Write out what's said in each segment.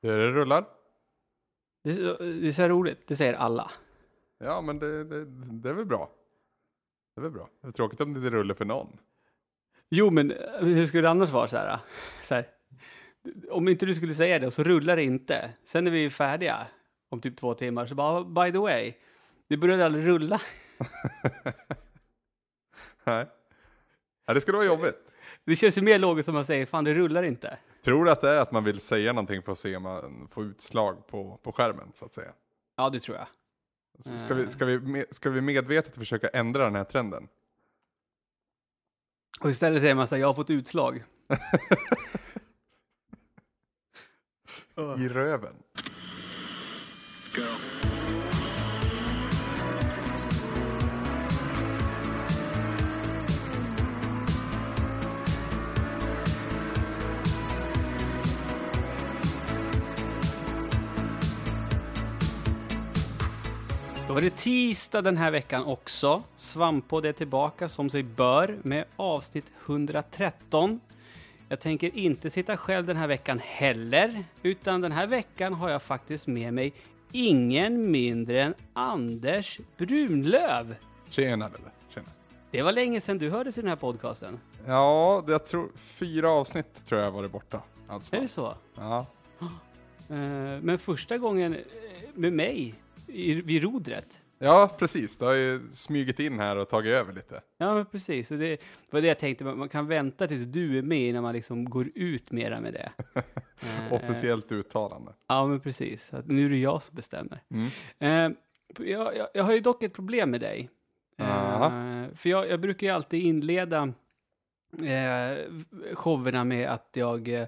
Det, det rullar. Det, det är så här roligt, det säger alla. Ja, men det, det, det är väl bra. Det är väl bra. Det är tråkigt om det inte rullar för någon. Jo, men eh, hur skulle det annars vara så här? Så här om inte du skulle säga det och så rullar det inte. Sen är vi färdiga om typ två timmar. Så bara, by the way, det började aldrig rulla. Nej. Ja, det skulle vara jobbigt. Det känns ju mer logiskt om man säger, fan det rullar inte. Tror du att det är att man vill säga någonting för att se om man får utslag på, på skärmen, så att säga? Ja, det tror jag. Så Ska vi, ska, vi, ska vi medvetet försöka ändra den här trenden? Och istället säger man så här, jag har fått utslag. I röven. Då var det tisdag den här veckan också. Svamppodd är tillbaka som sig bör med avsnitt 113. Jag tänker inte sitta själv den här veckan heller, utan den här veckan har jag faktiskt med mig ingen mindre än Anders Brunlöv. Tjena Lelle. Tjena. Det var länge sedan du hördes i den här podcasten. Ja, det- jag tror fyra avsnitt tror jag varit borta. Alltså. Är det så? Ja. Eh, Men första gången eh, med mig i- vid rodret. ja, precis. Det har ju smugit in här och tagit över lite. Ja, men precis. Så det var det jag tänkte, man kan vänta tills du är med innan man liksom går ut mera med det. Officiellt uttalande. Ja, men precis. Att nu är det jag som bestämmer. Mm. Eh, jag, jag, jag har ju dock ett problem med dig. Aha. för jag, jag brukar ju alltid inleda eh, showerna med att jag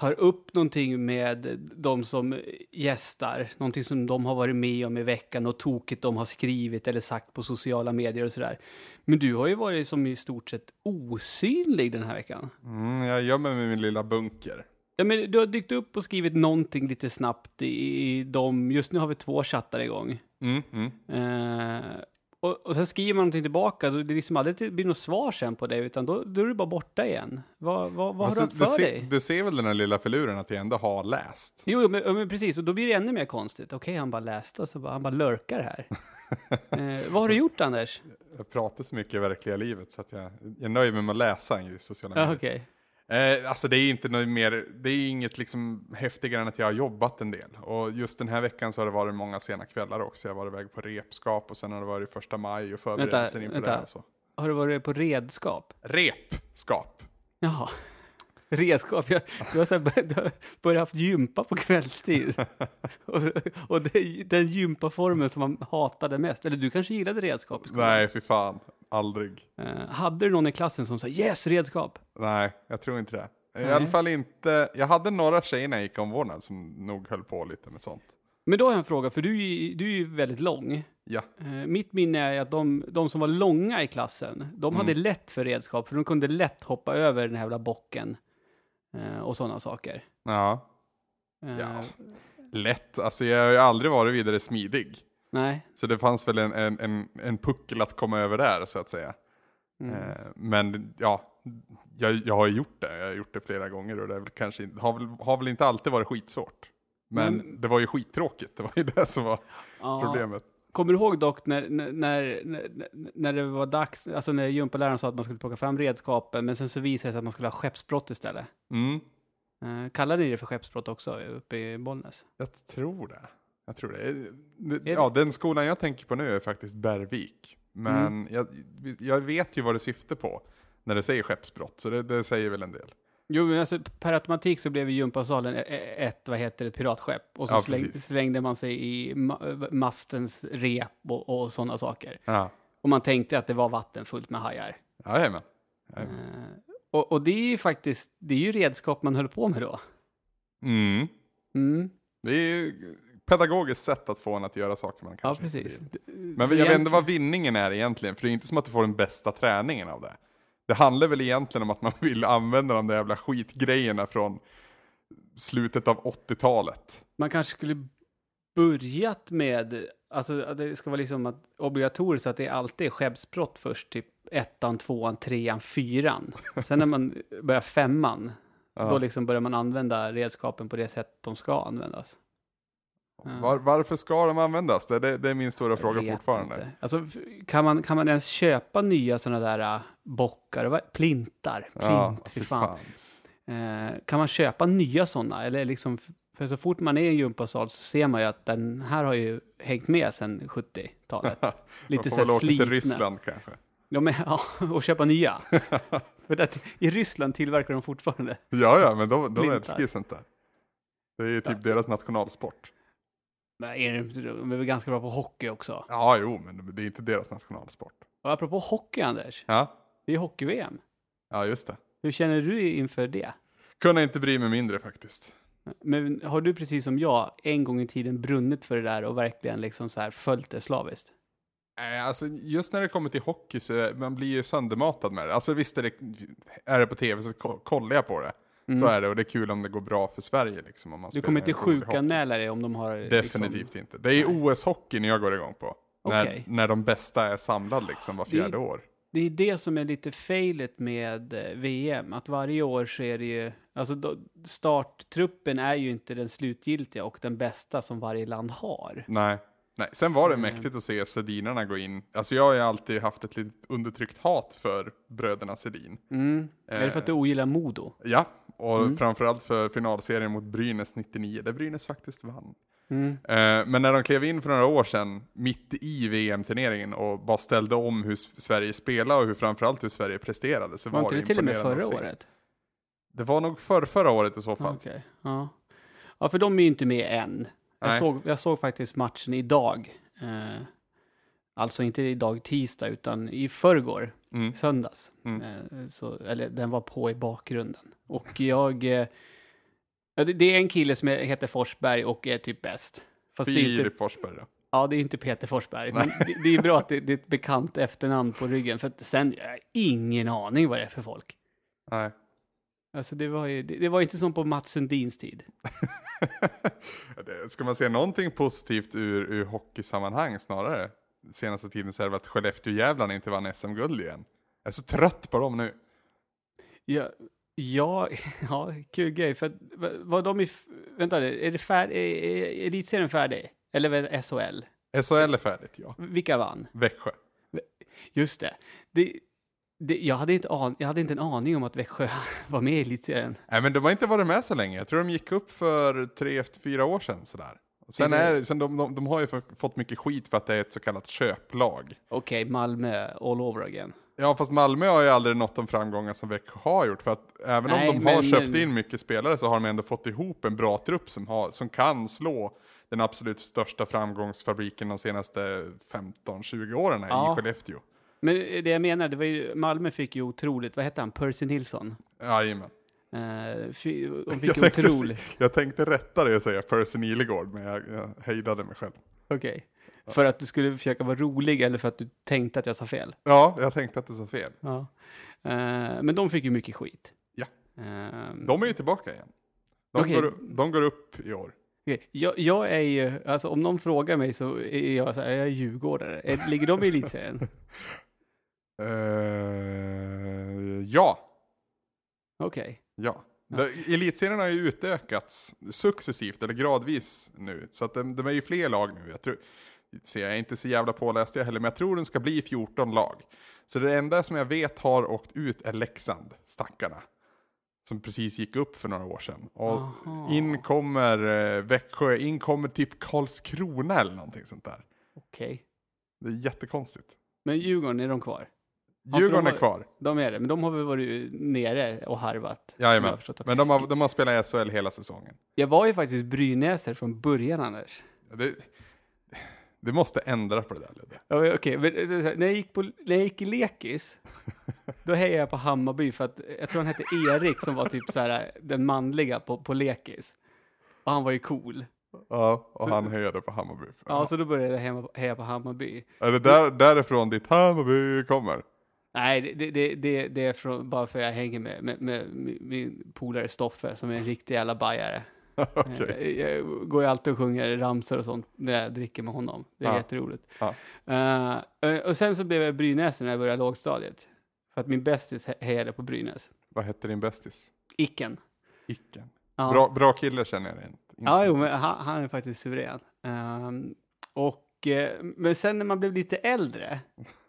tar upp någonting med de som gästar. Någonting som de har varit med om i veckan och tokigt de har skrivit eller sagt på sociala medier och sådär. Men du har ju varit som i stort sett osynlig den här veckan. Mm, jag gömmer mig i min lilla bunker. Ja, men du har dykt upp och skrivit någonting lite snabbt i, i de, just nu har vi två chattar igång. Mm, mm. Eh, och, och sen skriver man någonting tillbaka, det liksom aldrig blir något svar sen på det, utan då, då är det bara borta igen. Vad, vad, vad har du haft för du, dig? ser, du ser väl den här lilla filuren att jag ändå har läst? Jo, men, men precis, och då blir det ännu mer konstigt. Okej, han bara läste, så bara, han bara lurkar här. eh, vad har du gjort, Anders? Jag pratar så mycket i verkliga livet så att jag, jag nöjer mig med att läsa i sociala medier. okej. Eh, alltså det är inte något mer, det är inget liksom häftigare än att jag har jobbat en del. Och just den här veckan så har det varit många sena kvällar också. Jag har varit iväg på repskap och sen har det varit första maj och förberedelser inför vänta. det. Och så. Har du varit på redskap? Repskap! Jaha. Redskap? Jag, du har här börjat, du har börjat haft gympa på kvällstid. och och det, den gympaformen som man hatade mest. Eller du kanske gillade redskap i skolan? Nej, fy fan. Aldrig. Eh, hade du någon i klassen som sa yes, redskap? Nej, jag tror inte det. I Nej. alla fall inte, jag hade några tjejer när jag gick omvårdnad som nog höll på lite med sånt. Men då har jag en fråga, för du, du är ju väldigt lång. Ja, Eh, mitt minne är att de, de som var långa i klassen, de hade Mm. lätt för redskap, för de kunde lätt hoppa över den här jävla bocken. Eh, och sådana saker. ja. Eh, Ja. Lätt, alltså jag har ju aldrig varit vidare smidig. Nej. Så det fanns väl en, en, en, en puckel att komma över där så att säga. Mm. Eh, men ja, jag, jag har gjort det. Jag har gjort det flera gånger och det väl kanske, har, väl, har väl inte alltid varit skitsvårt. Men Men- det var ju skittråkigt, det var ju det som var Ja. problemet. Kommer du ihåg dock när, när, när, när, det var dags, alltså när gympaläraren sa att man skulle plocka fram redskapen, men sen så visade det sig att man skulle ha skeppsbrott istället. Mm, Eh, kallade ni det för skeppsbrott också uppe i Bollnäs? jag tror det. Jag tror det? Ja, den skolan jag tänker på nu är faktiskt Bergvik. Men Mm. jag, jag vet ju vad det syftar på när det säger skeppsbrott, så det, det säger väl en del. Jo, men alltså per automatik så blev ju gympasalen e- e- ett, vad heter det, ett piratskepp. Och så Ja, släng, slängde man sig i ma- mastens rep och, och sådana saker. Ja, Och man tänkte att det var vatten fullt med hajar. jajamän. Jajamän. Eh, och, och det är ju faktiskt, det är ju redskap man höll på med då. Mm. Mm. Det är ju pedagogiskt sätt att få en att göra saker man Ja, kanske precis. inte vill. Men Men jag vet inte vad vinningen är egentligen, för det är inte som att du får den bästa träningen av det. Det handlar väl egentligen om att man vill använda de där jävla skitgrejerna från slutet av 80-talet. Man kanske skulle börjat med, alltså att det ska vara liksom att obligatoriskt att det alltid är skeppsbrott först, typ ettan, tvåan, trean, fyran. Sen när man börjar femman, Ja. Då liksom börjar man använda redskapen på det sätt de ska användas. Var, varför ska de användas? Det, det, det är min stora Jag fråga fortfarande. inte. Alltså, kan man, kan man ens köpa nya sådana där äh, bockar? Vad- Plintar? Plint, Ja, fy fy fan. Eh, kan man köpa nya sådana? Eller liksom, för så fort man är i en gympasal så ser man ju att den här har ju hängt med sedan 70-talet. Lite så här åka till slitna. Ryssland kanske. Ja, men, ja, och köpa nya. för att i Ryssland tillverkar de fortfarande. Ja, ja, men de, de älskar ju sånt där. Det är ju typ Ja. deras nationalsport. Men de är väl ganska bra på hockey också. Ja, jo, men det är inte deras nationalsport. Och apropå hockey, Anders. Ja, Det är hockey-VM. ja just det. Hur känner du inför det? Kunde inte bry mig mindre faktiskt. Men har du precis som jag en gång i tiden brunnit för det där och verkligen liksom så här följt det slaviskt? Nej, alltså just när det kommer till hockey så man blir ju söndermatad med det. Alltså visst är det, är det på tv så ko- kollar jag på det. Så är det och det är kul om det går bra för Sverige liksom. Om man Du kommer inte sjukanmäla dig om de har... Definitivt Liksom... inte. Det är OS-hockeyn jag går igång på. När, Okej. när de bästa är samlade liksom var Det- fjärde år. Det är det som är lite failet med eh, VM, att varje år så är det ju... Alltså då, starttruppen är ju inte den slutgiltiga och den bästa som varje land har. Nej. Nej. Sen var det Mm. mäktigt att se Sedinerna gå in. Alltså jag har ju alltid haft ett litet undertryckt hat för bröderna Sedin. Mm. Är det för att du ogillar Modo? Ja, och Mm. framförallt för finalserien mot Brynäs 99, där Brynäs faktiskt vann. Mm. Eh, men när de klev in för några år sedan, mitt i VM-turneringen och bara ställde om hur Sverige spelade och hur framförallt hur Sverige presterade så Var var, inte det till och med förra året? Det var nog för förra året i så fall. Okej, ja. Ja, för de är ju inte med än. Jag såg, jag såg faktiskt matchen idag. Eh, alltså inte idag tisdag, utan i förrgår, Mm. söndags. Mm. Eh, så, eller den var på i bakgrunden. Och jag... Eh, det, är en kille som heter Forsberg och är typ bäst. Fast det är inte, Forsberg då. ja, det är inte Peter Forsberg. Men det, det är bra att det, det är ett bekant efternamn på ryggen. För att sen, jag har ingen aning vad det är för folk. Nej. Alltså det var ju, det, det var inte som på Mats Sundins tid. Ska man se någonting positivt ur, ur hockeysammanhang snarare? Senaste tiden så är det att Skellefteå-jävlarna inte vann SM-guld igen. Jag är så trött på dem nu. Ja, ja, ja kul grej. För att, va- var de i... Vänta, är, det färd, är, är elitserien färdig? Eller det SHL? SHL är färdigt, ja. Vilka vann? Växjö. Just det. det, det jag, hade inte an, jag hade inte en aning om att Växjö var med i elitserien. Nej men de har inte varit med så länge. Jag tror de gick upp för tre, efter fyra år sedan sådär. Sen, Är sen de, de, de har ju fått- mycket skit för att det är ett så kallat köplag. Okej, Malmö all over again. Ja fast Malmö har ju aldrig nått de framgångar som Växjö har gjort. För att även Nej, om de har men- köpt in mycket spelare så har de ändå fått ihop en bra trupp som, har, som kan slå den absolut största framgångsfabriken de senaste 15-20 åren här Ja. i Skellefteå. Men det jag menar, det var ju, Malmö fick ju otroligt, vad hette han, Percy Nilsson? Jajamän. Uh, fy, de fick Jag tänkte, jag tänkte rätta dig och säga Percy Nilegård men jag, jag hejdade mig själv. okej. För att du skulle försöka vara rolig eller för att du tänkte att jag sa fel? Ja, jag tänkte att det sa fel. Ja. Eh, men de fick ju mycket skit. Ja. Eh, De är ju tillbaka igen. De, Okej. går, de går upp i år. okej. jag, jag är ju, alltså om någon frågar mig så är jag så här, jag är djurgårdare. Ligger de i elitserien? Eh, ja, Okej. Ja. Ja. Elitserien har ju utökats successivt, eller gradvis nu. Så att de, de är ju fler lag nu. Jag, tror, så jag är inte så jävla påläst jag heller, men jag tror den ska bli 14 lag. Så det enda som jag vet har åkt ut är Leksand, stackarna. Som precis gick upp för några år sedan. Och Aha. in kommer eh, Växjö, in kommer typ Karlskrona eller någonting sånt där. Okej. Det är jättekonstigt. Men Djurgården, är de kvar? Djurgården de är kvar. De är det, men de har väl varit nere och harvat? Jajamän. Men de har, de har spelat i SHL hela säsongen. Jag var ju faktiskt brynäser från början, Anders. Det, det måste ändra på det där Ludde. Ja, Okej, men när jag gick, på, när jag gick i lekis, då hejade jag på Hammarby för att jag tror han hette Erik som var typ så här den manliga på, på lekis. Och han var ju cool. Ja, och han hejade på Hammarby. Ja, så då började jag heja på Hammarby. Är det där, därifrån ditt Hammarby kommer? Nej, det, det, det, det är från, bara för att jag hänger med, med, med min- min polare Stoffe som är en riktig jävla bajare. Okej. Eh, Jag går ju alltid och sjunger ramsor och sånt när jag dricker med honom. Det är Ja. jätteroligt. Ja. Eh, och sen så blev jag Brynäs när jag började lågstadiet. För att min bästis he- hejade på Brynäs. Vad hette din bästis? Icken. Icken. Ja. Bra, bra kille känner jag rent. Ja, jo, men han, han är faktiskt suverän. Um, och, eh, men sen när man blev lite äldre,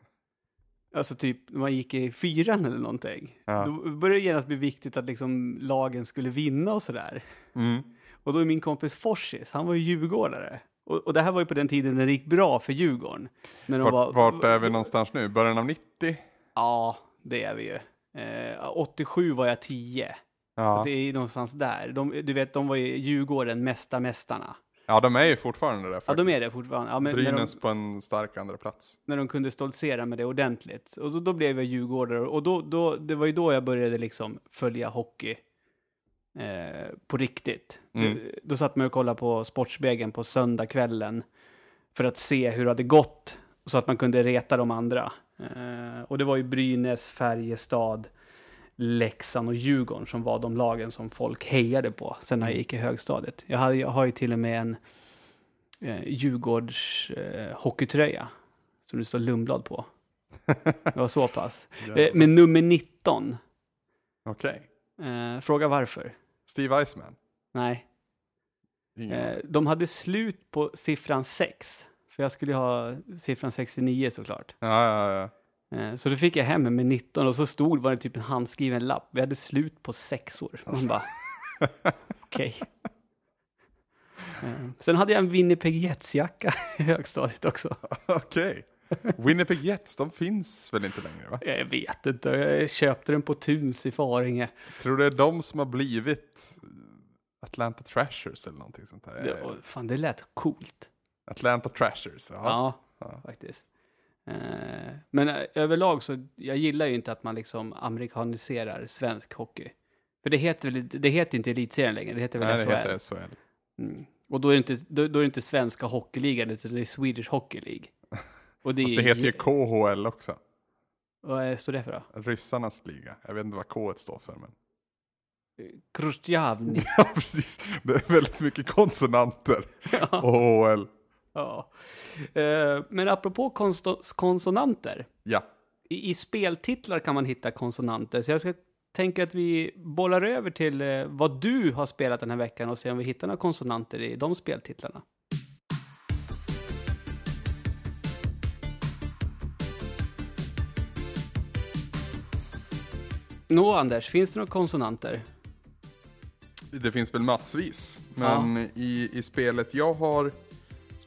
alltså typ när man gick i fyran eller någonting, ja. då började det genast bli viktigt att liksom lagen skulle vinna och sådär. Mm. Och då är min kompis Forsis, han var ju djurgårdare. Och, och, det här var ju på den tiden när det gick bra för Djurgården. När vart, var, vart är vi någonstans nu? Början av 90? Ja, det är vi ju. Eh, 87 var jag 10. Ja. Det är någonstans där. De, du vet, de var ju Djurgården, mesta mästarna. Ja, de är ju fortfarande det. Faktiskt. Ja, de är det fortfarande. Ja, men Brynäs de, på en stark andra plats. När de kunde stoltsera med det ordentligt. Och då, då blev jag djurgårdare. Och då, då, det var ju då jag började liksom följa hockey eh, på riktigt. Mm. Då, då satt man och kollade på Sportspegeln på söndagskvällen för att se hur det hade gått. Så att man kunde reta de andra. Eh, och det var ju Brynäs, Färjestad, Leksand och Djurgården som var de lagen som folk hejade på sen när jag gick i högstadiet. Jag, hade, jag har ju till och med en eh, Djurgårds eh, hockeytröja som det står Lundblad på. Det var så pass. eh, med nummer 19. Okej. Okay. Eh, fråga varför. Steve Eisman? Nej. Eh, de hade slut på siffran 6. För jag skulle ha siffran 69 såklart. Ja, ja, ja. Eh, så då fick jag hem med 19 och så stod, var det typ en handskriven lapp. Vi hade slut på sexor. Man bara, okej. Okay. Eh, sen hade jag en Winnipeg Jets-jacka i högstadiet också. Okej. Okay. Winnipeg Jets, de finns väl inte längre? va? Jag vet inte, jag köpte den på Tuns i Faringe. Tror du det är de som har blivit Atlanta Trashers eller någonting sånt där? Det, fan, det lät coolt. Atlanta Trashers, ja. Ja, ja. faktiskt. Eh, men eh, överlag så, jag gillar ju inte att man liksom amerikaniserar svensk hockey. För det heter väl, det heter inte elitserien längre, det heter väl Nej, SHL? det heter SHL. Mm. Och då är, det inte, då, då, är det inte svenska hockeyligan, utan det är Swedish Hockey League. Och det, Fast det heter ju KHL också. Vad står det för då? Ryssarnas liga. Jag vet inte vad K står för, men... Krustjavni. ja, precis. Det är väldigt mycket konsonanter. Ja. Och HL. Ja. Eh, men apropå konsonanter. Ja. I, I, speltitlar kan man hitta konsonanter. Så jag ska tänka att vi bollar över till eh, vad du har spelat den här veckan och se om vi hittar några konsonanter i de speltitlarna. Nå, Anders, finns det några konsonanter? Det finns väl massvis, men ja. i, i spelet jag har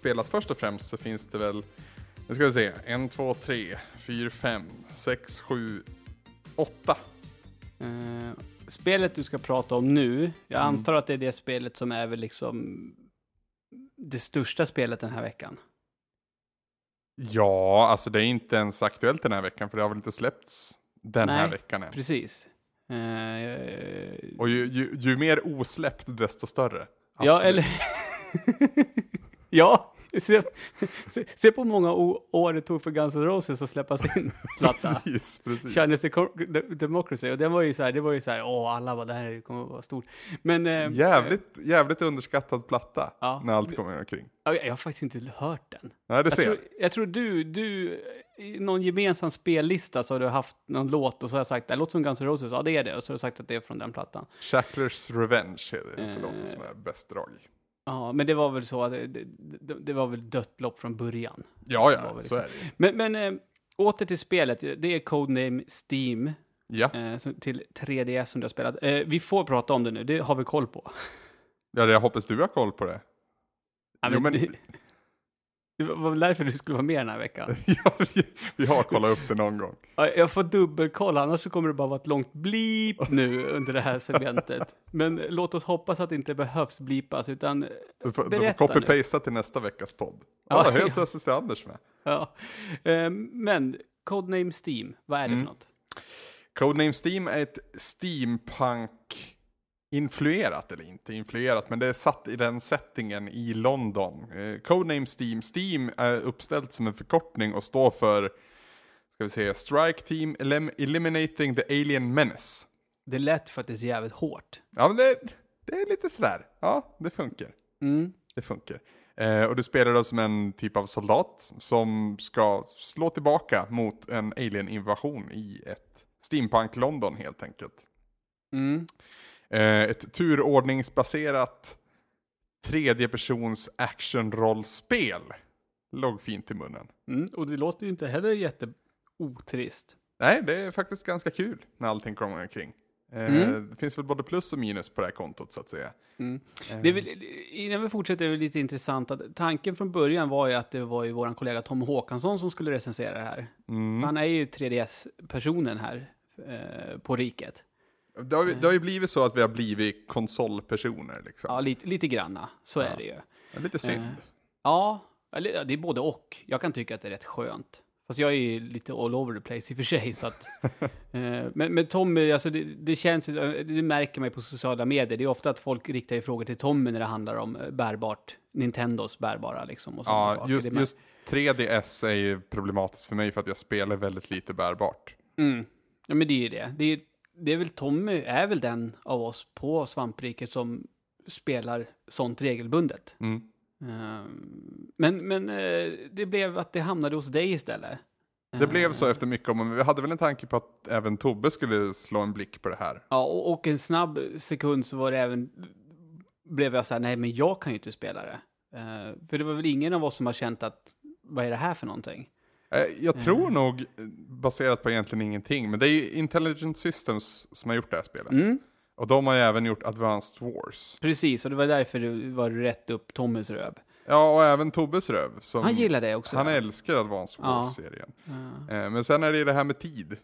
spelat först och främst så finns det väl, nu ska vi se, en, två, tre, fyra, fem, sex, sju, åtta. Uh, spelet du ska prata om nu, jag mm. antar att det är det spelet som är väl liksom det största spelet den här veckan. Ja, alltså det är inte ens aktuellt den här veckan för det har väl inte släppts den Nej, här veckan än. precis. Uh, och ju, ju, ju, mer osläppt desto större. Absolut. Ja, eller... ja, Se, se, se, på många år det tog för Guns N' Roses att släppa sin platta. precis, precis. Chinese Democracy. Och det var ju så här, det var ju så här, åh, alla var där, det kommer att vara stort. Men... Eh, jävligt, jävligt underskattad platta, ja, när allt kommer omkring. Jag har faktiskt inte hört den. Nej, det ser jag. Tror, jag tror du, du, i någon gemensam spellista så har du haft någon låt och så har jag sagt, det låter som Guns N' Roses, ja det är det. Och så har du sagt att det är från den plattan. Shacklers Revenge är det eh, låten som är bäst drag. Ja, men det var väl så att det, det, det var väl dött lopp från början. Ja, ja, så liksom. är det. Men, men äh, åter till spelet. Det är Codename Steam. Ja. Äh, till 3DS som du har spelat. Äh, vi får prata om det nu, det har vi koll på. Ja, jag hoppas du har koll på det. Ja, men, jo, men... Det, var väl därför du skulle vara med den här veckan. ja, vi har kollat upp det någon gång. Jag får dubbelkolla, annars så kommer det bara vara ett långt blip nu under det här segmentet. Men låt oss hoppas att det inte behövs blipas, utan Du får, du får copy-pasta till nästa veckas podd. Ja, ja helt plötsligt är Anders med. Ja. Ehm, men, Codename Steam, vad är det mm. för något? Codename Steam är ett steampunk influerat eller inte influerat, men det är satt i den settingen i London. Eh, Codename Steam, Steam är uppställt som en förkortning och står för, ska vi säga, Strike Team Elim Eliminating the Alien Menace. Det lät faktiskt jävligt hårt. Ja, men det, det är lite sådär. Ja, det funkar. Mm. Det funkar. Eh, och du spelar då som en typ av soldat som ska slå tillbaka mot en alien-invasion i ett steampunk London helt enkelt. Mm. Eh, ett turordningsbaserat tredjepersons actionrollspel. Låg fint i munnen. Mm, och det låter ju inte heller jätteotrist. Nej, det är faktiskt ganska kul när allting kommer omkring. Eh, Mm. Det finns väl både plus och minus på det här kontot så att säga. Mm. Eh, Det är väl, innan vi fortsätter är det lite intressant att tanken från början var ju att det var ju vår kollega Tom Håkansson som skulle recensera det här. mm. Han är ju 3DS-personen här eh, på riket. Det, har, det har ju blivit så att vi har blivit konsolpersoner liksom. Ja, lite, lite granna. Så Ja. är det ju. Är lite synd. Eh, Ja, ja, det är både och. Jag kan tycka att det är rätt skönt. Fast jag är ju lite all over the place i och för sig. Så att, eh, men, men Tommy, alltså det, det känns, det märker man ju på sociala medier. Det är ofta att folk riktar ju frågor till Tommy när det handlar om eh, bärbart, Nintendos bärbara liksom. Och Ja, saker. just, just 3DS är ju problematiskt för mig för att jag spelar väldigt lite bärbart. Mm. Ja, men det är ju det. Det är, det är väl Tommy, är väl den av oss på Svampriket som spelar sånt regelbundet. Mm. Ehm, men men eh, det blev att det hamnade hos dig istället. Det blev så efter mycket om, men vi hade väl en tanke på att även Tobbe skulle slå en blick på det här. Ja, och, en snabb sekund så var det även, blev jag så här, nej men jag kan ju inte spela det. Eh, för det var väl ingen av oss som har känt att, vad är det här för någonting? Eh, Jag tror Mm. nog, eh, baserat på egentligen ingenting, men det är ju Intelligent Systems som har gjort det här spelet. Mm, Och de har ju även gjort Advanced Wars. precis, och det var därför det var rätt upp Tommys röv. Ja, och även Tobbes röv. Han gillar det också. Han ja. älskar Advanced Ja. Wars-serien. Ja. Eh, Men sen är det ju det här med tid.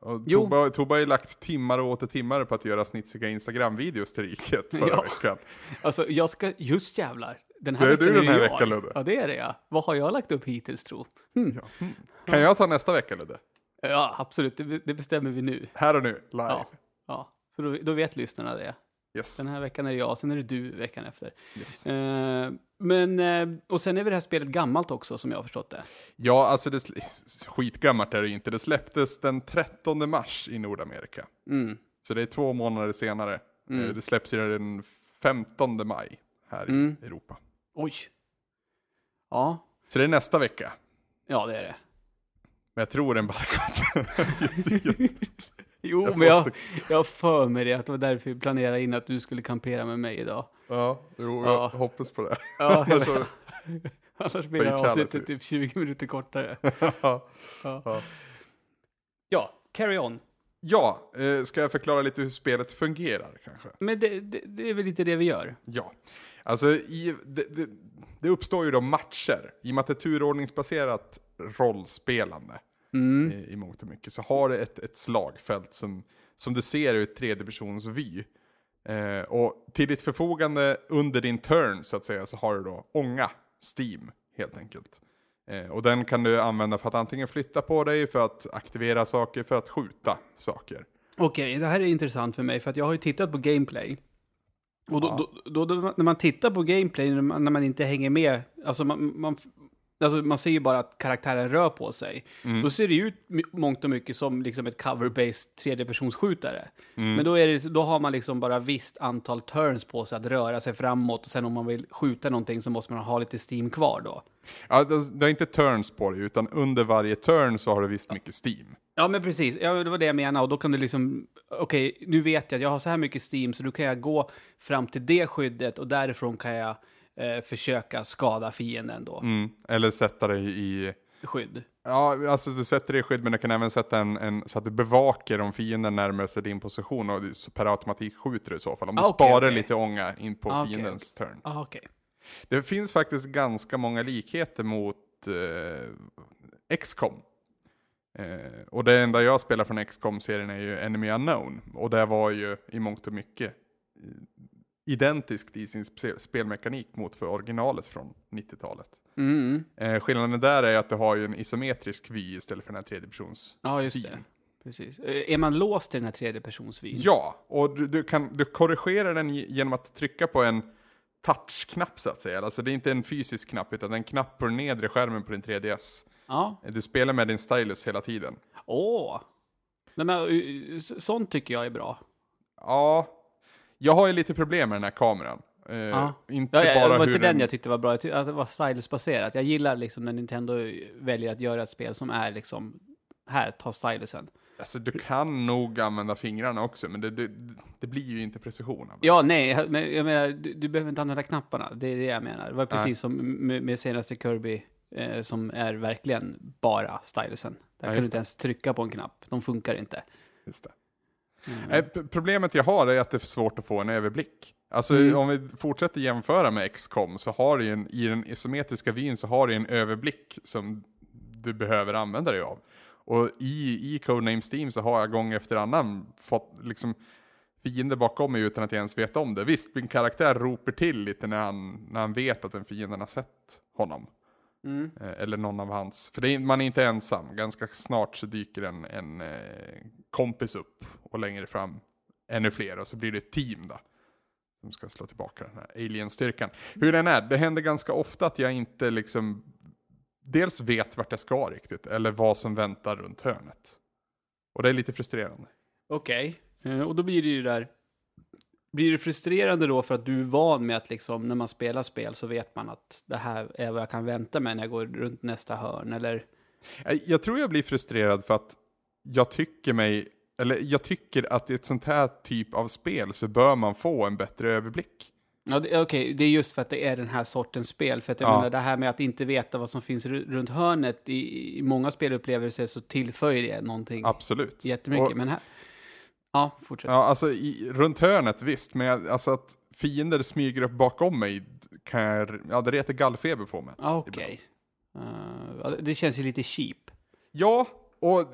Och. Tobbe, Tobbe har ju lagt timmar och åter timmar på att göra snitsiga Instagram-videos till riket förra Ja. veckan. Alltså, jag ska, just jävlar. Den här Det är du den här veckan, Ludde. Ja, det är det ja. Vad har jag lagt upp hittills tro? Hm. Ja. Mm. Kan jag ta nästa vecka Ludde? Ja, absolut. Det, det bestämmer vi nu. Här och nu, live. Ja. Ja, för då, då vet lyssnarna det. Yes. Den här veckan är det jag, sen är det du veckan efter. yes. Eh, men, eh, och sen är väl det här spelet gammalt också, som jag har förstått det. Ja, alltså det, skitgammalt är det inte. Det släpptes den 13 mars i Nordamerika. Mm. Så det är två månader senare. Mm. Eh, Det släpps ju den 15 maj här Mm. i Europa. Oj. Ja, Så det är nästa vecka. ja det är det. Men jag tror den bara gått. Jo, Jag men jag, jag för mig det, att det var därför vi planerade in att du skulle kampera med mig idag. Ja, jo, Ja. jag hoppas på det. Ja, jag Annars Annars blir det avsnittet typ 20 minuter kortare. ja. Ja, Ja. ja carry on. Ja, eh, ska jag förklara lite hur spelet fungerar kanske? Men det, det, det är väl lite det vi gör. Ja, alltså i, det, det, det uppstår ju då matcher. I och med att det är turordningsbaserat rollspelande Mm. i, i mångt och mycket så har det ett, ett slagfält som, som du ser ur tredje persons vy. Eh, och till ditt förfogande under din turn så att säga så har du då ånga, Steam helt enkelt. Eh, och den kan du använda för att antingen flytta på dig, för att aktivera saker, för att skjuta saker. Okej, det här är intressant för mig, för att jag har ju tittat på gameplay. Och då, Ja. då, då, då, när man tittar på gameplay, när man, när man inte hänger med, alltså man, man, alltså man ser ju bara att karaktären rör på sig. Mm. Då ser det ju ut mångt och mycket som liksom ett cover-based tredjepersonsskjutare. Mm. Men då, är det, då har man liksom bara visst antal turns på sig att röra sig framåt. Och sen om man vill skjuta någonting så måste man ha lite steam kvar då. Ja, det, det är inte turns på dig, utan under varje turn så har du visst mycket Steam. Ja, men precis. Ja, det var det jag menade. Och då kan du liksom, okej, nu vet jag att jag har så här mycket Steam, så då kan jag gå fram till det skyddet och därifrån kan jag eh, försöka skada fienden då. Mm. Eller sätta dig i... Skydd. Ja, alltså du sätter dig i skydd, men du kan även sätta en, en så att du bevakar om fienden närmar sig din position och per automatik skjuter du i så fall. Om du Ah, okej, sparar okej. lite ånga in på Ah, fiendens turn. Ah, okej. Det finns faktiskt ganska många likheter mot eh, XCOM. Eh, och det enda jag spelar från XCOM-serien är ju Enemy Unknown. Och det var ju i mångt och mycket eh, identiskt i sin spe- spelmekanik mot för originalet från 90-talet. Mm. Eh, skillnaden där är att du har ju en isometrisk vy istället för den här tredjepersons Ja, just det. vyn. Precis. Eh, Är man låst till den här tredjepersonsvyn? Ja, och du, du, kan, du korrigerar den ge- genom att trycka på en touchknapp så att säga. Alltså det är inte en fysisk knapp utan en knapp på den nedre skärmen på din 3DS. Ja. Du spelar med din stylus hela tiden. Åh! Nej, men, eh, s- sånt tycker jag är bra. Ja, jag har ju lite problem med den här kameran. Eh, Ja. Inte Ja, ja, bara det var inte den den... jag tyckte var bra, jag tyckte att det var stylus-baserat. Jag gillar liksom när Nintendo väljer att göra ett spel som är liksom, här, ta stylusen. Alltså du kan nog använda fingrarna också, men det, det, det blir ju inte precision. Ja, nej, men jag menar, du, du behöver inte använda knapparna. Det är det jag menar. Det var precis Nej. som med, med senaste Kirby, eh, som är verkligen bara stylusen. Där Ja, kan du inte ens trycka på en knapp. De funkar inte. Just det. Mm. Problemet jag har är att det är svårt att få en överblick. Alltså Mm. om vi fortsätter jämföra med XCOM så har du en, i den isometriska vyn så har du en överblick som du behöver använda dig av. Och i, i Codename Steam så har jag gång efter annan fått liksom fiender bakom mig utan att jag ens vet om det. Visst, min karaktär roper till lite när han, när han vet att en fienden har sett honom. Mm. Eh, eller någon av hans. För det är, man är inte ensam. Ganska snart så dyker en, en eh, kompis upp och längre fram ännu fler och så blir det ett team då. Som ska slå tillbaka den här alien-styrkan. Hur den är, det händer ganska ofta att jag inte liksom dels vet vart jag ska riktigt eller vad som väntar runt hörnet. Och det är lite frustrerande. Okej, Eh, och då blir det ju där. Blir det frustrerande då för att du är van med att liksom när man spelar spel så vet man att det här är vad jag kan vänta mig när jag går runt nästa hörn eller? Jag, jag tror jag blir frustrerad för att jag tycker mig, eller jag tycker att i ett sånt här typ av spel så bör man få en bättre överblick. Ja, det- okej, det är just för att det är den här sortens spel. För att jag Ja. menar det här med att inte veta vad som finns ru- runt hörnet i, i många spelupplevelser så tillför det någonting Absolut. jättemycket. Och- Men här, ja, fortsätt. Ja, alltså i, runt hörnet visst, men jag, alltså att fiender smyger upp bakom mig kan jag, ja det retar gallfeber på mig. Ja, Okej. Eh, ja, det känns ju lite cheap. Ja, och eh,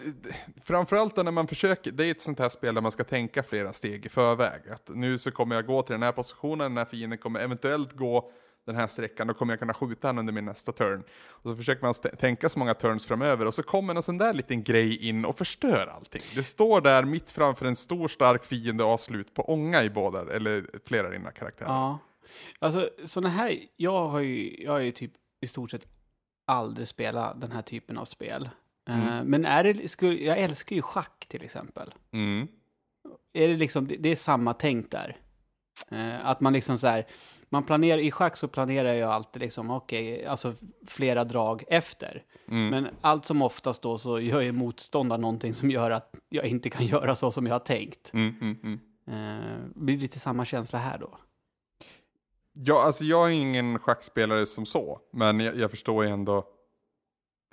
framförallt när man försöker, det är ett sånt här spel där man ska tänka flera steg i förväg. Att nu så kommer jag gå till den här positionen, den här fienden kommer eventuellt gå den här sträckan, då kommer jag kunna skjuta han under min nästa turn. Och så försöker man tänka så många turns framöver och så kommer en sån där liten grej in och förstör allting. Det står där mitt framför en stor stark fiende och har slut på ånga i båda, eller flera av dina karaktärer. Ja. Alltså, sådana här, jag har ju, jag har ju typ i stort sett aldrig spelat den här typen av spel. Eh, Mm. men är det, skulle, jag älskar ju schack till exempel. Mm. Är det liksom, det, det är samma tänk där. Eh, att man liksom så här, man planerar, i schack så planerar jag alltid liksom, okej, alltså flera drag efter. Mm. Men allt som oftast då så gör ju motståndaren någonting som gör att jag inte kan göra så som jag har tänkt. Mm, mm, mm. Eh, blir lite samma känsla här då? Ja, alltså jag är ingen schackspelare som så, men jag, jag förstår ju ändå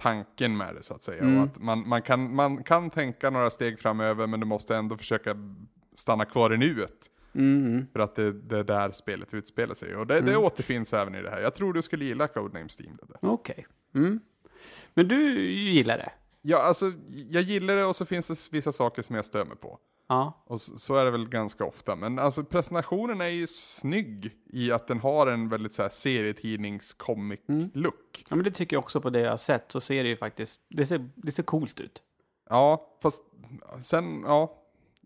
tanken med det så att säga. Mm. Och att man, man, kan, man kan tänka några steg framöver, men du måste ändå försöka stanna kvar i nuet. Mm, mm. För att det, det är där spelet utspelar sig. Och det, det Mm. återfinns även i det här. Jag tror du skulle gilla Codename Steam. Okej. Mm. Men du gillar det? Ja, alltså jag gillar det och så finns det vissa saker som jag stör mig på. Ja. Och så, så är det väl ganska ofta. Men alltså presentationen är ju snygg i att den har en väldigt så här serietidnings-comic-look. ja, men det tycker jag också på det jag har sett så ser det ju faktiskt, det ser, det ser coolt ut. Ja, fast sen, ja,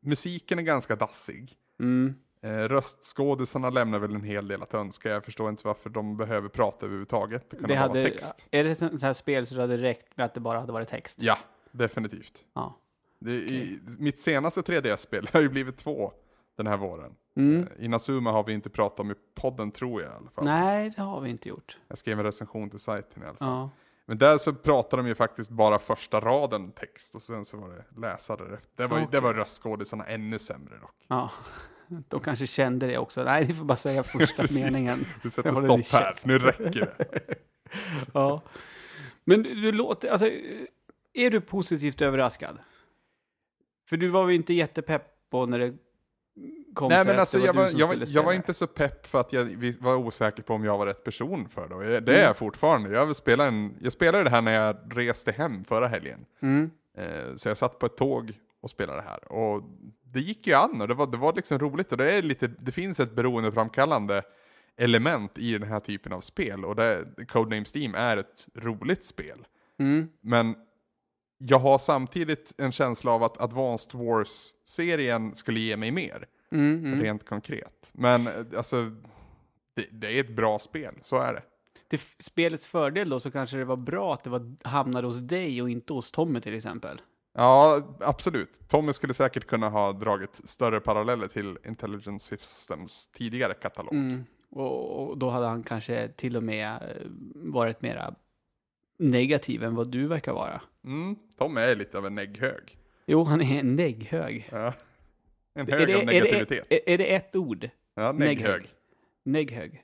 musiken är ganska dassig. Mm. Eh, röstskådisarna lämnar väl en hel del att önska. Jag förstår inte varför de behöver prata överhuvudtaget. Det Det vara hade, text. är det ett sånt här spel så det hade räckt med att det bara hade varit text? Ja, definitivt. Ja. Det, i, mitt senaste 3DS-spel har ju blivit två den här våren. Mm. Eh, Inazuma har vi inte pratat om i podden tror jag i alla fall. Nej, det har vi inte gjort. Jag skrev en recension till sajten i alla fall. Ja. Men där så pratade de ju faktiskt bara första raden text och sen så var det läsa därefter. Det var, det Okej. var röstskådisarna ännu sämre dock. ja. De kanske kände det också. Nej, ni får bara säga första meningen. Du sätter stopp här, käft. nu räcker det. Ja. Men du, låter, alltså, är du positivt överraskad? För du var ju inte jättepepp på när det Nej men alltså jag var, jag, var, jag var inte så pepp för att jag var osäker på om jag var rätt person för det. Det är Mm. jag fortfarande. Jag, vill spela en, jag spelade det här när jag reste hem förra helgen. Mm. Eh, så jag satt på ett tåg och spelade det här. Och det gick ju an och det var, det var liksom roligt. Och det, är lite, det finns ett beroendeframkallande element i den här typen av spel. Och det, Codename Steam är ett roligt spel. Mm. Men jag har samtidigt en känsla av att Advanced Wars-serien skulle ge mig mer, Mm, mm. rent konkret. Men eh, alltså, det, det är ett bra spel, så är det. Till spelets fördel då så kanske det var bra att det var, hamnade hos dig och inte hos Tommy till exempel. Ja, absolut. Tommy skulle säkert kunna ha dragit större paralleller till Intelligent Systems tidigare katalog. Mm. Och, och då hade han kanske till och med eh, varit mera negativ än vad du verkar vara. Mm, Tommy är lite av en negghög. Jo, han är negghög. Ja. En Är hög det, av är, negativitet. det, är, är det ett ord? ja, negghög. Negghög.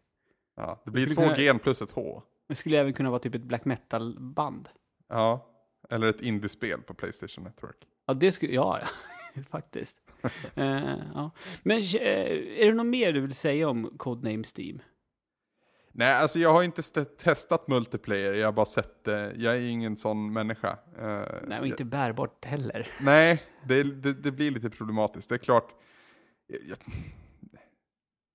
Ja, det blir två kunna- gen plus ett H. Det skulle även kunna vara typ ett black metal-band. Ja, eller ett indiespel på Playstation Network. Ja, det skulle, ja, faktiskt. Eh, ja. Men eh, är det något mer du vill säga om Codename Steam? Nej, alltså jag har inte st- testat multiplayer, jag har bara sett det. Jag är ingen sån människa. Eh, Nej, och inte bärbart heller. Nej, det, det, det blir lite problematiskt. Det är klart. Jag,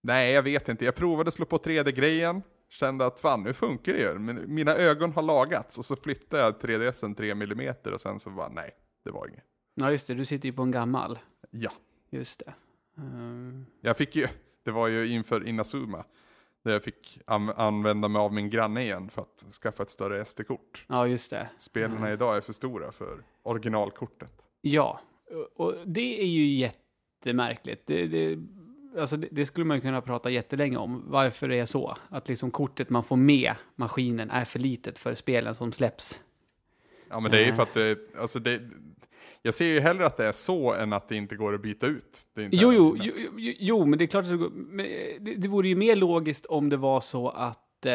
nej, jag vet inte. Jag provade slå på 3D-grejen. Kände att fan, nu funkar det ju. Men mina ögon har lagats och så flyttade jag 3DSen 3 mm och sen så bara nej, det var inget. Ja, just det, du sitter ju på en gammal. Ja, Just det. Eh, jag fick ju, det var ju inför Inazuma. Där jag fick an- använda mig av min granne igen för att skaffa ett större SD-kort. ja, just det. Spelen idag är för stora för originalkortet. Ja, och- det är ju jättemärkligt. Det, det, alltså det, det skulle man ju kunna prata jättelänge om, varför det är så. Att liksom kortet man får med maskinen är för litet för spelen som släpps. Ja men det är ju Nej. för att det, alltså det, jag ser ju hellre att det är så än att det inte går att byta ut. Det Jo, jo, jo, jo, jo, men det är klart att det, går- men det, det vore ju mer logiskt om det var så att eh,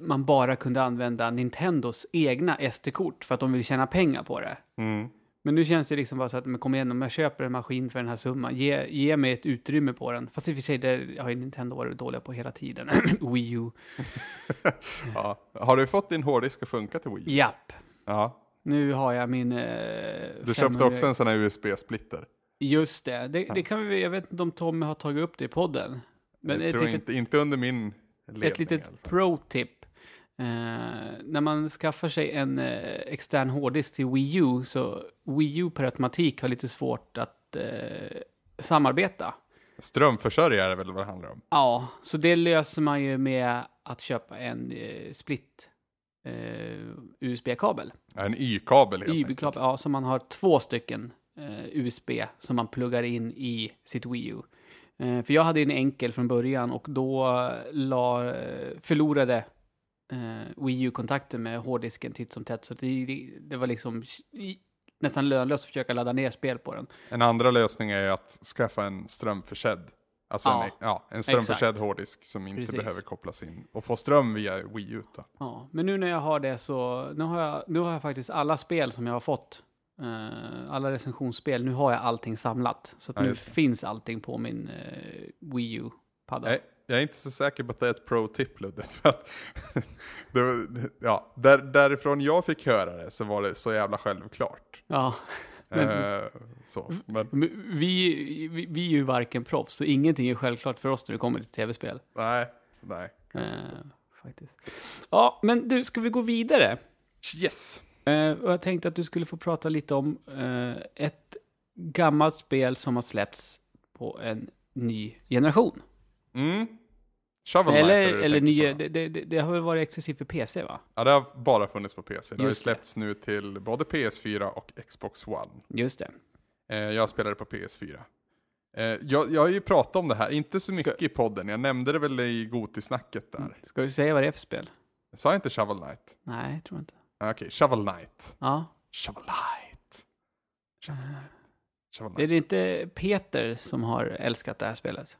man bara kunde använda Nintendos egna SD-kort för att de vill tjäna pengar på det. Mm. Men nu känns det liksom bara så att, men kom igen, om jag köper en maskin för den här summan, ge, ge mig ett utrymme på den. Fast i och för sig, det har ju Nintendo varit dåliga på hela tiden. Wii U. Ja. Har du fått din hårddisk att funka till Wii? Japp. Ja. Nu har jag min... Eh, Du 500 köpte också en sån här USB-splitter. Just det. det, det kan vi, jag vet inte om Tommy har tagit upp det i podden. Men jag ett tror litet, inte, inte under min ledning. ett litet pro-tip. Eh, när man skaffar sig en eh, extern hårddisk till Wii U, så Wii U per automatik har lite svårt att eh, samarbeta. Strömförsörjare är väl vad det handlar om. Ja, så det löser man ju med att köpa en eh, split USB-kabel. Ja, En Y-kabel helt. USB-kabel, ja, så man har två stycken eh, USB som man pluggar in i sitt Wii U. Eh, för jag hade en enkel från början och då la, eh, förlorade eh, Wii U-kontakten med hårddisken titt som tätt. Så det, det, det var liksom nästan lönlöst att försöka ladda ner spel på den. En andra lösning är att skaffa en strömförsedd. Alltså Ja, en, ja, en strömförsedd hårddisk som inte Precis. behöver kopplas in och få ström via Wii U. Då. Ja, men nu när jag har det så, nu har jag, nu har jag faktiskt alla spel som jag har fått, eh, alla recensionsspel, nu har jag allting samlat. Så att Ja, nu finns allting på min eh, Wii U-padda. Nej, jag är inte så säker på att det är ett pro-tip Ludde. För att det ja, där, därifrån jag fick höra det så var det så jävla självklart. Ja, Men- Eh, så. Men vi, vi, vi är ju varken proffs, så ingenting är självklart för oss när det kommer till tv-spel. nej, nej. Eh, faktiskt. Ja, men du, ska vi gå vidare? Yes. Eh, och jag tänkte att du skulle få prata lite om eh, ett gammalt spel som har släppts på en ny generation. Mm. Shovel Knight är Eller, eller nya, det, det, det, har väl varit exklusivt för PC va? Ja, det har bara funnits på PC. Det har ju Just det. släppts nu till både PS4 och Xbox One. Just det. Eh, jag spelade på PS4. Eh, jag, jag har ju pratat om det här, inte så mycket i podden. Jag nämnde det väl i Gotisnacket där. Ska du säga vad det är för spel? Sa jag inte Shovel Knight? Nej, jag tror inte. Ah, Okej, Shovel Knight. Ja. Shovel Knight. Shovel Shovel Är Knight. det inte Peter som har älskat det här spelet?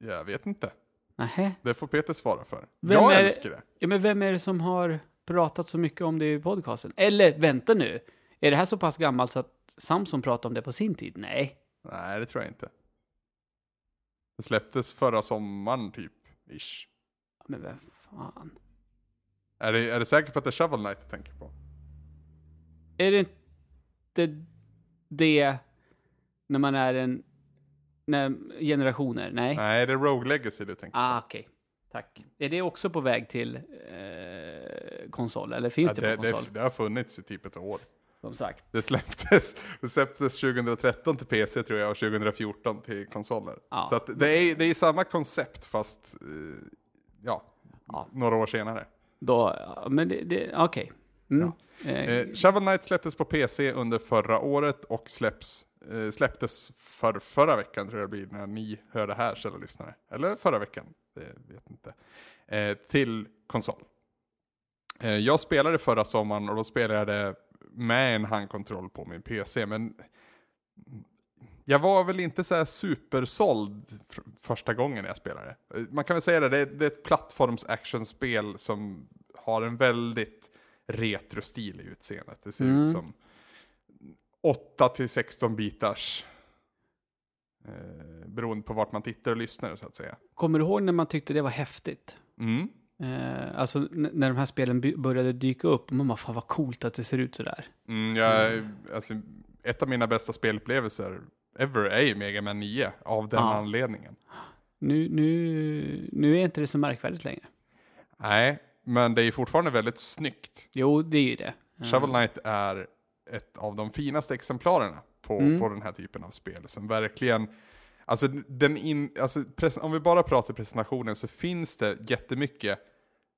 Jag vet inte. Nähä? Det får Peter svara för. Vem jag är älskar det. Ja, men vem är det som har pratat så mycket om det i podcasten? Eller, vänta nu. Är det här så pass gammalt så att Samson pratade om det på sin tid? Nej. Nej, det tror jag inte. Det släpptes förra sommaren typ, ish. Men vem fan? Är det, är det säkert på att det är Shovel Knight du tänker på? Är det inte det när man är en... När generationer? Nej. Nej, det är Rogue Legacy du tänker Ah, okej. Tack. Är det också på väg till eh, konsol? Eller finns på. det Ja, på det, konsol? det, det har funnits i typ ett år. Som sagt. Det släpptes, det släpptes 2013 till PC tror jag och 2014 till konsoler. Ja. Så att det, är, det är samma koncept fast, eh, ja, Ja. några år senare. Då, ja, men det, det okej. Mm. Eh, Eh, Shovel Knight släpptes på PC under förra året och släpps, eh, släpptes för förra veckan tror jag det blir när ni hör det här kära lyssnare. Eller förra veckan, det vet inte. Eh, till konsol. Eh, jag spelade förra sommaren och då spelade jag det med en handkontroll på min PC, men jag var väl inte så här supersåld första gången jag spelade. Man kan väl säga det, det är, det är ett plattforms actionspel som har en väldigt retro-stil i utseendet. Det ser mm. ut som 8 till 16 bitars eh, beroende på vart man tittar och lyssnar så att säga. Kommer du ihåg när man tyckte det var häftigt? Mm. Eh, alltså när de här spelen började dyka upp, man bara fan vad coolt att det ser ut sådär. Mm, jag, mm. Alltså, ett av mina bästa spelupplevelser ever är ju Mega Man 9 av den ah. anledningen. Nu, nu, nu är inte det så märkvärdigt längre. Nej, men det är fortfarande väldigt snyggt. Jo, det är ju det. Shovel Knight är ett av de finaste exemplarerna på, mm. på den här typen av spel som verkligen Alltså, den in, alltså om vi bara pratar presentationen så finns det jättemycket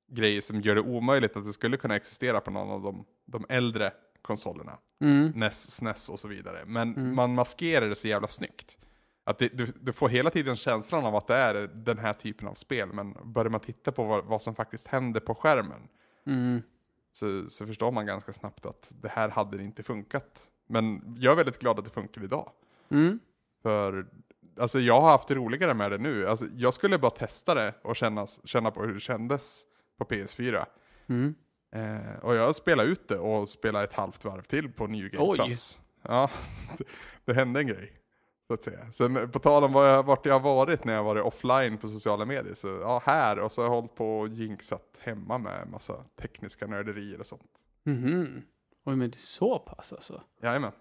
grejer som gör det omöjligt att det skulle kunna existera på någon av de, de äldre konsolerna. Mm. NES, SNES och så vidare. Men mm. man maskerar det så jävla snyggt. Att det, du, du, får hela tiden känslan av att det är den här typen av spel, men börjar man titta på vad, vad som faktiskt händer på skärmen mm. Så, så förstår man ganska snabbt att det här hade inte funkat. Men jag är väldigt glad att det funkar idag. Mm. För alltså jag har haft roligare med det nu. Alltså, jag skulle bara testa det och känna, känna på hur det kändes på PS4. Mm. Eh, och jag spelade ut det och spelade ett halvt varv till på New Game. Plus. Ja, det, det hände en grej. Så att säga. Sen på tal om var jag, vart jag har varit när jag varit offline på sociala medier. Så ja, här och så har jag hållit på och jinxat hemma med massa tekniska nörderier och sånt. Mhm. Oj, men det är så pass alltså? Jajamän.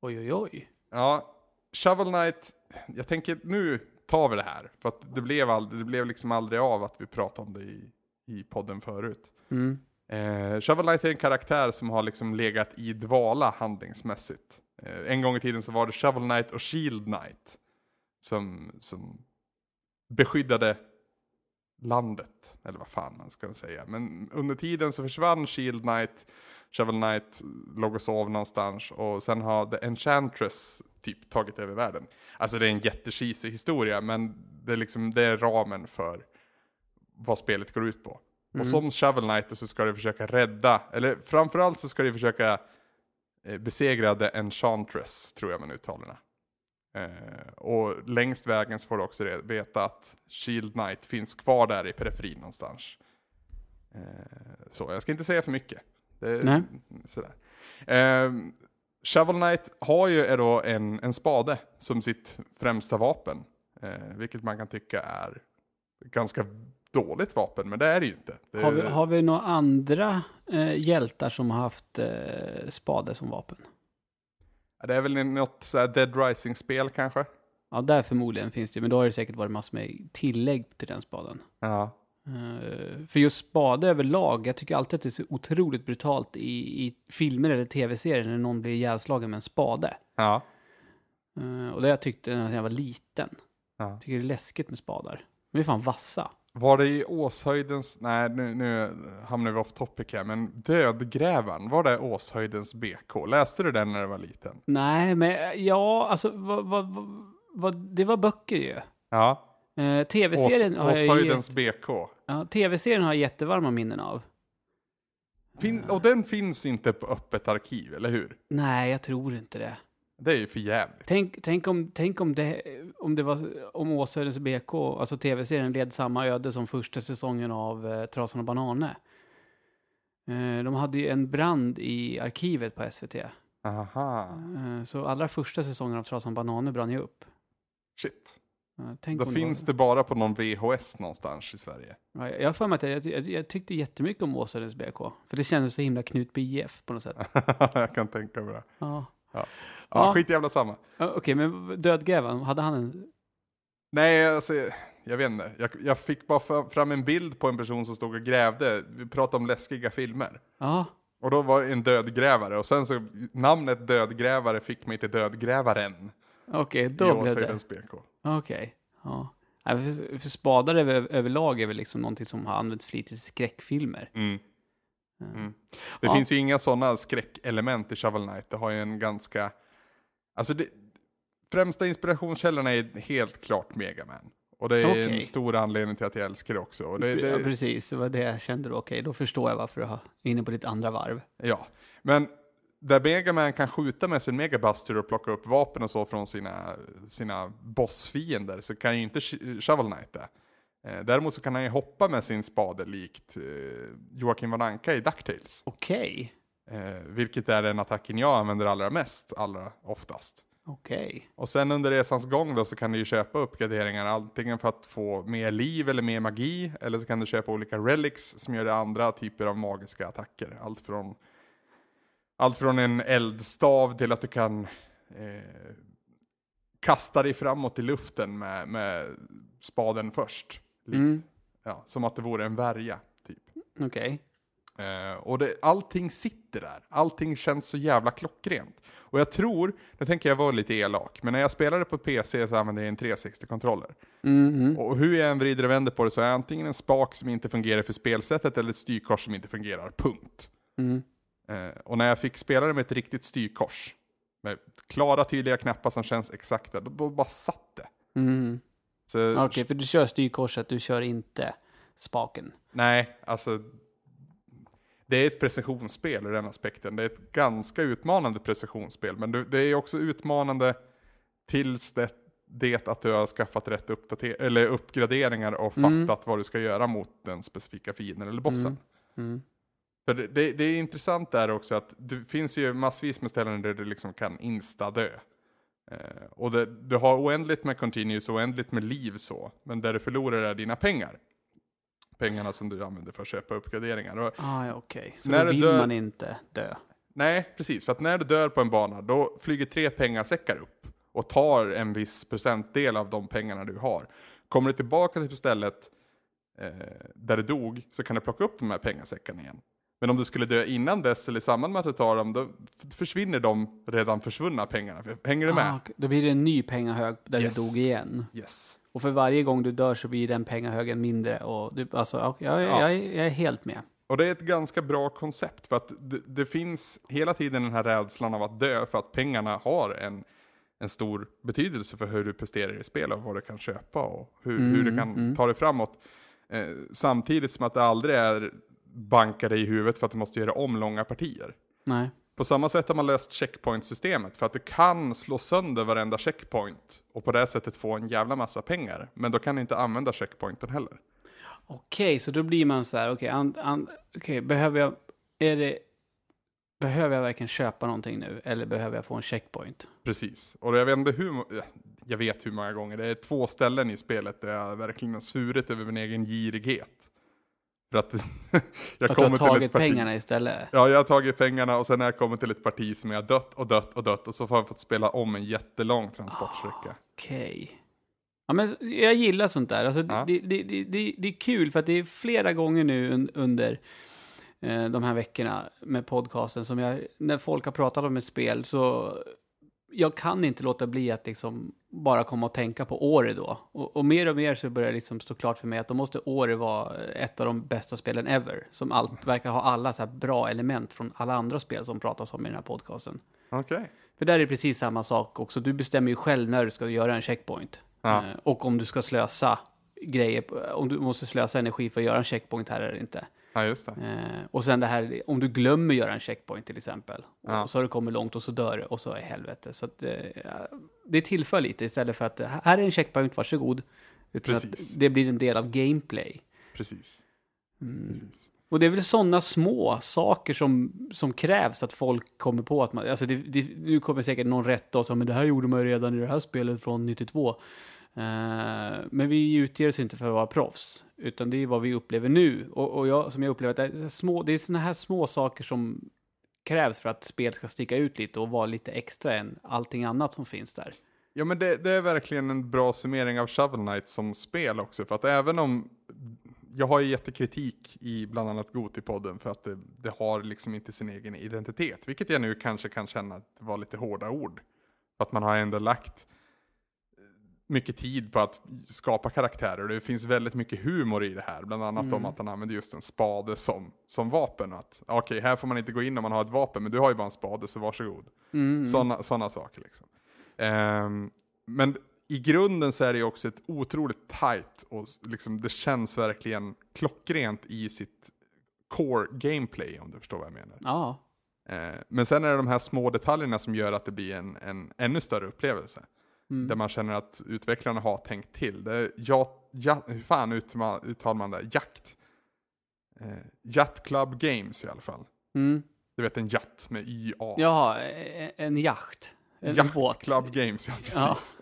Oj, oj, oj. Ja, Shovel Knight, jag tänker nu tar vi det här. För att det blev, aldrig, det blev liksom aldrig av att vi pratade om det i, i podden förut. Mm. Eh, Shovel Knight är en karaktär som har liksom legat i dvala handlingsmässigt. Eh, en gång i tiden så var det Shovel Knight och Shield Knight som, som beskyddade landet, eller vad fan man ska säga. Men under tiden så försvann Shield Knight, Shovel Knight låg och sov någonstans och sen har The Enchantress typ tagit över världen. Alltså det är en jättecheesy historia men det är liksom, det är ramen för vad spelet går ut på. Mm. Och som Shovel Knight så ska du försöka rädda, eller framförallt så ska du försöka eh, besegra The Enchantress, tror jag man uttalar det. Eh, och längst vägen så får du också veta att Shield Knight finns kvar där i periferin någonstans. Eh, så jag ska inte säga för mycket. Det, Nej. Sådär. Eh, Shovel Knight har ju då en, en spade som sitt främsta vapen. Eh, vilket man kan tycka är ganska dåligt vapen, men det är det ju inte. Det har, vi, har vi några andra eh, hjältar som har haft eh, spade som vapen? Det är väl något så Dead Rising-spel kanske? Ja, där förmodligen finns det, men då har det säkert varit massor med tillägg till den spaden. Ja. Uh, för just spade överlag, jag tycker alltid att det är så otroligt brutalt i, i filmer eller tv-serier när någon blir ihjälslagen med en spade. Ja. Uh, och det jag tyckte när jag var liten. Ja. Jag tycker det är läskigt med spadar. De är fan vassa. Var det i Åshöjdens, nej nu, nu hamnar vi off topic här, men Dödgrävaren, var det Åshöjdens BK? Läste du den när du var liten? Nej, men ja, alltså vad, vad, vad, det var böcker ju. Ja. Uh, Tv-serien har jag Åshöjdens BK. Ja, tv-serien har jag jättevarma minnen av. Fin, och den finns inte på öppet arkiv, eller hur? Nej, jag tror inte det. Det är ju för jävligt. Tänk, tänk, om, tänk om, det, om det var om Åshöjdens BK, alltså tv-serien, led samma öde som första säsongen av eh, Trasan och Banane. Eh, de hade ju en brand i arkivet på SVT. Aha. Eh, så allra första säsongen av Trasan och Banane brann ju upp. Shit. Tänk Då finns det, bara på någon VHS någonstans i Sverige. Ja, jag har för mig att jag, jag, jag tyckte jättemycket om Åshöjdens BK. För det kändes så himla Knut BF på något sätt. jag kan tänka mig det. Ja. Ja, ja, skit jävla samma. Okej, okay, men dödgrävaren, hade han en... Nej, alltså jag vet inte. Jag, jag, fick bara fram en bild på en person som stod och grävde. Vi pratade om läskiga filmer. Ja. Och då var det en dödgrävare och sen så namnet dödgrävare fick mig till dödgrävaren. Okej, okay, då blev det. Okej, okay. ja. För, för spadar över, överlag är väl liksom någonting som har använts flitigt i skräckfilmer. Mm. Mm. Det ja. finns ju inga sådana skräckelement i Shovel Knight. Det har ju en ganska, alltså det, främsta inspirationskällorna är helt klart Megaman. Och det är okay. en stor anledning till att jag älskar det också. Och det, det... Ja, precis, det var det jag kände då. Okej, då förstår jag varför du är inne på ditt andra varv. Ja, men där Megaman kan skjuta med sin Megabuster och plocka upp vapen och så från sina, sina bossfiender så kan ju inte Shovel Knight det. Eh, däremot så kan han ju hoppa med sin spade likt eh, Joakim von Anka i DuckTales. Okej. Eh, vilket är den attacken jag använder allra mest, allra oftast. Okej. Och sen under resans gång då så kan du ju köpa uppgraderingar antingen för att få mer liv eller mer magi eller så kan du köpa olika relics som gör det andra typer av magiska attacker. Allt från, allt från en eldstav till att du kan eh, kasta dig framåt i luften med, med spaden först. Likt, Mm. ja, som att det vore en värja. Typ. Okej. Eh, och det, allting sitter där. Allting känns så jävla klockrent. Och jag tror, nu tänker jag vara lite elak, men när jag spelade på PC så använde jag en 360-kontroller. Mm, mm. Och hur jag än vrider och vänder på det så är det antingen en spak som inte fungerar för spelsättet eller ett styrkors som inte fungerar, punkt. Mm. Eh, och när jag fick spela det med ett riktigt styrkors, med klara tydliga knappar som känns exakta, då, då bara satt det. Mm. Så, Okej, för du kör styrkorset, du kör inte spaken. Nej, alltså. Det är ett precisionsspel ur den aspekten. Det är ett ganska utmanande precisionsspel. Men det är också utmanande tills det, det att du har skaffat rätt eller uppgraderingar och Mm. fattat vad du ska göra mot den specifika fienden eller bossen. Mm. Mm. För det, det, det är intressant där också att det finns ju massvis med ställen där du liksom kan insta-dö. Eh, och det, du har oändligt med continues oändligt med liv så. Men där du förlorar är dina pengar. Pengarna som du använder för att köpa uppgraderingar. Och, Ah, ja, okej. Så När då vill dör- man inte dö. nej, precis. För att när du dör på en bana då flyger tre pengasäckar upp. Och tar en viss procentdel av de pengarna du har. Kommer du tillbaka till stället eh, där du dog så kan du plocka upp de här pengasäckarna igen. Men om du skulle dö innan dess eller i samband med att du tar dem, då försvinner de redan försvunna pengarna. Hänger du med? Ah. Då blir det en ny pengahög där Yes. du dog igen. Yes. Och för varje gång du dör så blir den pengahögen mindre. Och du, alltså, ja, jag, Ja. jag, är- jag är helt med. Och det är ett ganska bra koncept för att det, det finns hela tiden den här rädslan av att dö för att pengarna har en, en stor betydelse för hur du presterar i spel och vad du kan köpa och hur, hur du Mm, kan mm. ta dig framåt. Eh, samtidigt som att det aldrig är banka dig i huvudet för att du måste göra om långa partier. Nej. På samma sätt har man löst checkpoint-systemet för att du kan slå sönder varenda checkpoint och på det sättet få en jävla massa pengar. Men då kan du inte använda checkpointen heller. Okej, så då blir man så här, okej, an, okej, behöver jag, är det, behöver jag verkligen köpa någonting nu? Eller behöver jag få en checkpoint? Precis, och jag vet inte hur, jag vet hur många gånger, det är två ställen i spelet där jag verkligen har svurit över min egen girighet. För att jag Att du har kommer till ett tagit parti. pengarna istället? Ja, jag har tagit pengarna och sen har jag kommit till ett parti som jag har dött och dött och dött och så har jag fått spela om en jättelång transportsträcka. Okej. Ja, men jag gillar sånt där. Alltså, Ja. det, det, det, det, är kul för att det är flera gånger nu un, under eh, de här veckorna med podcasten som jag, när folk har pratat om ett spel så jag kan inte låta bli att liksom bara komma och tänka på Ori då. Och, och mer och mer så börjar det liksom stå klart för mig att då måste Ori vara ett av de bästa spelen ever. Som allt, verkar ha alla så bra element från alla andra spel som pratas om i den här podcasten. Okej. För där är det precis samma sak också. Du bestämmer ju själv när du ska göra en checkpoint. Ja. Eh, Och om du ska slösa grejer, om du måste slösa energi för att göra en checkpoint här eller inte. Ja, just det. Eh, Och sen det här, om du glömmer göra en checkpoint till exempel. Ja. Och så har du kommit långt och så dör du och så är helvete. Så att, eh, det tillför lite istället för att eh, här är en checkpoint, varsågod. Utan Precis. att det blir en del av gameplay. Precis. Mm. Precis. Och det är väl sådana små saker som, som krävs att folk kommer på att man, alltså det, det, nu kommer säkert någon rätta och säga men det här gjorde man ju redan i det här spelet från 92. Eh, men vi utger oss inte för att vara proffs, utan det är vad vi upplever nu. Och, och jag, som jag upplever att det är, små, det är sådana här små saker som krävs för att spel ska sticka ut lite och vara lite extra än allting annat som finns där. Ja men det, det är verkligen en bra summering av Shovel Knight som spel också. För att även om jag har ju jättekritik i bland annat Gotipodden för att det, det har liksom inte sin egen identitet. Vilket jag nu kanske kan känna att det var lite hårda ord. För att man har ändå lagt mycket tid på att skapa karaktärer. Det finns väldigt mycket humor i det här. Bland annat Mm. om att han använder just en spade som, som vapen. Att Okej, här får man inte gå in om man har ett vapen, men du har ju bara en spade så varsågod. Mm. Sådana såna saker liksom. Ehm, men i grunden så är det också ett otroligt tight och liksom det känns verkligen klockrent i sitt core gameplay om du förstår vad jag menar. Ja, Eh, men sen är det de här små detaljerna som gör att det blir en, en ännu större upplevelse. Mm. Där man känner att utvecklarna har tänkt till. Det är, ja, ja, hur fan uttalar man det? Jakt. Eh, Yacht Club Games i alla fall. Mm. Du vet en jatt med YA. Jaha, e- en jakt. En Yacht båt. Club Games, ja precis.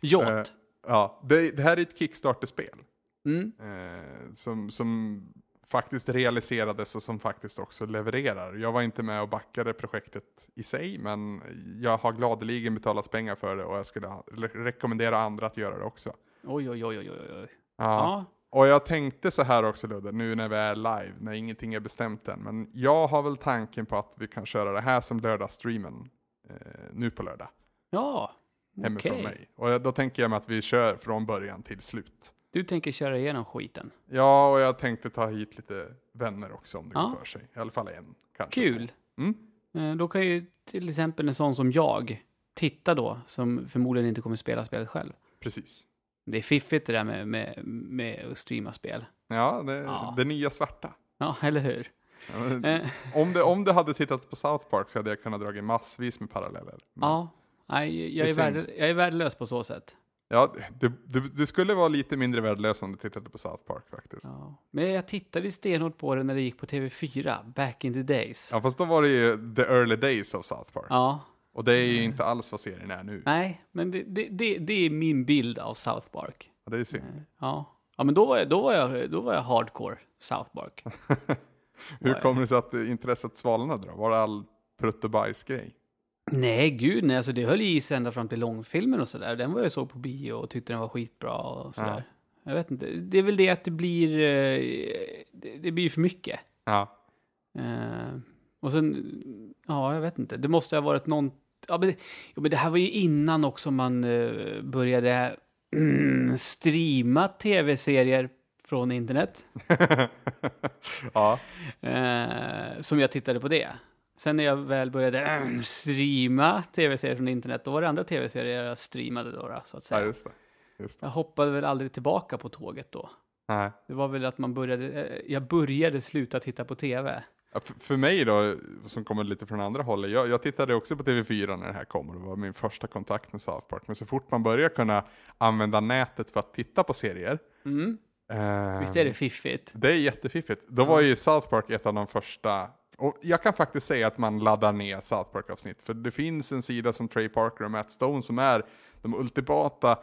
Ja. Eh, ja, det, det här är ett Kickstarter-spel. Mm. Eh, som, som faktiskt realiserades och som faktiskt också levererar. Jag var inte med och backade projektet i sig, men jag har gladeligen betalat pengar för det och jag skulle rekommendera andra att göra det också. Oj, oj, oj, oj, oj. Ja. Ja. Och jag tänkte så här också Ludde, nu när vi är live, när ingenting är bestämt än. Men jag har väl tanken på att vi kan köra det här som lördagsstreamen eh, nu på lördag. Ja, Hemifrån okej. mig. Och då tänker jag mig att vi kör från början till slut. Du tänker köra igenom skiten. Ja, och jag tänkte ta hit lite vänner också om det Ja. går för sig. I alla fall en, kanske Kul. Mm. Eh, Då kan ju till exempel en sån som jag titta då, som förmodligen inte kommer spela spelet själv. Precis. Det är fiffigt det där med, med, med att streama spel. Ja, det, Ja. det nya svarta. Ja, eller hur? Ja, men Eh, Om, det, om du hade tittat på South Park så hade jag kunnat dra massvis med paralleller. Men- ja, nej, jag, Det är värde, jag är värdelös på så sätt. Ja, du, du, du skulle vara lite mindre värdelös om du tittade på South Park faktiskt. Ja. Ja. Men jag tittade stenhårt på det när det gick på TV4, back in the days. fast då var det ju the early days of South Park. Ja, Och det är ju inte alls vad serien är nu. nej, men det, det, det, det är min bild av South Park. Och det är synd. Ja, ja men då var, jag, då, var jag, då var jag hardcore South Park. Hur kommer det sig att intresset svalnade då? Var det all prutt och bajs grej? Nej, gud nej, alltså det höll i sig ända fram till långfilmen och sådär. Den var jag såg på bio och tyckte den var skitbra och sådär. Jag vet inte, det är väl det att det blir, eh, det, blir för mycket. Ja. Eh, och sen, ja, jag vet inte, det måste ha varit någon, ja men, det, jo, men det här var ju innan också man eh, började mm, streama tv-serier från internet. ja. Eh, som jag tittade på det. Sen när jag väl började äh, streama tv-serier från internet, då var det andra tv-serier jag streamade då, så att ja, säga. just det. Just det. Jag hoppade väl aldrig tillbaka på tåget då. Nej. Det var väl att man började, eh, jag började sluta titta på tv. Ja, för, för mig då, som kommer lite från andra hållet, jag, jag tittade också på TV4 när det här kom och det var min första kontakt med South Park. Men så fort man börjar kunna använda nätet för att titta på serier. Mm. eh, Visst är det fiffigt? Det är jättefiffigt. Då var ju South Park ett av de första, och jag kan faktiskt säga att man laddar ner South Park-avsnitt. För det finns en sida som Trey Parker och Matt Stone som är de ultimata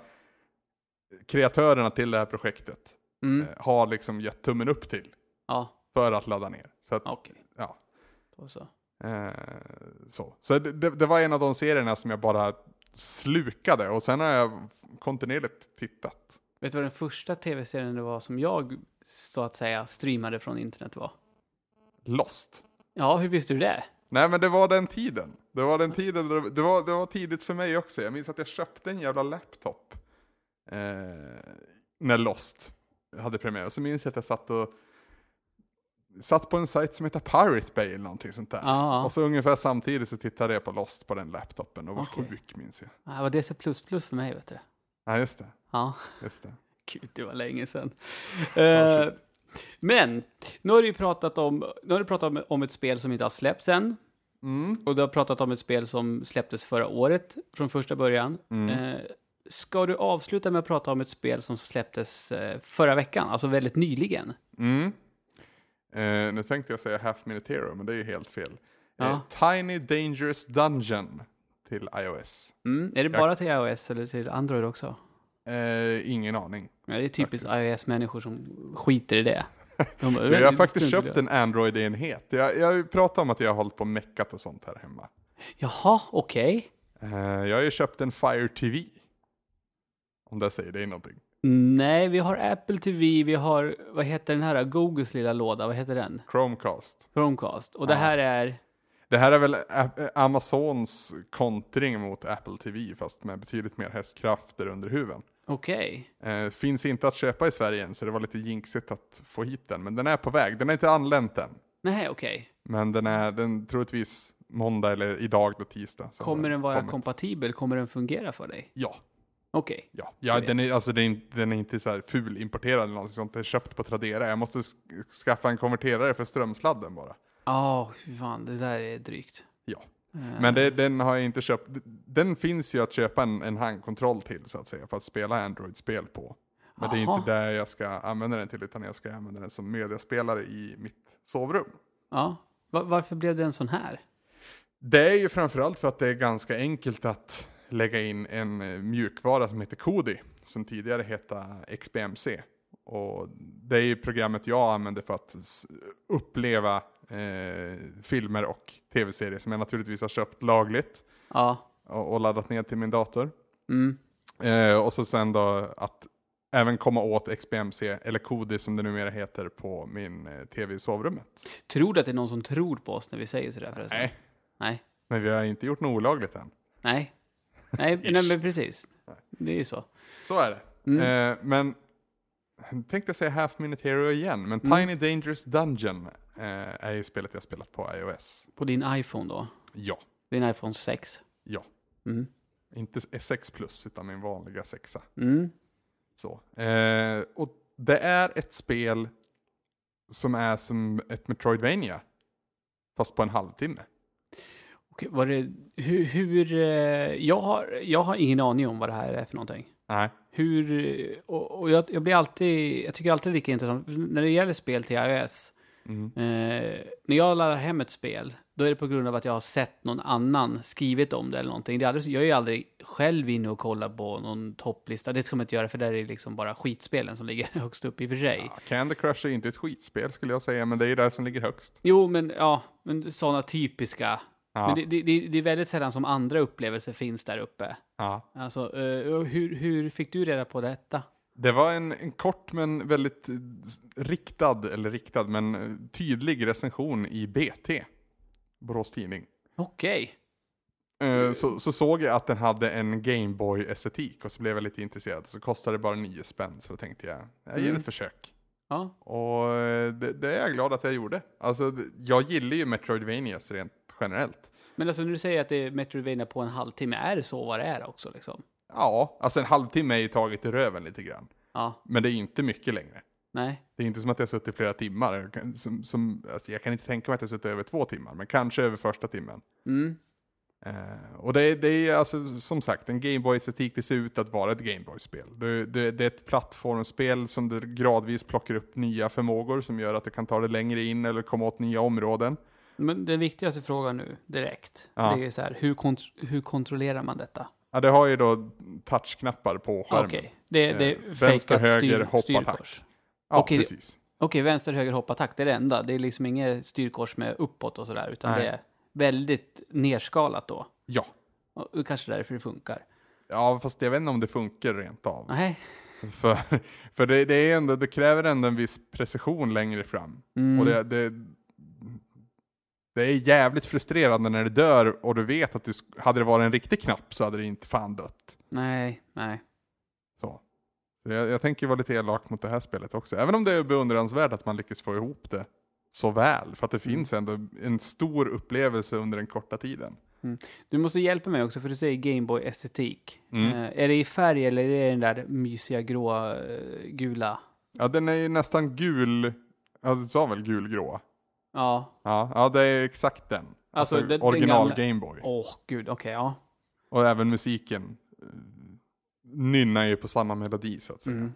kreatörerna till det här projektet. Mm. eh, Har liksom gett tummen upp till Ja, för att ladda ner. Så att, okej. ja. Då så. Eh, så så det, det, det var en av de serierna som jag bara slukade och sen har jag kontinuerligt tittat. Vet du vad den första tv-serien det var som jag, så att säga, streamade från internet var? Lost. Ja, hur visste du det? Nej men det var den tiden. Det var den tiden, det var, det var tidigt för mig också. Jag minns att jag köpte en jävla laptop. Eh, när Lost hade premiär. Så minns jag att jag satt och satt på en sajt som heter Pirate Bay eller någonting sånt där. Ja, Och så ungefär samtidigt så tittade jag på Lost på den laptopen och var Okej. sjuk minns jag. det var DC++ för mig, vet du. Ja just det, Ja. just det. Gud, det var länge sedan. Ja, shit. Men, nu har du ju pratat om, nu har du pratat om, om ett spel som inte har släppts än. Mm. Och du har pratat om ett spel som släpptes förra året från första början. Mm. Eh, ska du avsluta med att prata om ett spel som släpptes eh, förra veckan, alltså väldigt nyligen? Mm. Eh, nu tänkte jag säga Half Minute Hero, men det är ju helt fel. Ja. Eh, Tiny Dangerous Dungeon till iOS. Mm. Är det bara till iOS eller till Android också? Eh, ingen aning. Ja, det är typiskt iOS-människor som skiter i det. De, Men jag har faktiskt köpt en Android-enhet. Jag, jag pratat om att jag har hållit på och meckat och sånt här hemma. Jaha, okej. Eh, jag har ju köpt en Fire TV. Om det säger dig någonting. Nej, vi har Apple TV, vi har, vad heter den här, Googles lilla låda, vad heter den? Chromecast. Chromecast. Och det här är, Det här är väl Amazons kontring mot Apple TV fast med betydligt mer hästkrafter under huven. Okej. Eh, finns inte att köpa i Sverige än så det var lite jinxigt att få hit den. Men den är på väg. Den är inte anlänt än. Nej, okej. Men den är den troligtvis måndag eller idag då tisdag. Kommer den vara kommit. kompatibel? Kommer den fungera för dig? Ja. Okej. Ja, ja den, är, alltså, den, är, inte- den är inte så här ful importerad eller något sånt. Det är köpt på Tradera. Jag måste sk- skaffa en konverterare för strömsladden bara. Ja, oh, fan, det där är drygt. Ja. Men det, den har jag inte köpt. Den finns ju att köpa en, en handkontroll till så att säga för att spela Android-spel på. Men Aha. det är inte där jag ska använda den till utan jag ska använda den som mediaspelare i mitt sovrum. Ja, varför blev det en sån här? Det är ju framförallt för att det är ganska enkelt att lägga in en eh, mjukvara som heter Kodi, som tidigare hette XBMC. Och det är ju programmet jag använder för att uppleva eh, filmer och tv-serier som jag naturligtvis har köpt lagligt. Ja. Och, och laddat ner till min dator. Mm. Eh, och så sen då att även komma åt XBMC, eller Kodi som det numera heter, på min eh, tv i sovrummet. Tror du att det är någon som tror på oss när vi säger sådär förresten? Nej. Nej. Men vi har inte gjort något olagligt än. Nej. Nej, nej men precis. Det är ju så. Så är det. Mm. Eh, men tänkte säga Half Minute Hero igen, men mm. Tiny Dangerous Dungeon är ju spelet jag spelat på iOS. På din iPhone då? Ja. Din iPhone 6? Ja. Mm. Inte 6 plus, utan min vanliga 6. Mm. Så. Eh, och det är ett spel som är som ett Metroidvania. Fast på en halvtimme. Okej, var det, hur, hur eh, jag, har, jag har ingen aning om vad det här är för någonting. Nej. Hur, och, och jag, jag, blir alltid, jag tycker alltid lika intressant, när det gäller spel till iOS, mm. eh, när jag laddar hem ett spel, då är det på grund av att jag har sett någon annan skrivit om det eller någonting. Det är aldrig, jag är ju aldrig själv inne och kollar på någon topplista. Det ska man inte göra för där är det liksom bara skitspelen som ligger högst upp i och för sig. Ja, Candy Crush är inte ett skitspel skulle jag säga, men det är ju det som ligger högst. Jo, men ja, men sådana typiska. Ja. Men det, det, det, är väldigt sällan som andra upplevelser finns där uppe. Ja. Alltså, uh, hur, hur fick du reda på detta? Det var en, en, kort men väldigt riktad, eller riktad, men tydlig recension i BT. Borås Tidning. Okej. Okay. Uh, så, så, såg jag att den hade en Gameboy-estetik och så blev jag lite intresserad. Så kostade det bara nio spänn så då tänkte jag, jag ger mm. ett försök. Ja. Och eh, det, det, är jag glad att jag gjorde. Alltså, jag gillar ju Metroidvanias rent generellt. Men alltså när du säger att det är Metroidvania på en halvtimme, är det så vad det är också liksom? Ja, alltså en halvtimme är ju taget i röven lite grann. Ja. Men det är inte mycket längre. Nej. Det är inte som att jag suttit flera timmar. Som, som, alltså jag kan inte tänka mig att jag suttit över två timmar, men kanske över första timmen. Mm. Uh, och det, det, är alltså som sagt en Gameboy-estetik, det ser ut att vara ett Gameboy-spel. Det, det, det, är ett plattformsspel som det gradvis plockar upp nya förmågor som gör att det kan ta det längre in eller komma åt nya områden. Men den viktigaste frågan nu, direkt, ja. det är så här, hur, kont hur kontrollerar man detta? Ja, det har ju då touchknappar på skärmen. Okej, det, det är eh, Vänster, höger, hoppattack. Ja, okay, precis. Okej, vänster, höger, hoppattack, det är det enda. Det är liksom inget styrkors med uppåt och sådär, utan Nej. det är väldigt nerskalat då. Ja. Och kanske därför det funkar. Ja, fast jag vet inte om det funkar rent av. Nej. För, för det, det, är ändå, det kräver ändå en viss precision längre fram. Mm. Och det, det, det är jävligt frustrerande när det dör och du vet att du, hade det varit en riktig knapp så hade det inte fan dött. Nej, nej. Så. så jag, jag tänker vara lite elak mot det här spelet också. Även om det är beundransvärt att man lyckas få ihop det så väl. För att det mm. finns ändå en stor upplevelse under den korta tiden. Mm. Du måste hjälpa mig också för du säger Gameboy-estetik. Mm. Uh, är det i färg eller är det den där mysiga grå, uh, gula? Ja, den är nästan gul. Ja, du sa väl gulgrå? Ja. Ja, ja det är exakt den. Alltså, alltså den, original den Gameboy. Åh, oh, gud, okej, okay, ja. Och även musiken uh, nynnar ju på samma melodi så att säga. Mm.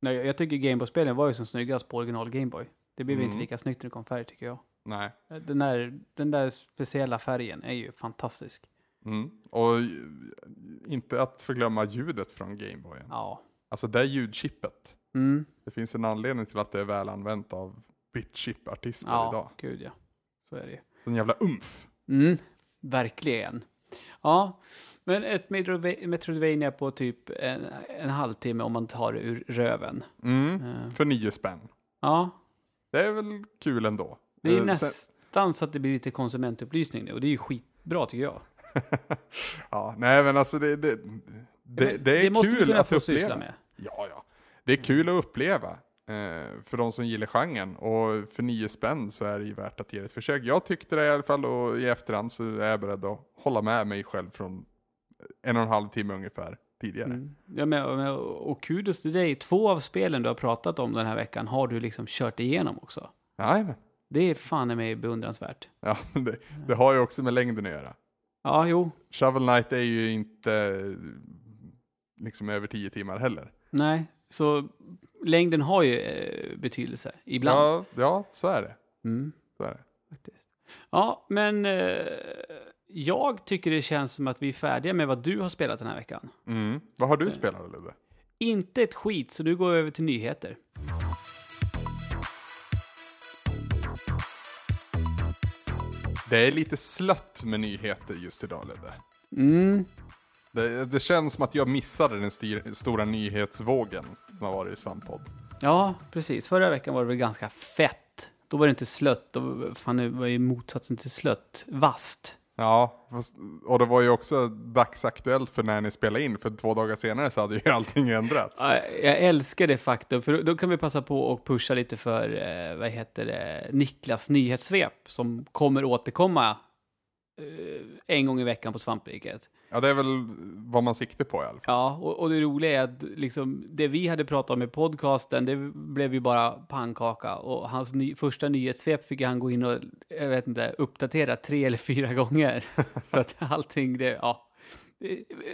Nej, jag tycker Gameboy-spelen var ju som snyggast på original Gameboy. Det blev mm. inte lika snyggt när det kom färg tycker jag. Nej. Den där, den där speciella färgen är ju fantastisk. Mm. Och inte att förglömma ljudet från Gameboyen. Ja. Alltså det ljudchippet. Mm. Det finns en anledning till att det är väl använt av bitchip-artister ja, idag. Ja, gud ja. Så är det ju. Sån jävla umf. Mm, verkligen. Ja, men ett Metroidvania på typ en, en halvtimme om man tar det ur röven. Mm, uh. För nio spänn. Ja. Det är väl kul ändå. Det är uh, nästan så att det blir lite konsumentupplysning nu och det är ju skitbra tycker jag. ja, nej men alltså det, det, det, det är det måste kul kunna att få uppleva. syssla med. Ja, ja. Det är kul att uppleva. Eh, för de som gillar genren. Och för nio spänn så är det ju värt att ge det ett försök. Jag tyckte det i alla fall och i efterhand så är jag beredd att hålla med mig själv från en och en halv timme ungefär tidigare. Mm. Ja, men, och kudos till dig, två av spelen du har pratat om den här veckan har du liksom kört igenom också. Nej, men. Det är fan i mig beundransvärt. Ja, det, det har ju också med längden att göra. Ja, jo. Shovel Knight är ju inte liksom över tio timmar heller. Nej, så längden har ju eh, betydelse ibland. Ja, ja, så är det. Mm. Så är det. Ja, men eh, jag tycker det känns som att vi är färdiga med vad du har spelat den här veckan. Mm. Vad har du spelat Ludde? Inte ett skit, så nu går vi över till nyheter. Det är lite slött med nyheter just idag Ludde. Mm. Det, det känns som att jag missade den styr, stora nyhetsvågen som har varit i Svamppodd. Ja, precis. Förra veckan var det väl ganska fett. Då var det inte slött, då fan, det var ju motsatsen till slött. Vast. Ja, och det var ju också dagsaktuellt för när ni spelade in, för två dagar senare så hade ju allting ändrats. Ja, Jag älskar det faktum, för då kan vi passa på att pusha lite för, eh, vad heter det, Niklas nyhetssvep som kommer återkomma en gång i veckan på Svampriket. Ja, det är väl vad man siktar på i alla fall. Ja, och, och det roliga är att liksom, det vi hade pratat om i podcasten, det blev ju bara pannkaka. Och hans ny, första nyhetssvep fick han gå in och, jag vet inte, uppdatera tre eller fyra gånger. För att allting, det, ja.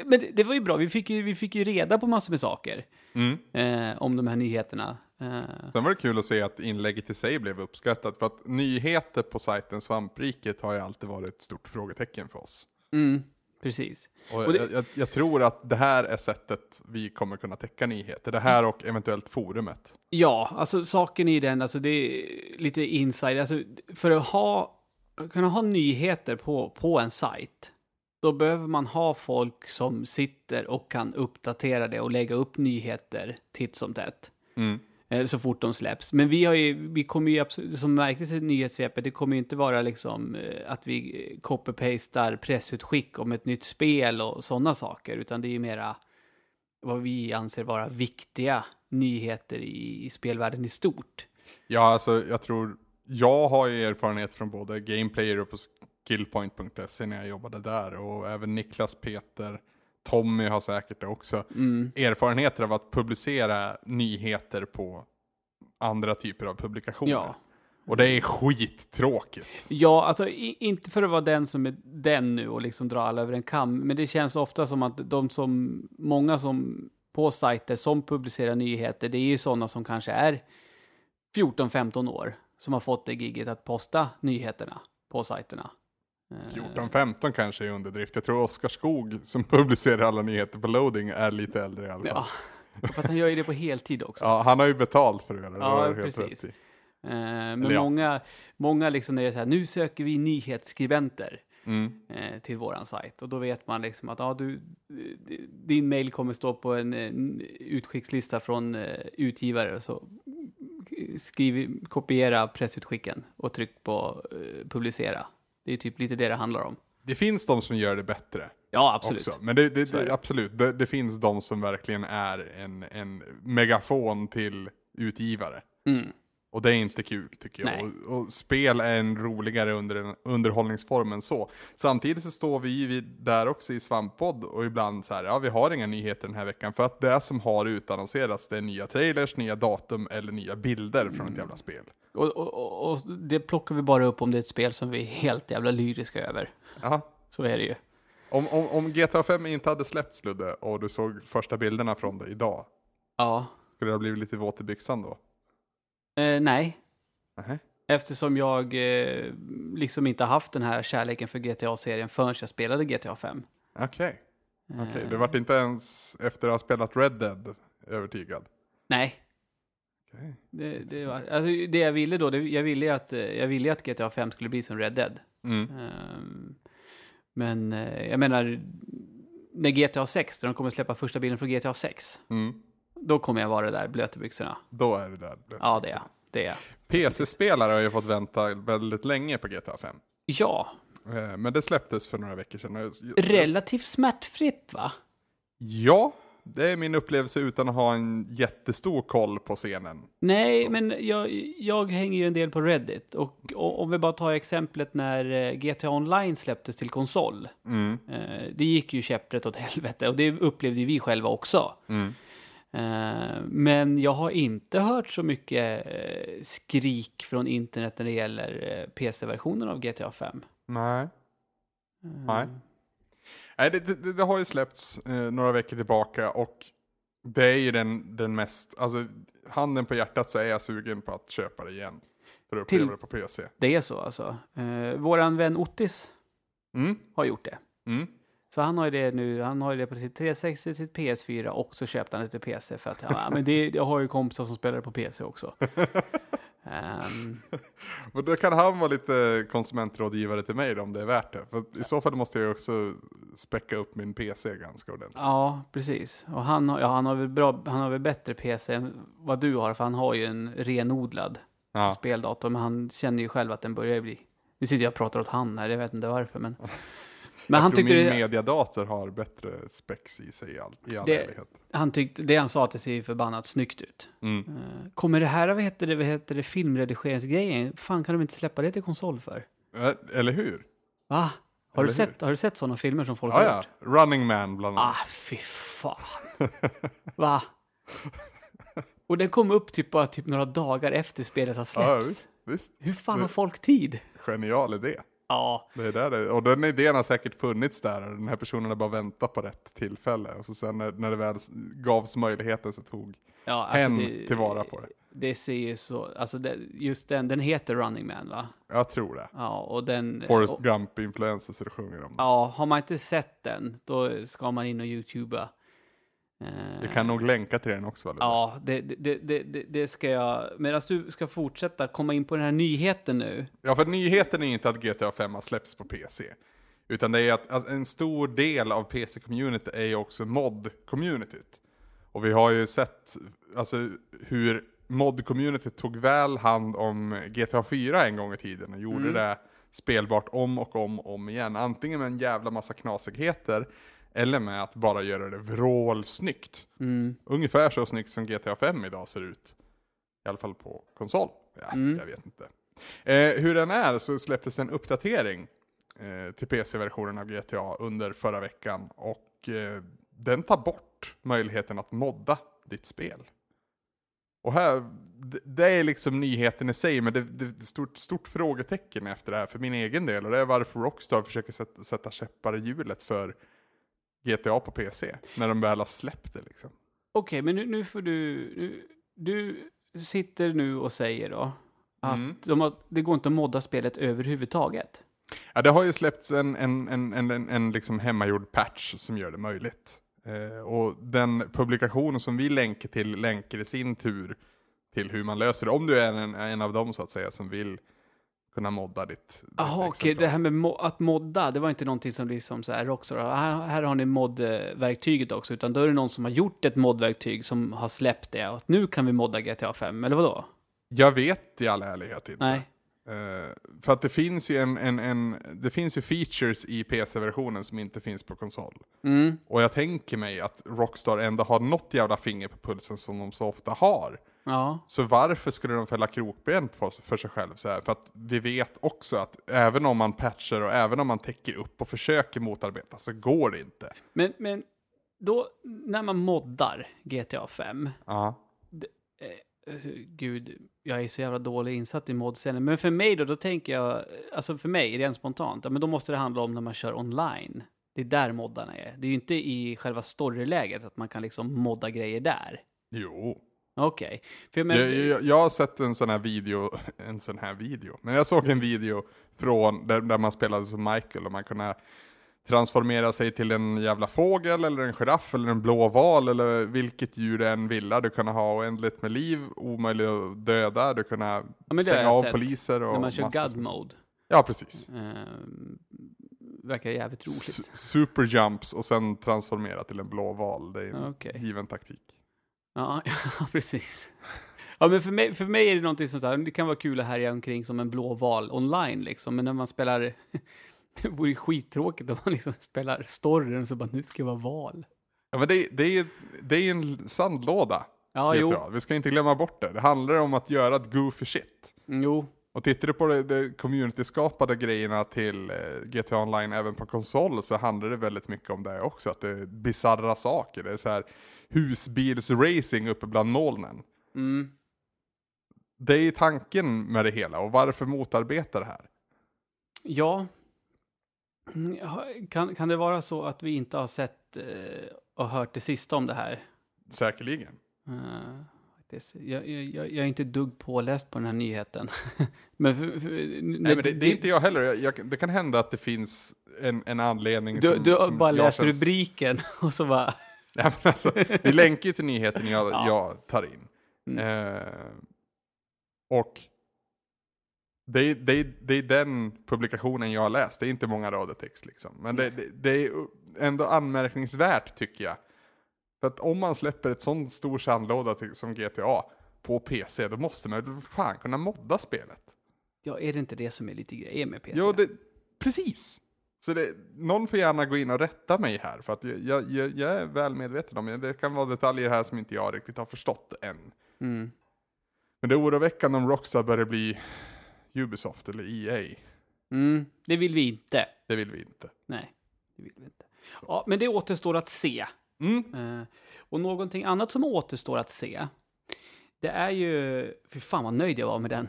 Men det, det var ju bra, vi fick ju, vi fick ju reda på massor med saker Mm. eh, om de här nyheterna. Eh, Sen var det kul att se att inlägget i sig blev uppskattat, för att nyheter på sajten Svampriket har ju alltid varit ett stort frågetecken för oss. mm, precis. Och Och det- jag, jag, tror att det här är sättet vi kommer kunna täcka nyheter. Det här och eventuellt forumet. Ja, alltså saken i den, alltså det är lite inside, alltså för att ha, kunna ha nyheter på, på en sajt, då behöver man ha folk som sitter och kan uppdatera det och lägga upp nyheter titt som tätt. Mm. Eh, så fort de släpps. Men vi har ju, vi kommer ju absolut, som märktes i nyhetssvepet, det kommer ju inte vara liksom eh, att vi eh, copy-pastar pressutskick om ett nytt spel och sådana saker, utan det är ju mera vad vi anser vara viktiga nyheter i, i spelvärlden i stort. Ja, alltså jag tror, jag har ju erfarenhet från både Gameplayer och på skillpoint.se när jag jobbade där. Och även Niklas, Peter, Tommy har säkert det också. Mm. Erfarenheter av att publicera nyheter på andra typer av publikationer. Ja. Och det är skittråkigt. Ja, alltså i, inte för att vara den som är den nu och liksom dra alla över en kam, men det känns ofta som att de som, många som på sajter som publicerar nyheter, det är ju sådana som kanske är 14-15 år, som har fått det giget att posta nyheterna på sajterna. Eh, 14-15 kanske är underdrift. Jag tror Oskar Skog som publicerar alla nyheter på loading är lite äldre i alla fall. Ja, fast han gör ju det på heltid också. Ja, han har ju betalt för att göra det. det Ja, helt precis. Eh, men Eller ja. många, många liksom när det är så här, nu söker vi nyhetsskribenter. Mm. eh, till våran sajt. Och då vet man liksom att ja, du, din mail kommer stå på en, en utskickslista från eh, utgivare. Så skriv, kopiera pressutskicken och tryck på eh, publicera. Det är typ lite det det handlar om. Det finns de som gör det bättre. Ja, absolut. Också. Men det, det, det. absolut, det, det finns de som verkligen är en, en megafon till utgivare. Mm. Och det är inte kul tycker jag. Och, och spel är en roligare under, underhållningsform än så. Samtidigt så står vi vid, där också i Svamppodd och ibland så här, ja vi har inga nyheter den här veckan. För att det som har utannonserats det är nya trailers, nya datum eller nya bilder från ett jävla spel. Och, och, och, det plockar vi bara upp om det är ett spel som vi är helt jävla lyriska över. Ja. Så är det ju. Om, om, om GTA 5 inte hade släppts Ludde och du såg första bilderna från det idag, Ja. skulle det ha blivit lite våt i byxan då? Eh, nej, Nähä. eftersom jag eh, liksom inte haft den här kärleken för GTA-serien förrän jag spelade GTA 5. Okej, okej. Eh, Du vart inte ens efter att ha spelat Red Dead övertygad? Nej, Okej. det, det, var, alltså, det jag ville då, det, jag ville att, eh, jag ville att GTA 5 skulle bli som Red Dead. Mm. Ehm, men eh, jag menar, när GTA 6, när de kommer släppa första bilden från GTA 6, Mm. Då kommer jag vara där blöt i byxorna. Då är det där. Ja, det är. Det är. PC-spelare har ju fått vänta väldigt länge på GTA 5. Ja, Eh, Men det släpptes för några veckor sedan. Relativt smärtfritt va? Ja, det är min upplevelse utan att ha en jättestor koll på scenen. Nej, men jag, jag hänger ju en del på Reddit. Och, och om vi bara tar exemplet när eh, GTA Online släpptes till konsol. Mm. Eh, det gick ju käpprätt åt helvete och det upplevde vi själva också. Mm. Eh, men jag har inte hört så mycket eh, skrik från internet när det gäller eh, PC-versionen av GTA 5. Nej. Nej. Nej, det, det, det, har ju släppts eh, några veckor tillbaka och det är ju den, den mest, alltså handen på hjärtat så är jag sugen på att köpa det igen. För att uppleva det på PC. Det är så alltså. Eh, våran vän Ottis mm. har gjort det. Mm. Så han har ju det nu, han har ju det på sitt 360, sitt PS4 och så köpte han det till PC för att ja, men det, jag har ju kompisar som spelar på PC också. um, då kan han vara lite konsumentrådgivare till mig då, om det är värt det. För i så fall måste jag ju också späcka upp min PC ganska ordentligt. Ja, precis. Och han har, ja, han har väl bra, han har väl bättre PC än vad du har, för han har ju en renodlad ja. speldator, men han känner ju själv att den börjar bli nu sitter jag och pratar åt han här, jag vet inte varför, men Men jag han tror tyckte min det, mediadator har bättre spex i sig i all, i all det, Han tyckte, det han sa att det ser förbannat snyggt ut. Mm. Uh, kommer det här, vad heter det, vad heter det, filmredigeringsgrejen, fan kan de inte släppa det till konsol för? Eller hur? Va? Har du, sett, har du sett sådana filmer som folk ja, har gjort? Ja, Running Man bland annat. Ah, fy fan. Va? Och den kom upp typ bara typ några dagar efter spelet har släppts. Ja, visst, visst. Hur fan har folk tid? Genial idé. Ja. Det är där det, och den idén har säkert funnits där. Den här personen har bara väntat på rätt tillfälle. Och så sen när, när det väl gavs möjligheten så tog ja, alltså hen det, tillvara på det. Det ser ju så, alltså det, just den, den heter Running Man va? Jag tror det. Ja, och den... Forrest Gump-influencer så det sjunger om Ja, har man inte sett den, då ska man in och youtuba. Vi kan nog länka till den också. Eller? Ja, det, det, det, det, ska jag. Medan du ska fortsätta komma in på den här nyheten nu. Ja, för nyheten är inte att GTA 5 har släppts på PC. Utan det är att alltså, en stor del av PC-communityt är ju också mod-communityt. Och vi har ju sett alltså, hur mod-communityt tog väl hand om GTA 4 en gång i tiden och gjorde mm. det spelbart om och om och om igen. Antingen med en jävla massa knasigheter eller med att bara göra det vrålsnyggt. Mm. Ungefär så snyggt som GTA 5 idag ser ut. I alla fall på konsol. Ja, mm. Jag vet inte. Eh, hur den är så släpptes en uppdatering eh, till PC-versionen av GTA under förra veckan. Och eh, den tar bort möjligheten att modda ditt spel. Och här, det är liksom nyheten i sig, men det, det är ett stort, stort frågetecken efter det här för min egen del. Och det är varför Rockstar försöker sätta, sätta käppar i hjulet för GTA på PC. När de väl har släppt det liksom. Okej, okay, men nu, nu, får du... Nu, du sitter nu och säger då att mm. de har, det går inte att modda spelet överhuvudtaget. Ja, det har ju släppts en, en, en, en, en, en liksom hemmagjord patch som gör det möjligt. Eh, och den publikation som vi länkar till länkar i sin tur till hur man löser det. Om du är en, en av dem så att säga som vill kunna modda ditt, Jaha, okej, okay. det här med mo att modda, det var inte någonting som liksom så här Rockstar, här, här har ni moddverktyget också, utan då är det någon som har gjort ett moddverktyg som har släppt det, och nu kan vi modda GTA 5, eller vadå? Jag vet i all ärlighet inte. Nej. Uh, för att det finns ju en, en, en det finns ju features i PC-versionen som inte finns på konsol. Mm. Och jag tänker mig att Rockstar ändå har något jävla finger på pulsen som de så ofta har. Ja. Så varför skulle de fälla krokben för, för sig själv så här? För att vi vet också att även om man patchar och även om man täcker upp och försöker motarbeta så går det inte. Men, men då, när man moddar GTA 5. Ja. Det, eh, alltså, gud, jag är så jävla dålig insatt i modscenen. Men för mig då, då tänker jag, alltså för mig, rent spontant, men då måste det handla om när man kör online. Det är där moddarna är. Det är ju inte i själva storyläget att man kan liksom modda grejer där. Jo. Okej. Okay. Men... Jag, jag, jag, har sett en sån här video, en sån här video, men jag såg en video från där, där man spelade som Michael och man kunde transformera sig till en jävla fågel eller en giraff eller en blå val eller vilket djur du än ville. Du kunde ha oändligt med liv, omöjligt att döda, du kunde ja, stänga av sett. poliser och När man kör God mode. Ja, precis. Uh, verkar jävligt roligt. S super jumps och sen transformera till en blå val. Det är en okay. given taktik. Ja, ja precis. Ja, men för mig, för mig är det någonting som så här, det kan vara kul att härja omkring som en blå val online liksom, men när man spelar, det vore skittråkigt om man liksom spelar storyn så bara nu ska jag vara val. Ja, men det, det är ju det är en sandlåda. Ja, jo. Vi ska inte glömma bort det. Det handlar om att göra ett goofy shit. Jo. Och tittar du på de, de community-skapade grejerna till eh, GTA Online även på konsol så handlar det väldigt mycket om det också. Att det är bizarra saker. Det är så här, husbilsracing uppe bland molnen. Mm. Det är tanken med det hela och varför motarbeta det här? Ja. Mm, Kan, kan det vara så att vi inte har sett eh, och hört det sista om det här? Säkerligen. Faktiskt. jag, jag, jag är inte dugg påläst på den här nyheten. men för, för, Nej, men det, det är inte jag heller. Jag, det kan hända att det finns en, en anledning Du, som, du som bara läst rubriken och så bara... Ja, men alltså, det länkar ju till nyheten jag, Ja. jag tar in. Mm. Eh, och det är, det, är, det är den publikationen jag har läst, det är inte många rader text liksom. Men det, det, det är ändå anmärkningsvärt tycker jag. För att om man släpper ett sån stor sandlåda till, som GTA på PC, då måste man väl fan kunna modda spelet. Ja, är det inte det som är lite grejer med PC? Jo, det, precis. Så det, någon får gärna gå in och rätta mig här, för att jag, jag, jag, är väl medveten om det. Det kan vara detaljer här som inte jag riktigt har förstått än. Mm. Men det är oroväckande om Rockstar börjar bli Ubisoft eller EA. Mm, det vill vi inte. Det vill vi inte. Nej, det vill vi inte. Ja, men det återstår att se. Mm. Eh, och någonting annat som återstår att se, det är ju... Fy fan vad nöjd jag var med den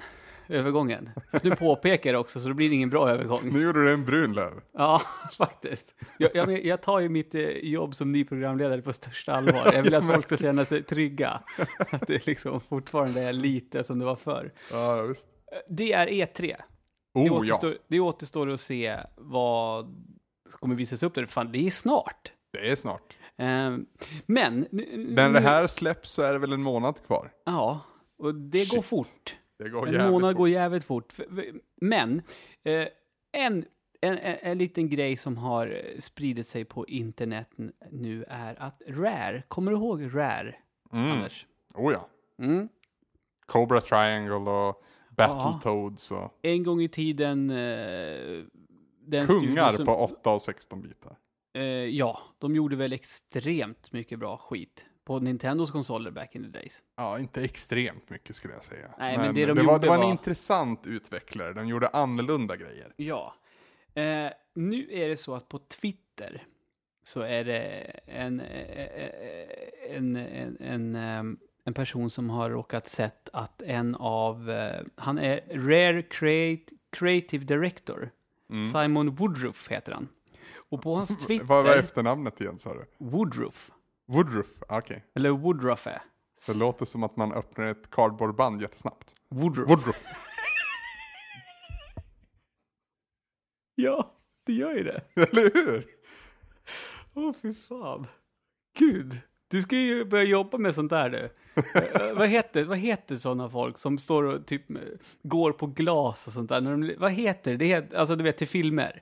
övergången. Nu påpekar jag det också, så det blir ingen bra övergång. Nu gjorde du en brun löv. Ja, faktiskt. Jag, jag, jag tar ju mitt eh, jobb som ny programledare på största allvar. Jag vill att folk ska känna sig trygga. Att det liksom fortfarande är lite som det var förr. Ja, visst. Det är E3. Det Oh ja. återstår, det återstår att se vad som kommer visas upp där. Fan, det är snart. Det är snart. Ehm, men... När det här släpps så är det väl en månad kvar. Ja, och det går Shit. fort. En jävligt månad fort. går jävligt fort. Men, eh, en, en, en, en liten grej som har eh, spridit sig på internet nu är att Rare, kommer du ihåg Rare, Mm. Anders? Oh ja. Mm. Cobra Triangle och Ja. Battletoads och En gång i tiden... Eh, den kungar som, på 8 och 16 bitar. Eh, ja, de gjorde väl extremt mycket bra skit på Nintendos konsoler back in the days. Ja, inte extremt mycket skulle jag säga. Nej, men det de var, gjorde det var en var- intressant utvecklare. De gjorde annorlunda grejer. Ja. Eh, nu är det så att på Twitter så är det en, eh, en, en, en, ehm, en person som har råkat sett att en av, eh, han är Rare Create, Creative Director, Mm. Simon Woodruff heter han. Och på hans Twitter, Vad var efternamnet igen sa du? Woodruff, Woodruff, Ah, okej. eller Woodruff är, Det låter som att man öppnar ett cardboardband jättesnabbt. Woodruff. Woodruff. Ja, det gör ju det. Eller hur? Åh, fy fan. Gud. Du ska ju börja jobba med sånt där du. Eh, vad heter, vad heter sådana folk som står och typ eh, går på glas och sånt där? När de, vad heter det? det? Heter, alltså du vet till filmer.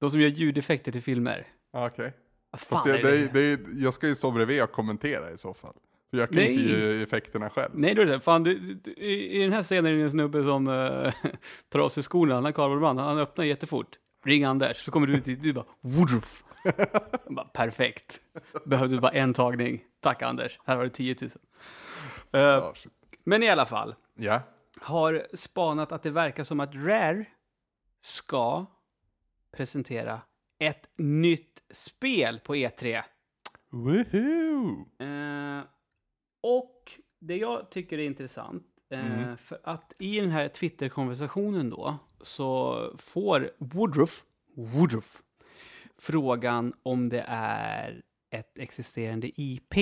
De som gör ljudeffekter till filmer. Ja, Okej. Fast fan det, det, det? jag ska ju stå bredvid och kommentera i så fall. För jag kan Nej. inte ge effekterna själv. Nej, här, fan, du, du, i, i den här scenen är det en snubbe som uh, tar av sig skorna, han har kardborreband, han öppnar jättefort. Ring Anders, så kommer du ut dit, du bara Woodruff. Bara, perfekt. Behövde bara en tagning. Tack Anders, här var det 10 000. Eh, Ja, shit. men i alla fall, ja. har spanat att det verkar som att Rare ska presentera ett nytt spel på E E3. Woohoo! Eh, och det jag tycker är intressant, eh, Mm. för att i den här Twitter-konversationen då, så får Woodruff, Woodruff frågan om det är ett existerande IP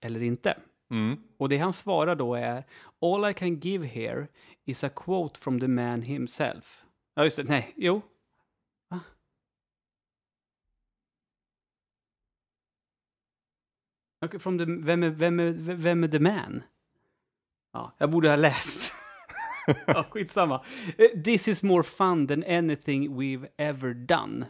eller inte. Mm. Och det han svarar då är All I can give here is a quote from the man himself. Ja, just det. Nej, jo. Va? Okay, from the, vem, är, vem, är, vem är the man? Ja, jag borde ha läst. ja, skitsamma. Eh, This is more fun than anything we've ever done.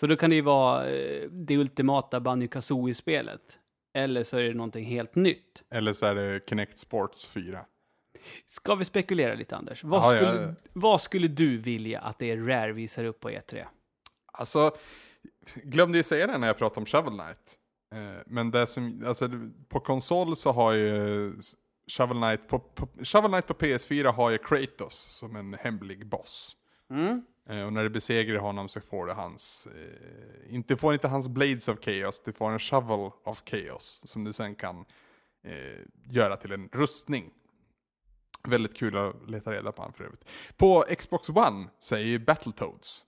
Så då kan det ju vara eh, det ultimata Banjo Kazooie-spelet. Eller så är det någonting helt nytt. Eller så är det Kinect Sports 4. Ska vi spekulera lite, Anders? Vad, ja, skulle, ja. vad skulle du vilja att det är Rare visar upp på E E3? Alltså, glömde ju säga det när jag pratade om Shovel Knight. Eh, men det som, alltså på konsol så har ju Shovel Knight på, på, Shovel Knight på PS4 har ju Kratos som en hemlig boss. Mm. Eh, och när du besegrar honom så får du hans, eh, inte får inte hans Blades of Chaos, du får en Shovel of Chaos som du sen kan eh, göra till en rustning. Väldigt kul att leta reda på han för övrigt. På Xbox One så är ju Battletoads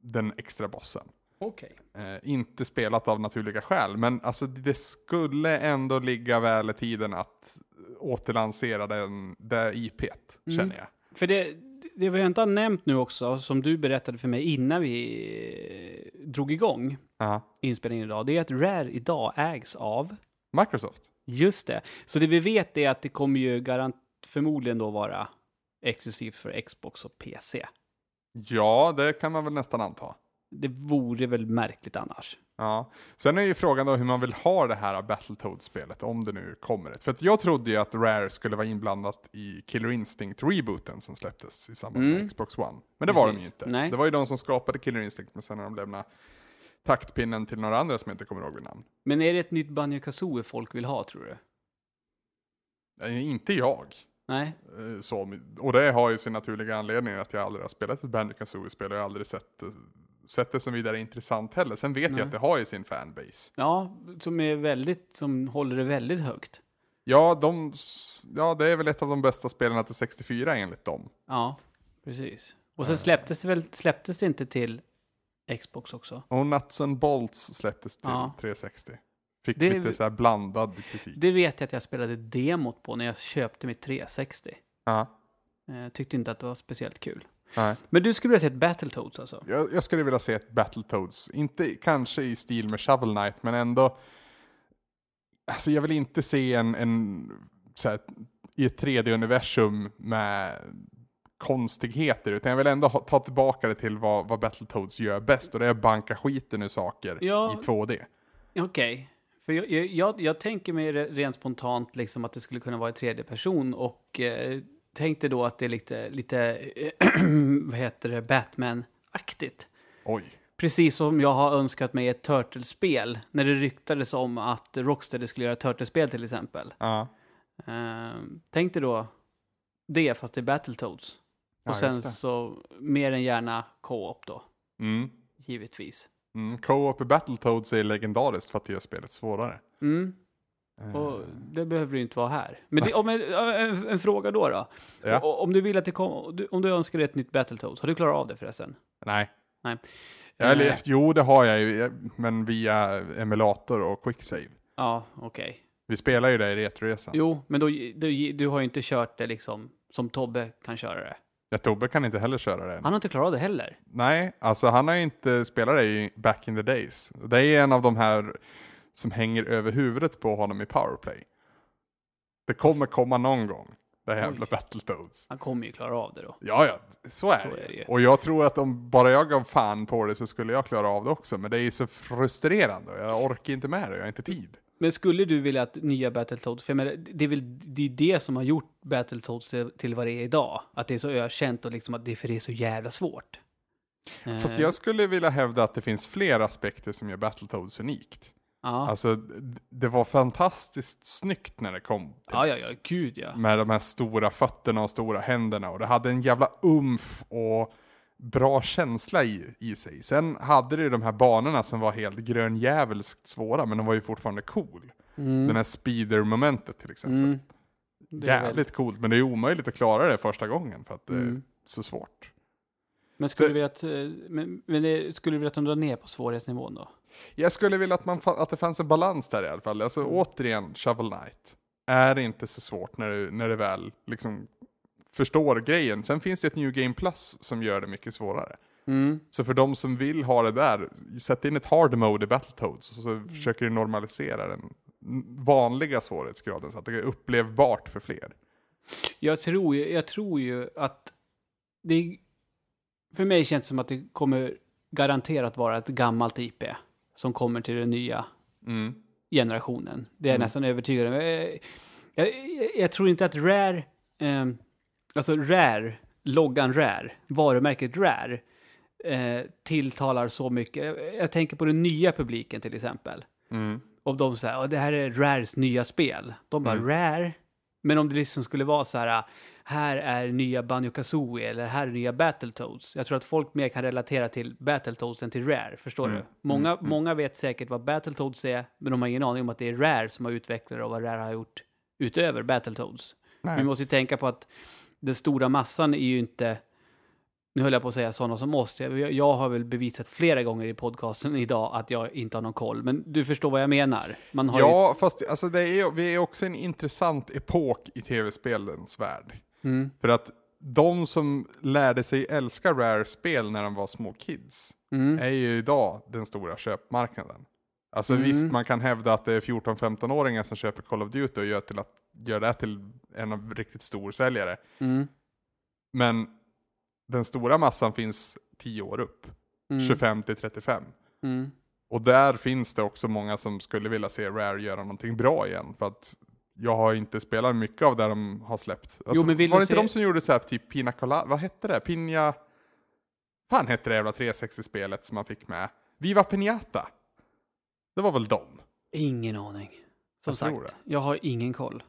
den extra bossen. Okej. Eh, inte spelat av naturliga skäl, men alltså det skulle ändå ligga väl i tiden att återlansera den, det IP't, Mm. känner jag. För det, det vi inte har nämnt nu också, som du berättade för mig innan vi eh, drog igång Ja. inspelningen idag, det är att Rare idag ägs av Microsoft. Just det. Så det vi vet är att det kommer ju garant förmodligen då vara exklusivt för Xbox och PC. Ja, det kan man väl nästan anta. Det vore väl märkligt annars. Ja, sen är ju frågan då hur man vill ha det här Battletoads-spelet, om det nu kommer ett. För att jag trodde ju att Rare skulle vara inblandat i Killer Instinct-rebooten som släpptes i samband med Mm. Xbox One. Men det var de Precis. ju inte. Nej. Det var ju de som skapade Killer Instinct, men sen har de lämnat taktpinnen till några andra som jag inte kommer ihåg vid namn. Men är det ett nytt Banjo Kazooie folk vill ha, tror du? Eh, inte jag. Nej? Eh, Så, och det har ju sin naturliga anledning att jag aldrig har spelat ett Banjo Kazooie-spel och jag har aldrig sett, det som vidare intressant heller. Sen vet Nej. jag att det har ju sin fanbase. Ja, som är väldigt, som håller det väldigt högt. Ja, de, ja, det är väl ett av de bästa spelen till 64 enligt dem. Ja, precis. Och sen släpptes det väl, släpptes det inte till Xbox också? Och Nuts and Bolts släpptes till Ja. 360. Fick Det- lite så här blandad kritik. Det vet jag att jag spelade demot på när jag köpte mitt 360. Ja, Eh, tyckte inte att det var speciellt kul. Nej. Men du skulle vilja se ett Battletoads alltså? Jag, jag skulle vilja se ett Battletoads, inte kanske i stil med Shovel Knight, men ändå. Alltså jag vill inte se en, en så här, i ett 3D-universum med konstigheter, utan jag vill ändå ha, ta tillbaka det till vad, vad Battletoads gör bäst, och det är att banka skiten ur saker Ja. i 2D. Okej. För jag, jag, jag, jag tänker mig re- rent spontant liksom att det skulle kunna vara i tredje person och eh, tänkte då att det är lite, lite vad heter det, Batman-aktigt. Oj. Precis som jag har önskat mig ett Turtles-spel när det ryktades om att Rocksteady skulle göra ett Turtles-spel till exempel. Ja. Uh, tänk dig då det fast det är Battletoads. Ja, och sen just det. så mer än gärna co-op då, Mm. givetvis. Mm. Co-op i Battletoads är legendariskt för att det gör spelet svårare. Mm. Eh, Och det behöver ju inte vara här. Men det, om en, en, en fråga då då. Ja. O- Om du vill att det kom, om du önskar dig ett nytt Battletoads, har du klarat av det förresten? Nej. Nej. Eller, Eh. Jo, det har jag ju, men via emulator och quicksave. Ja, okej. Vi spelar ju det i Retroresan. Jo, men då, du, du har ju inte kört det liksom som Tobbe kan köra det. Ja, Tobbe kan inte heller köra det än. Han har inte klarat av det heller. Nej, alltså han har ju inte spelat det i back in the days. Det är en av de här som hänger över huvudet på honom i powerplay. Det kommer komma någon gång, det här jävla. Battletoads. Han kommer ju klara av det då. Ja, ja, så är, Så det. är det ju. Och jag tror att om bara jag gav fan på det så skulle jag klara av det också. Men det är ju så frustrerande och jag orkar inte med det, jag har inte tid. Men skulle du vilja att nya Battletoads, för jag menar, det är väl det, är det som har gjort Battletoads till, vad det är idag. Att det är så ökänt och liksom att det, för det är så jävla svårt. Fast Eh, jag skulle vilja hävda att det finns fler aspekter som gör Battletoads unikt. Ja. Alltså, det var fantastiskt snyggt när det kom. ja, ja, ja, gud ja. Med de här stora fötterna och stora händerna. Och det hade en jävla umf och bra känsla i, i sig. Sen hade det ju de här banorna som var helt grönjävulskt svåra, men de var ju fortfarande cool. Mm. Den här speeder-momentet till exempel. Mm. Jävligt coolt, men det är omöjligt att klara det första gången för att det är Mm. så svårt. Men skulle Så- du vilja att, eh, men, men det, skulle du vilja att de drar ner på svårighetsnivån då? Jag skulle vilja att, man, att det fanns en balans där i alla fall. Alltså Mm. återigen, Shovel Knight. Är inte så svårt när det, när det väl liksom förstår grejen. Sen finns det ett New Game Plus som gör det mycket svårare. Mm. Så för de som vill ha det där, sätt in ett hard mode i Battletoads och så Mm. försöker du normalisera den vanliga svårighetsgraden så att det är upplevbart för fler. Jag tror ju, jag tror ju att det, för mig känns det som att det kommer garanterat vara ett gammalt IP som kommer till den nya Mm. generationen. Det är jag Mm. nästan övertygad om. Jag, jag, jag tror inte att Rare, eh, alltså Rare, loggan Rare, varumärket Rare, eh, tilltalar så mycket. Jag, jag tänker på den nya publiken till exempel. Mm. Om de säger att det här är Rares nya spel. De bara Mm. Rare. Men om det liksom skulle vara så här, här är nya Banjo Kazooie eller här är nya Battletoads. Jag tror att folk mer kan relatera till Battletoads än till Rare, förstår Mm. du? Många, Mm, mm. många vet säkert vad Battletoads är, men de har ingen aning om att det är Rare som har utvecklat och vad Rare har gjort utöver Battletoads. Nej. Vi måste ju tänka på att den stora massan är ju inte, nu höll jag på att säga sådana som oss, jag, jag har väl bevisat flera gånger i podcasten idag att jag inte har någon koll, men du förstår vad jag menar. Ja, fast alltså det är, vi är också en intressant epok i tv-spelens värld. Mm, För att de som lärde sig älska Rare-spel när de var små kids mm, är ju idag den stora köpmarknaden. Alltså Mm. visst, man kan hävda att det är 14-15-åringar som köper Call of Duty och gör, till att, gör det till en av riktigt stor säljare. mm, Men den stora massan finns 10 år upp, mm, 25 till 35. mm. Och där finns det också många som skulle vilja se Rare göra någonting bra igen. För att jag har inte spelat mycket av det de har släppt. Alltså, men vill var det inte se- de som gjorde så här typ Pina Colada, vad hette det? Pinja... fan hette det jävla 360-spelet som man fick med? Viva Pinata! Det var väl de? Ingen aning. Som Jag sagt, tror det. jag har ingen koll.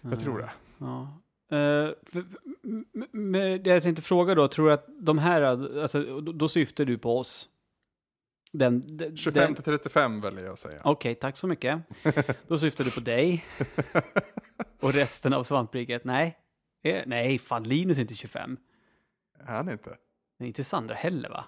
Jag tror Eh, det. Ja. Eh, för, men jag tänkte fråga då, tror du att de här, alltså, då, då syftar du på oss? Den, den, 25 den- till 35 väljer jag att säga. Okej, tack så mycket. Då syftar du på dig och resten av svampriket. Nej, Eh, nej, fan Linus är inte 25. Är han inte? Nej, inte Sandra heller va?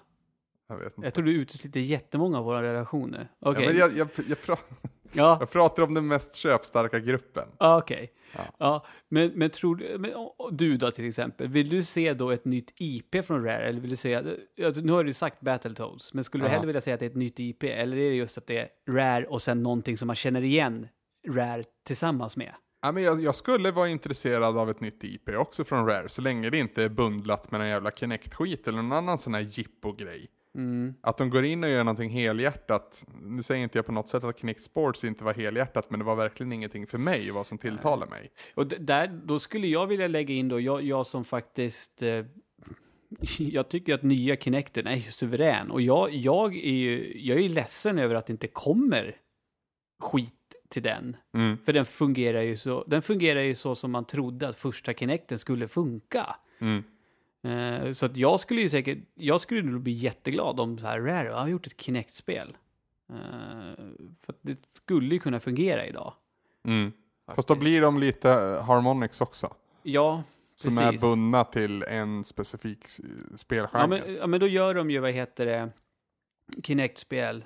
Jag vet inte. Jag tror du utesluter jättemånga av våra relationer. Okej, Ja, men jag, jag, jag, ja, jag pratar om den mest köpstarka gruppen. Okej. Ja. Ja. men, men tror du, men, du då till exempel, vill du se då ett nytt IP från Rare? Eller vill du ja, nu har du sagt Battletoads, men skulle du Ja. hellre vilja säga att det är ett nytt IP? Eller är det just att det är Rare och sen någonting som man känner igen Rare tillsammans med? Ja, men jag, jag skulle vara intresserad av ett nytt IP också från Rare, så länge det inte är bundlat med en jävla Kinect-skit eller någon annan sån här jippo-grej. Mm. Att de går in och gör någonting helhjärtat. Nu säger inte jag på något sätt att Kinect Sports inte var helhjärtat, men det var verkligen ingenting för mig, vad som tilltalar mig. Och där, då skulle jag vilja lägga in då, jag, jag som faktiskt, eh, jag tycker att nya Kinecten är ju suverän. Och jag, jag är ju, jag är ledsen över att det inte kommer skit till den. Mm. För den fungerar ju så, den fungerar ju så som man trodde att första Kinecten skulle funka. Mm. Eh, så att jag skulle ju säkert, jag skulle nog bli jätteglad om så här Rare har gjort ett Kinect-spel. Eh, för att det skulle ju kunna fungera idag. Mm. Fast då blir de lite eh, Harmonix också. Ja, Som Precis. är bundna till en specifik eh, spelgenre. Ja men, ja, men då gör de ju, vad heter det, Kinect-spel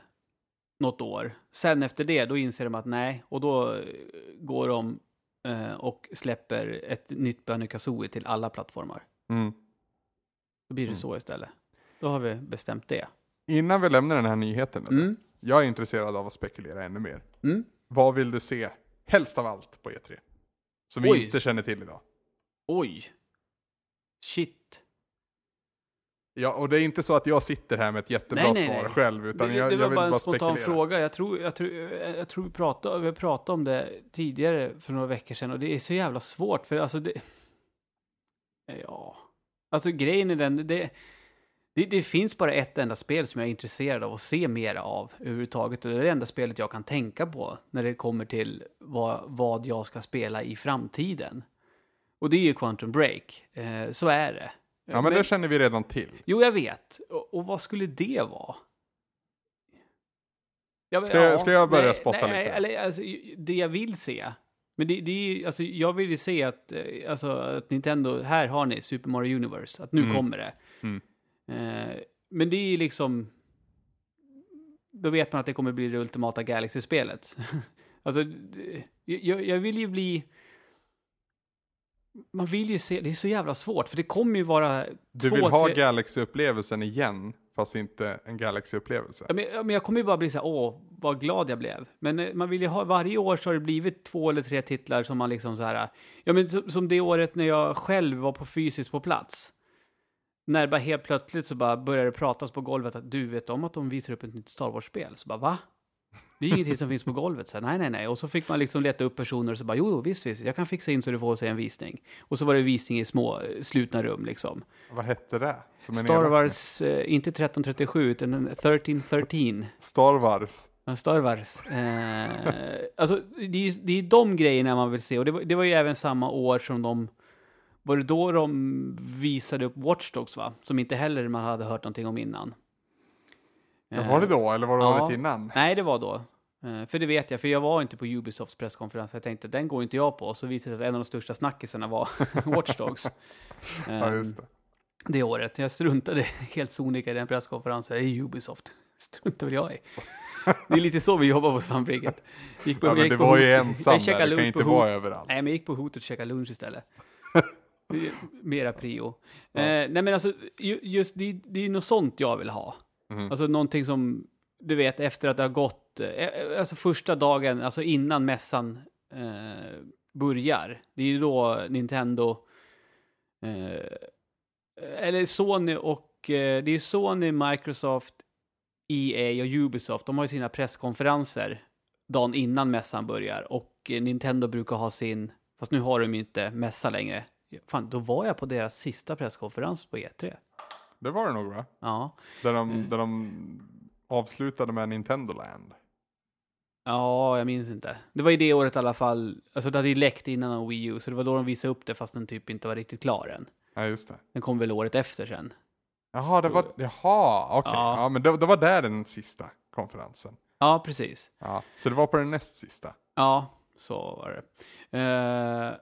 något år. Sen efter det, då inser de att nej, och då eh, går de eh, och släpper ett nytt Banjo till alla plattformar. Mm. Då blir det Mm. så istället. Då har vi bestämt det. Innan vi lämnar den här nyheten, Mm. jag är intresserad av att spekulera ännu mer. Mm. Vad vill du se, helst av allt, på E3? Som vi Oj. inte känner till idag. Oj. Shit. Ja, och det är inte så att jag sitter här med ett jättebra Nej, nej, svar nej. själv, utan det, jag, det var jag vill bara bara, en spontan spekulera. fråga. Jag tror, jag tror, jag tror vi, pratade, vi pratade om det tidigare för några veckor sedan och det är så jävla svårt för alltså det... Ja... Alltså grejen är den, det, det, det finns bara ett enda spel som jag är intresserad av att se mer av överhuvudtaget och det är det enda spelet jag kan tänka på när det kommer till vad, vad jag ska spela i framtiden. Och det är ju Quantum Break. Eh, så är det. Ja, men det känner vi redan till. Jo, jag vet. Och, och vad skulle det vara? Ja, Ska jag- ska jag börja spotta nej, lite? Eller, alltså, det jag vill se. Men det, det är, alltså, jag vill ju se att, eh, alltså, att Nintendo, här har ni Super Mario Universe, att nu Mm. kommer det. Mm. Eh, men det är ju liksom, då vet man att det kommer bli det ultimata Galaxy-spelet. alltså, det- jag, jag vill ju bli, man vill ju se, det är så jävla svårt, för det kommer ju vara Du vill ha se- Galaxy-upplevelsen igen, fast inte en Galaxy-upplevelse. Ja, men, ja, men jag kommer ju bara bli så här, åh, vad glad jag blev. Men eh, man vill ju ha, varje år så har det blivit två eller tre titlar som man liksom så här, ja men som, som det året när jag själv var på fysiskt på plats. När bara helt plötsligt så bara började det pratas på golvet att du vet om att de visar upp ett nytt Star Wars-spel. Så bara, va? Det är ingenting som finns på golvet. Så här, nej, nej, nej. Och så fick man liksom leta upp personer och så bara, jo, jo, visst, visst, jag kan fixa in så du får se en visning. Och så var det visning i små, eh, slutna rum liksom. Vad hette det? Star Wars, eh, inte 1337, utan 1313. Star Wars. Ja, Star Wars. Eh, alltså, det är, det är de grejerna man vill se. Och det var, det var ju även samma år som de var det då de visade upp Watch Dogs va? Som inte heller man hade hört någonting om innan. Ja, var det då eller var det Ja. året innan? Nej, det var då. Eh, För det vet jag, för jag var inte på Ubisofts presskonferens. Jag tänkte, den går inte jag på. Så visade det sig att en av de största snackisarna var Watch Dogs. Ja, Eh, just det. det året. Jag struntade helt sonika i den presskonferensen. Det är Ubisoft. struntar väl jag i. Det är lite så vi jobbar på Svampriket. Gick på- Ja, men det var ju ensam jag där, det kan inte vara överallt. Nej, men jag gick på Hotet och käkade lunch istället. Mera prio. Ja. Eh, nej, men alltså, ju- just det, det är något sånt jag vill ha. Mm. Alltså någonting som, du vet, efter att det har gått, eh, eh, alltså första dagen, alltså innan mässan eh, börjar. Det är ju då Nintendo, eh, eh eller Sony och, eh, det är Sony, Microsoft, EA och Ubisoft, de har ju sina presskonferenser dagen innan mässan börjar. Och Nintendo brukar ha sin, fast nu har de ju inte mässa längre. Fan, då var jag på deras sista presskonferens på E3. Det var det nog va? Ja. Där de, Mm. där de avslutade med Nintendo Land. Ja, jag minns inte. Det var ju det året i alla fall. Alltså det hade ju läckt innan om Wii U, så det var då de visade upp det fast den typ inte var riktigt klar än. Ja, just det. Den kom väl året efter sen. Jaha, det var, jaha, okej. Ja. Ja. men det, det var där den sista konferensen. Ja, precis. Ja, så det var på den näst sista. Ja, så var det. Eh,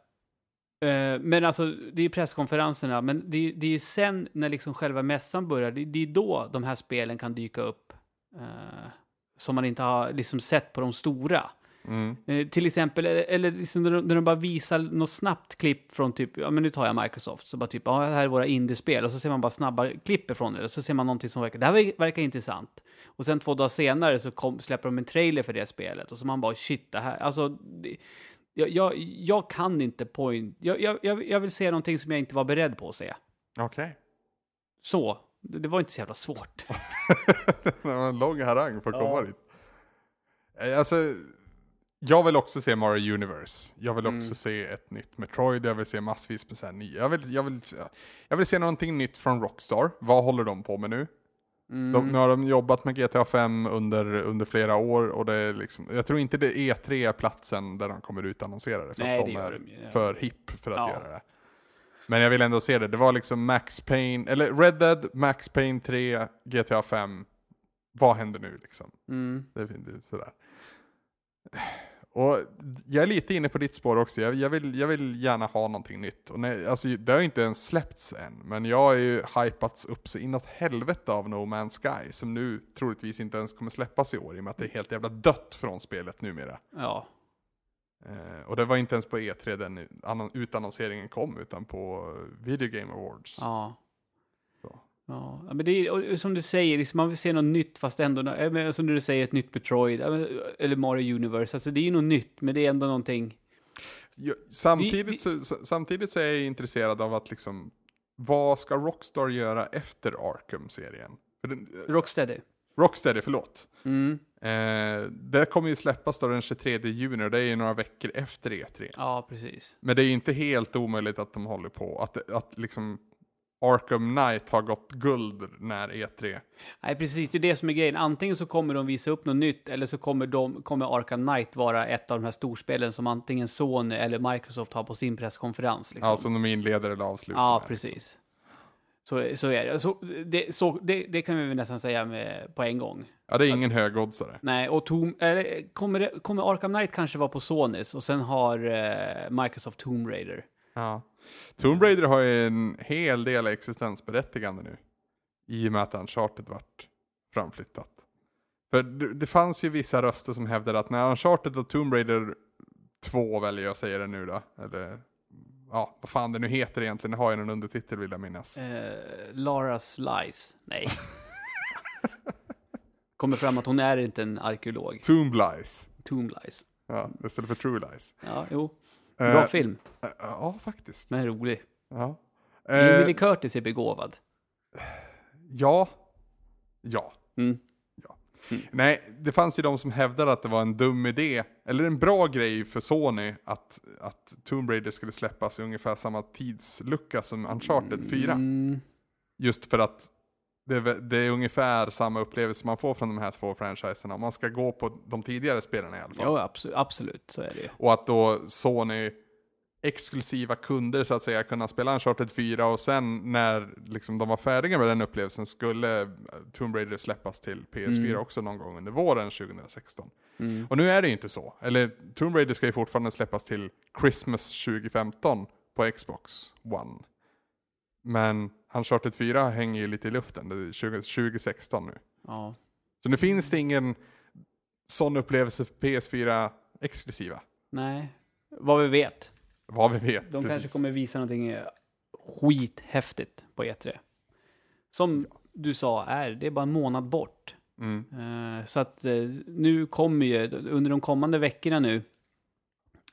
men alltså, det är ju presskonferenserna, men det, är- det är ju sen när liksom själva mässan börjar, det, det är då de här spelen kan dyka upp. eh, som man inte har liksom sett på de stora. Mm. Eh, till exempel, eller, eller liksom när, de, när de bara visar något snabbt klipp från typ, ja men nu tar jag Microsoft, så bara typ, ja här är våra indiespel, och så ser man bara snabba klipp ifrån det, och så ser man någonting som verkar, det här ver- verkar intressant. Och sen två dagar senare så kom, släpper de en trailer för det spelet, och så man bara, shit, det här, alltså, det, jag, jag, jag kan inte point, jag, jag, jag, vill se någonting som jag inte var beredd på att se. Okej. Så, det, det var inte så jävla svårt. det var en lång harang för att komma dit. Eh, Alltså, jag vill också se Mario Universe. Jag vill också Mm. se ett nytt Metroid. Jag vill se massvis med så här nya. Jag vill, jag, vill, se- jag vill se någonting nytt från Rockstar. Vad håller de på med nu? Mm. De, nu har de jobbat med GTA 5 under, under flera år och det är liksom, jag tror inte det är E3 är platsen där de kommer utannonsera det för Nej, att det de är de för hipp för att Ja. göra det. Men jag vill ändå se det. Det var liksom Max Payne, eller Red Dead, Max Payne 3, GTA 5. Vad händer nu liksom? Mm. Det det är sådär. Och jag är lite inne på ditt spår också. Jag, jag, vill, jag vill gärna ha någonting nytt. Och nej, alltså, det har ju inte ens släppts än. Men jag har ju hypats upp så inåt helvete av No Man's Sky. Som nu troligtvis inte ens kommer släppas i år. I och med att det är helt jävla dött från spelet numera. Ja. Eh, och det var inte ens på E3 den annon- utannonseringen kom. Utan på Video Game Awards. Ja. Ja, men det är som du säger, liksom, man vill se något nytt fast ändå, som du säger, ett nytt men- eller Mario Universe, alltså det är ju något nytt, men det är ändå någonting, Ja, samtidigt, vi- Så, samtidigt så är jag intresserad av att liksom, vad ska Rockstar göra efter Arkham-serien? Rocksteady. Rocksteady, förlåt. Mm. Eh, det kommer ju släppas då den 23 juni och det är ju några veckor efter E3. Ja, precis. Men det är ju inte helt omöjligt att de håller på, att, att liksom Arkham Knight har gått guld när E E3. Nej, precis, det är det som är grejen. Antingen så kommer de visa upp något nytt, eller så kommer, de, kommer Arkham Knight vara ett av de här storspelen som antingen Sony eller Microsoft har på sin presskonferens. Liksom. Ja, som de inleder eller avslutar Ja, precis. Så, så är det. Så, det, så det. Det kan vi väl nästan säga med, på en gång. Ja, det är ingen högoddsare. Nej, och Tom, eller, kommer, det, kommer Arkham Knight kanske vara på Sonys och sen har eh, Microsoft Tomb Raider. Ja. Tomb Raider har ju en hel del existensberättigande nu. I och med att Uncharted vart framflyttat. För det, det fanns ju vissa röster som hävdade att när Uncharted och Tomb Raider 2 väljer jag säga det nu då. Eller ja, vad fan det nu heter egentligen. Det har ju en undertitel vill jag minnas. Eh, Lara Slice. Nej. kommer fram att hon är inte en arkeolog. Tomb Lies. Tomb Lies. Ja, istället för True Lies. Ja, jo. Bra Eh, film, eh, Ja, faktiskt. men rolig. Ja. Jamie Lee Eh, Curtis är begåvad. ja. Ja. Mm. Nej, det fanns ju de som hävdade att det var en dum idé, eller en bra grej för Sony att, att Tomb Raider skulle släppas i ungefär samma tidslucka som Uncharted 4. Mm. Just för att det är, det är ungefär samma upplevelse man får från de här två franchiserna. Om man ska gå på de tidigare spelen i alla fall. Jo, absolut, absolut, så är det ju. Och att då Sony exklusiva kunder så att säga kunna spela Uncharted 4 och sen när liksom, de var färdiga med den upplevelsen skulle Tomb Raider släppas till PS4 mm. också någon gång under våren 2016. Mm. Och nu är det ju inte så. Eller Tomb Raider ska ju fortfarande släppas till Christmas 2015 på Xbox One. Men Uncharted 4 hänger ju lite i luften, det är 20, 2016 nu. Ja. Så nu finns det ingen sån upplevelse för PS4 exklusiva. Nej, vad vi vet. Vad vi vet. De precis. kanske kommer visa någonting skithäftigt på E3. Som du sa, är, det är bara en månad bort. Mm. Uh, så att uh, nu kommer ju, under de kommande veckorna nu,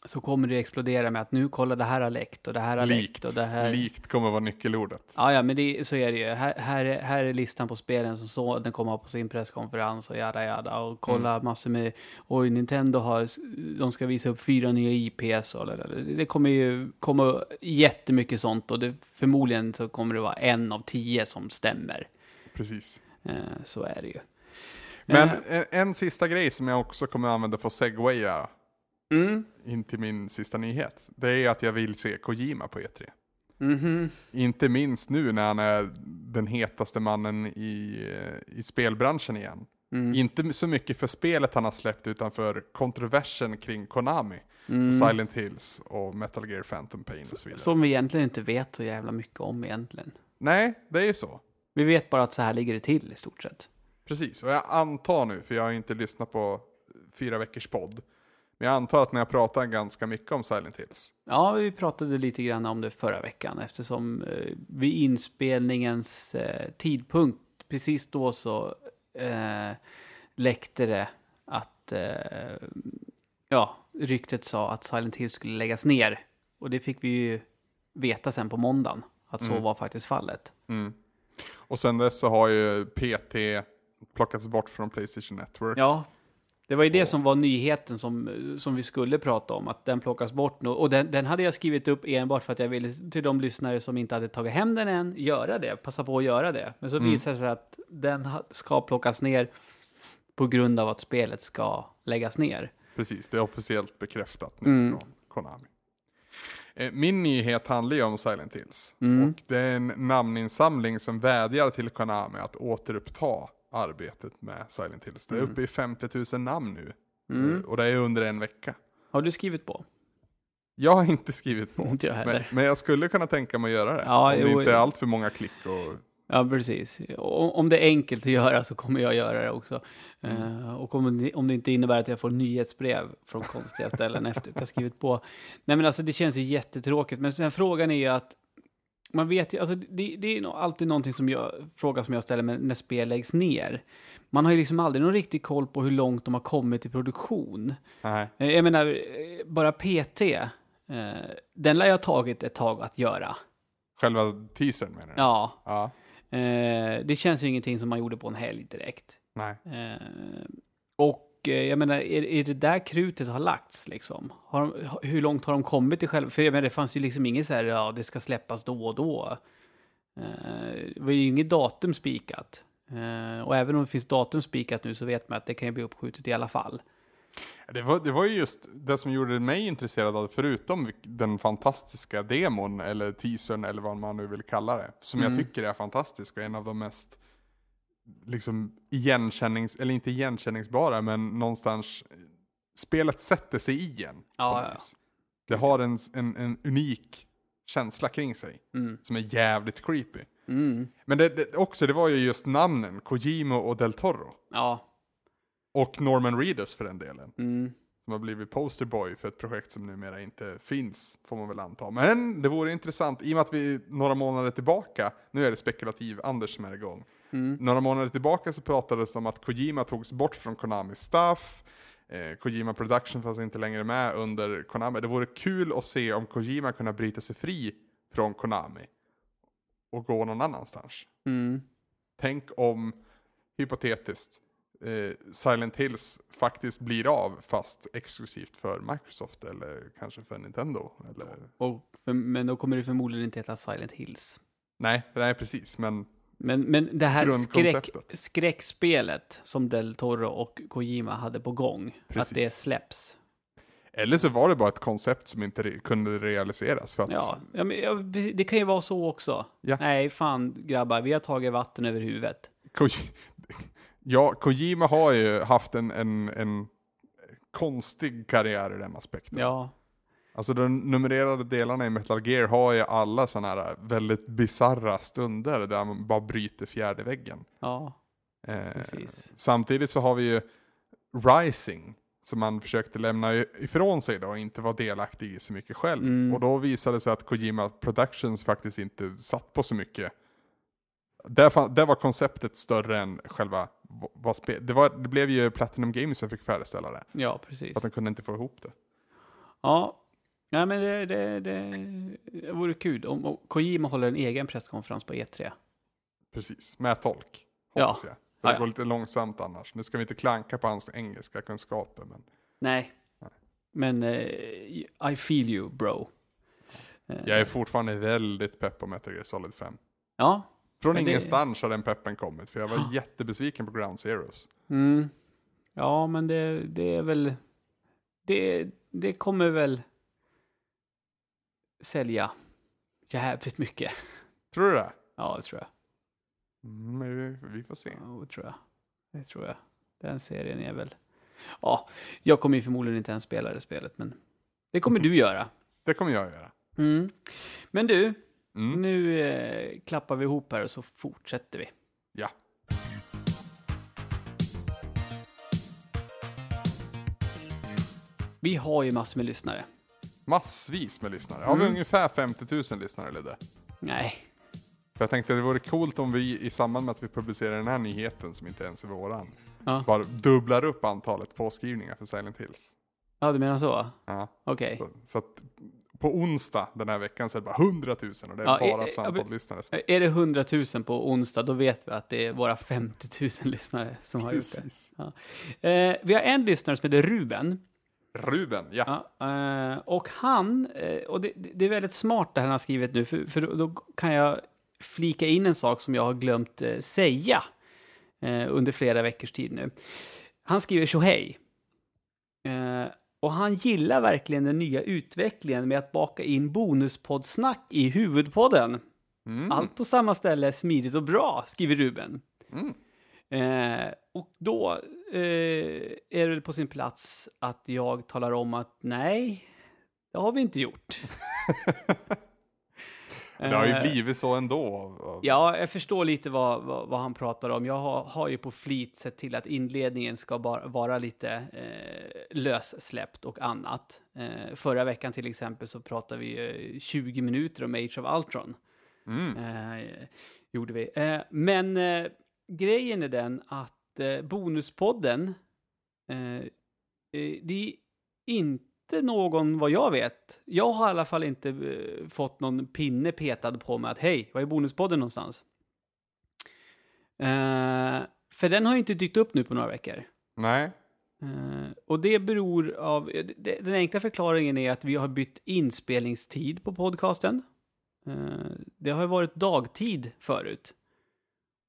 så kommer det explodera med att nu kolla det här har läckt och det här har likt, läckt och det här... Likt kommer vara nyckelordet. Ja, ja, men det, så är det ju. Här, här, är, här är listan på spelen som så, den kommer ha på sin presskonferens och jada jada och kolla mm. massor med, oj, Nintendo har, de ska visa upp fyra nya IPs och det, det kommer ju komma jättemycket sånt och det, förmodligen så kommer det vara en av tio som stämmer. Precis. Eh, så är det ju. Men eh, en, en sista grej som jag också kommer använda för att segwaya Mm. Till min sista nyhet. Det är att jag vill se Kojima på E3. Mm -hmm. Inte minst nu när han är den hetaste mannen i, i spelbranschen igen. Mm. Inte så mycket för spelet han har släppt utan för kontroversen kring Konami. Mm. Silent Hills och Metal Gear Phantom Pain och så vidare. Som vi egentligen inte vet så jävla mycket om egentligen. Nej, det är ju så. Vi vet bara att så här ligger det till i stort sett. Precis, och jag antar nu, för jag har inte lyssnat på fyra veckors podd, men jag antar att ni har pratat ganska mycket om Silent Hills. Ja, vi pratade lite grann om det förra veckan eftersom eh, vid inspelningens eh, tidpunkt, precis då så eh, läckte det att, eh, ja, ryktet sa att Silent Hills skulle läggas ner. Och det fick vi ju veta sen på måndagen, att så mm. var faktiskt fallet. Mm. Och sen dess så har ju PT plockats bort från Playstation Network. Ja, det var ju det som var nyheten som, som vi skulle prata om, att den plockas bort nu. Och den, den hade jag skrivit upp enbart för att jag ville till de lyssnare som inte hade tagit hem den än, göra det, passa på att göra det. Men så mm. visade det sig att den ska plockas ner på grund av att spelet ska läggas ner. Precis, det är officiellt bekräftat nu mm. från Konami. Eh, min nyhet handlar ju om Silent Hills. Mm. Och det är en namninsamling som vädjar till Konami att återuppta arbetet med Silent Hills. Det är mm. uppe i 50 000 namn nu. Mm. Och det är under en vecka. Har du skrivit på? Jag har inte skrivit på. Inte jag heller. Men, men jag skulle kunna tänka mig att göra det. Ja, om jo, det inte är allt för många klick och Ja, precis. Om det är enkelt att göra så kommer jag göra det också. Mm. Uh, och om, om det inte innebär att jag får nyhetsbrev från konstiga ställen efter att jag skrivit på. Nej, men alltså det känns ju jättetråkigt. Men sen frågan är ju att man vet ju, alltså det, det är alltid någonting som jag, fråga som jag ställer mig när spel läggs ner. Man har ju liksom aldrig någon riktig koll på hur långt de har kommit i produktion. Nej. Eh, jag menar, eh, bara PT, eh, den lär jag ha tagit ett tag att göra. Själva teasern menar du? Ja. ja. Eh, det känns ju ingenting som man gjorde på en helg direkt. Nej. Eh, och Eh, jag menar, är, är det där krutet har lagts liksom? Har de, hur långt har de kommit i själva? För jag menar, det fanns ju liksom inget så här, ja, det ska släppas då och då. Uh, det var ju inget datum spikat. Uh, och även om det finns datum spikat nu så vet man att det kan ju bli uppskjutet i alla fall. Det var, det var ju just det som gjorde mig intresserad av förutom den fantastiska demon, eller teasern, eller vad man nu vill kalla det. Som mm. jag tycker är fantastisk och en av de mest liksom igenkännings, eller inte igenkänningsbara, men någonstans spelet sätter sig i en. Ja, ja. Det har en, en, en, unik känsla kring sig mm. som är jävligt creepy. Mm. Men det, det, också, det var ju just namnen, Kojimo och Del Toro. Ja. Och Norman Reedus för den delen. Mm. Som har blivit posterboy för ett projekt som numera inte finns, får man väl anta. Men det vore intressant, i och med att vi några månader tillbaka, nu är det spekulativ Anders som är igång, Mm. Några månader tillbaka så pratades det om att Kojima togs bort från Konamis staff. Eh, Kojima Production fanns inte längre med under Konami. Det vore kul att se om Kojima kunde bryta sig fri från Konami och gå någon annanstans. Mm. Tänk om, hypotetiskt, eh, Silent Hills faktiskt blir av fast exklusivt för Microsoft eller kanske för Nintendo. Eller... Och för, men då kommer det förmodligen inte heta Silent Hills. Nej, nej precis, men men, men det här skräck, skräckspelet som Del Toro och Kojima hade på gång, Precis. att det släpps. Eller så var det bara ett koncept som inte re kunde realiseras. För att... ja, ja, men, ja, det kan ju vara så också. Ja. Nej, fan grabbar, vi har tagit vatten över huvudet. Ko ja, Kojima har ju haft en, en, en konstig karriär i den aspekten. Ja, Alltså de numrerade delarna i Metal Gear har ju alla sådana här väldigt bizarra stunder där man bara bryter fjärde väggen. ja, Eh, precis. samtidigt så har vi ju Rising som man försökte lämna ifrån sig då och inte vara delaktig i så mycket själv. Mm. Och då visade det sig att Kojima Productions faktiskt inte satt på så mycket. Där, fan, där var konceptet större än själva vad spe, det, var, det blev ju Platinum Games som fick färdigställa det. Ja, precis. Att de kunde inte få ihop det. Ja, ja men det, det, det, vore kul om om Kojima håller en egen presskonferens på E E3. Precis, med tolk. Ja. Jag. För Ja, det ja. går lite långsamt annars. Nu ska vi inte klanka på hans engelska kunskaper. Men Nej, Nej. men eh, I feel you bro. Eh, jag är fortfarande väldigt pepp på Metal Gear Solid 5. Ja, Från Men det- ingenstans har den peppen kommit. För jag var jättebesviken på Ground Zeroes. mm, ja men det, det är väl, det, det kommer väl sälja jävligt mycket. Tror du det? Ja, det tror jag. Mm, vi får se. Ja, det tror jag. Det tror jag. Den serien är väl... Ja, jag kommer ju förmodligen inte ens spela det spelet, men det kommer du göra. Det kommer jag göra. Mm. Men du, Mm. nu eh, klappar vi ihop här och så fortsätter vi. Ja. Vi har ju massor med lyssnare. Massvis med lyssnare. Har vi Mm. ungefär 50 000 lyssnare Ludde? Nej, För jag tänkte att det vore coolt om vi i samband med att vi publicerar den här nyheten som inte ens är våran. Ja. Bara dubblar upp antalet påskrivningar för Silent Hills. ja du menar så? Ja. Okej. Så, så att på onsdag den här veckan så är det bara 100 000 och det är Ja, bara eh, Svamppodd-lyssnare. som- Är det 100 000 på onsdag, då vet vi att det är våra 50 000 lyssnare som har gjort det. Precis. Eh, vi har en lyssnare som heter Ruben. Ruben, ja. Ja, eh, och han, eh, och det, det är väldigt smart det han har skrivit nu, för, för då, kan jag flika in en sak som jag har glömt eh, säga eh, under flera veckors tid nu. Han skriver tjohej. Eh, och han gillar verkligen den nya utvecklingen med att baka in bonuspoddsnack i huvudpodden. Mm. Allt på samma ställe, smidigt och bra, skriver Ruben. Mm. Eh, och då är det på sin plats att jag talar om att nej, det har vi inte gjort. Det har ju Eh, blivit så ändå. Ja, jag förstår lite vad, vad, vad han pratar om. Jag har, har ju på flit sett till att inledningen ska bara, vara lite eh, lössläppt och annat. Eh, förra veckan till exempel så pratade vi eh, 20 minuter om Age of Ultron. Mm. Eh, gjorde vi. Eh, men eh, grejen är den att eh, Bonuspodden, eh, eh, det är inte någon vad jag vet. Jag har i alla fall inte eh, fått någon pinne petad på mig att hej, var är Bonuspodden någonstans? Eh, för den har ju inte dykt upp nu på några veckor. Nej. Eh, och det beror av, den enkla förklaringen är att vi har bytt inspelningstid på podcasten. Det har ju varit dagtid förut.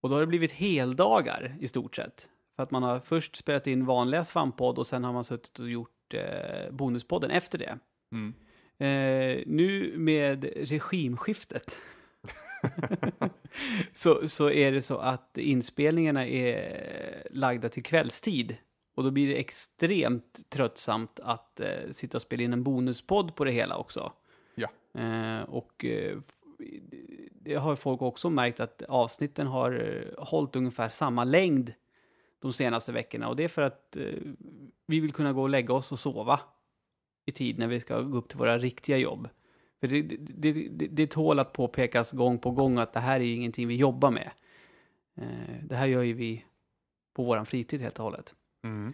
Och då har det blivit heldagar i stort sett. För att man har först spelat in vanliga svamppodd och sen har man suttit och gjort eh, bonuspodden efter det. Mm. Eh, nu med regimskiftet så, så är det så att inspelningarna är lagda till kvällstid. Och då blir det extremt tröttsamt att eh, sitta och spela in en bonuspodd på det hela också. Ja. Eh, och eh, det har folk också märkt att avsnitten har eh, hållit ungefär samma längd de senaste veckorna. Och det är för att eh, vi vill kunna gå och lägga oss och sova i tid när vi ska gå upp till våra riktiga jobb. För det, det, det, det tål att påpekas gång på gång att det här är ingenting vi jobbar med. Eh, det här gör ju vi på våran fritid helt och hållet. Mm.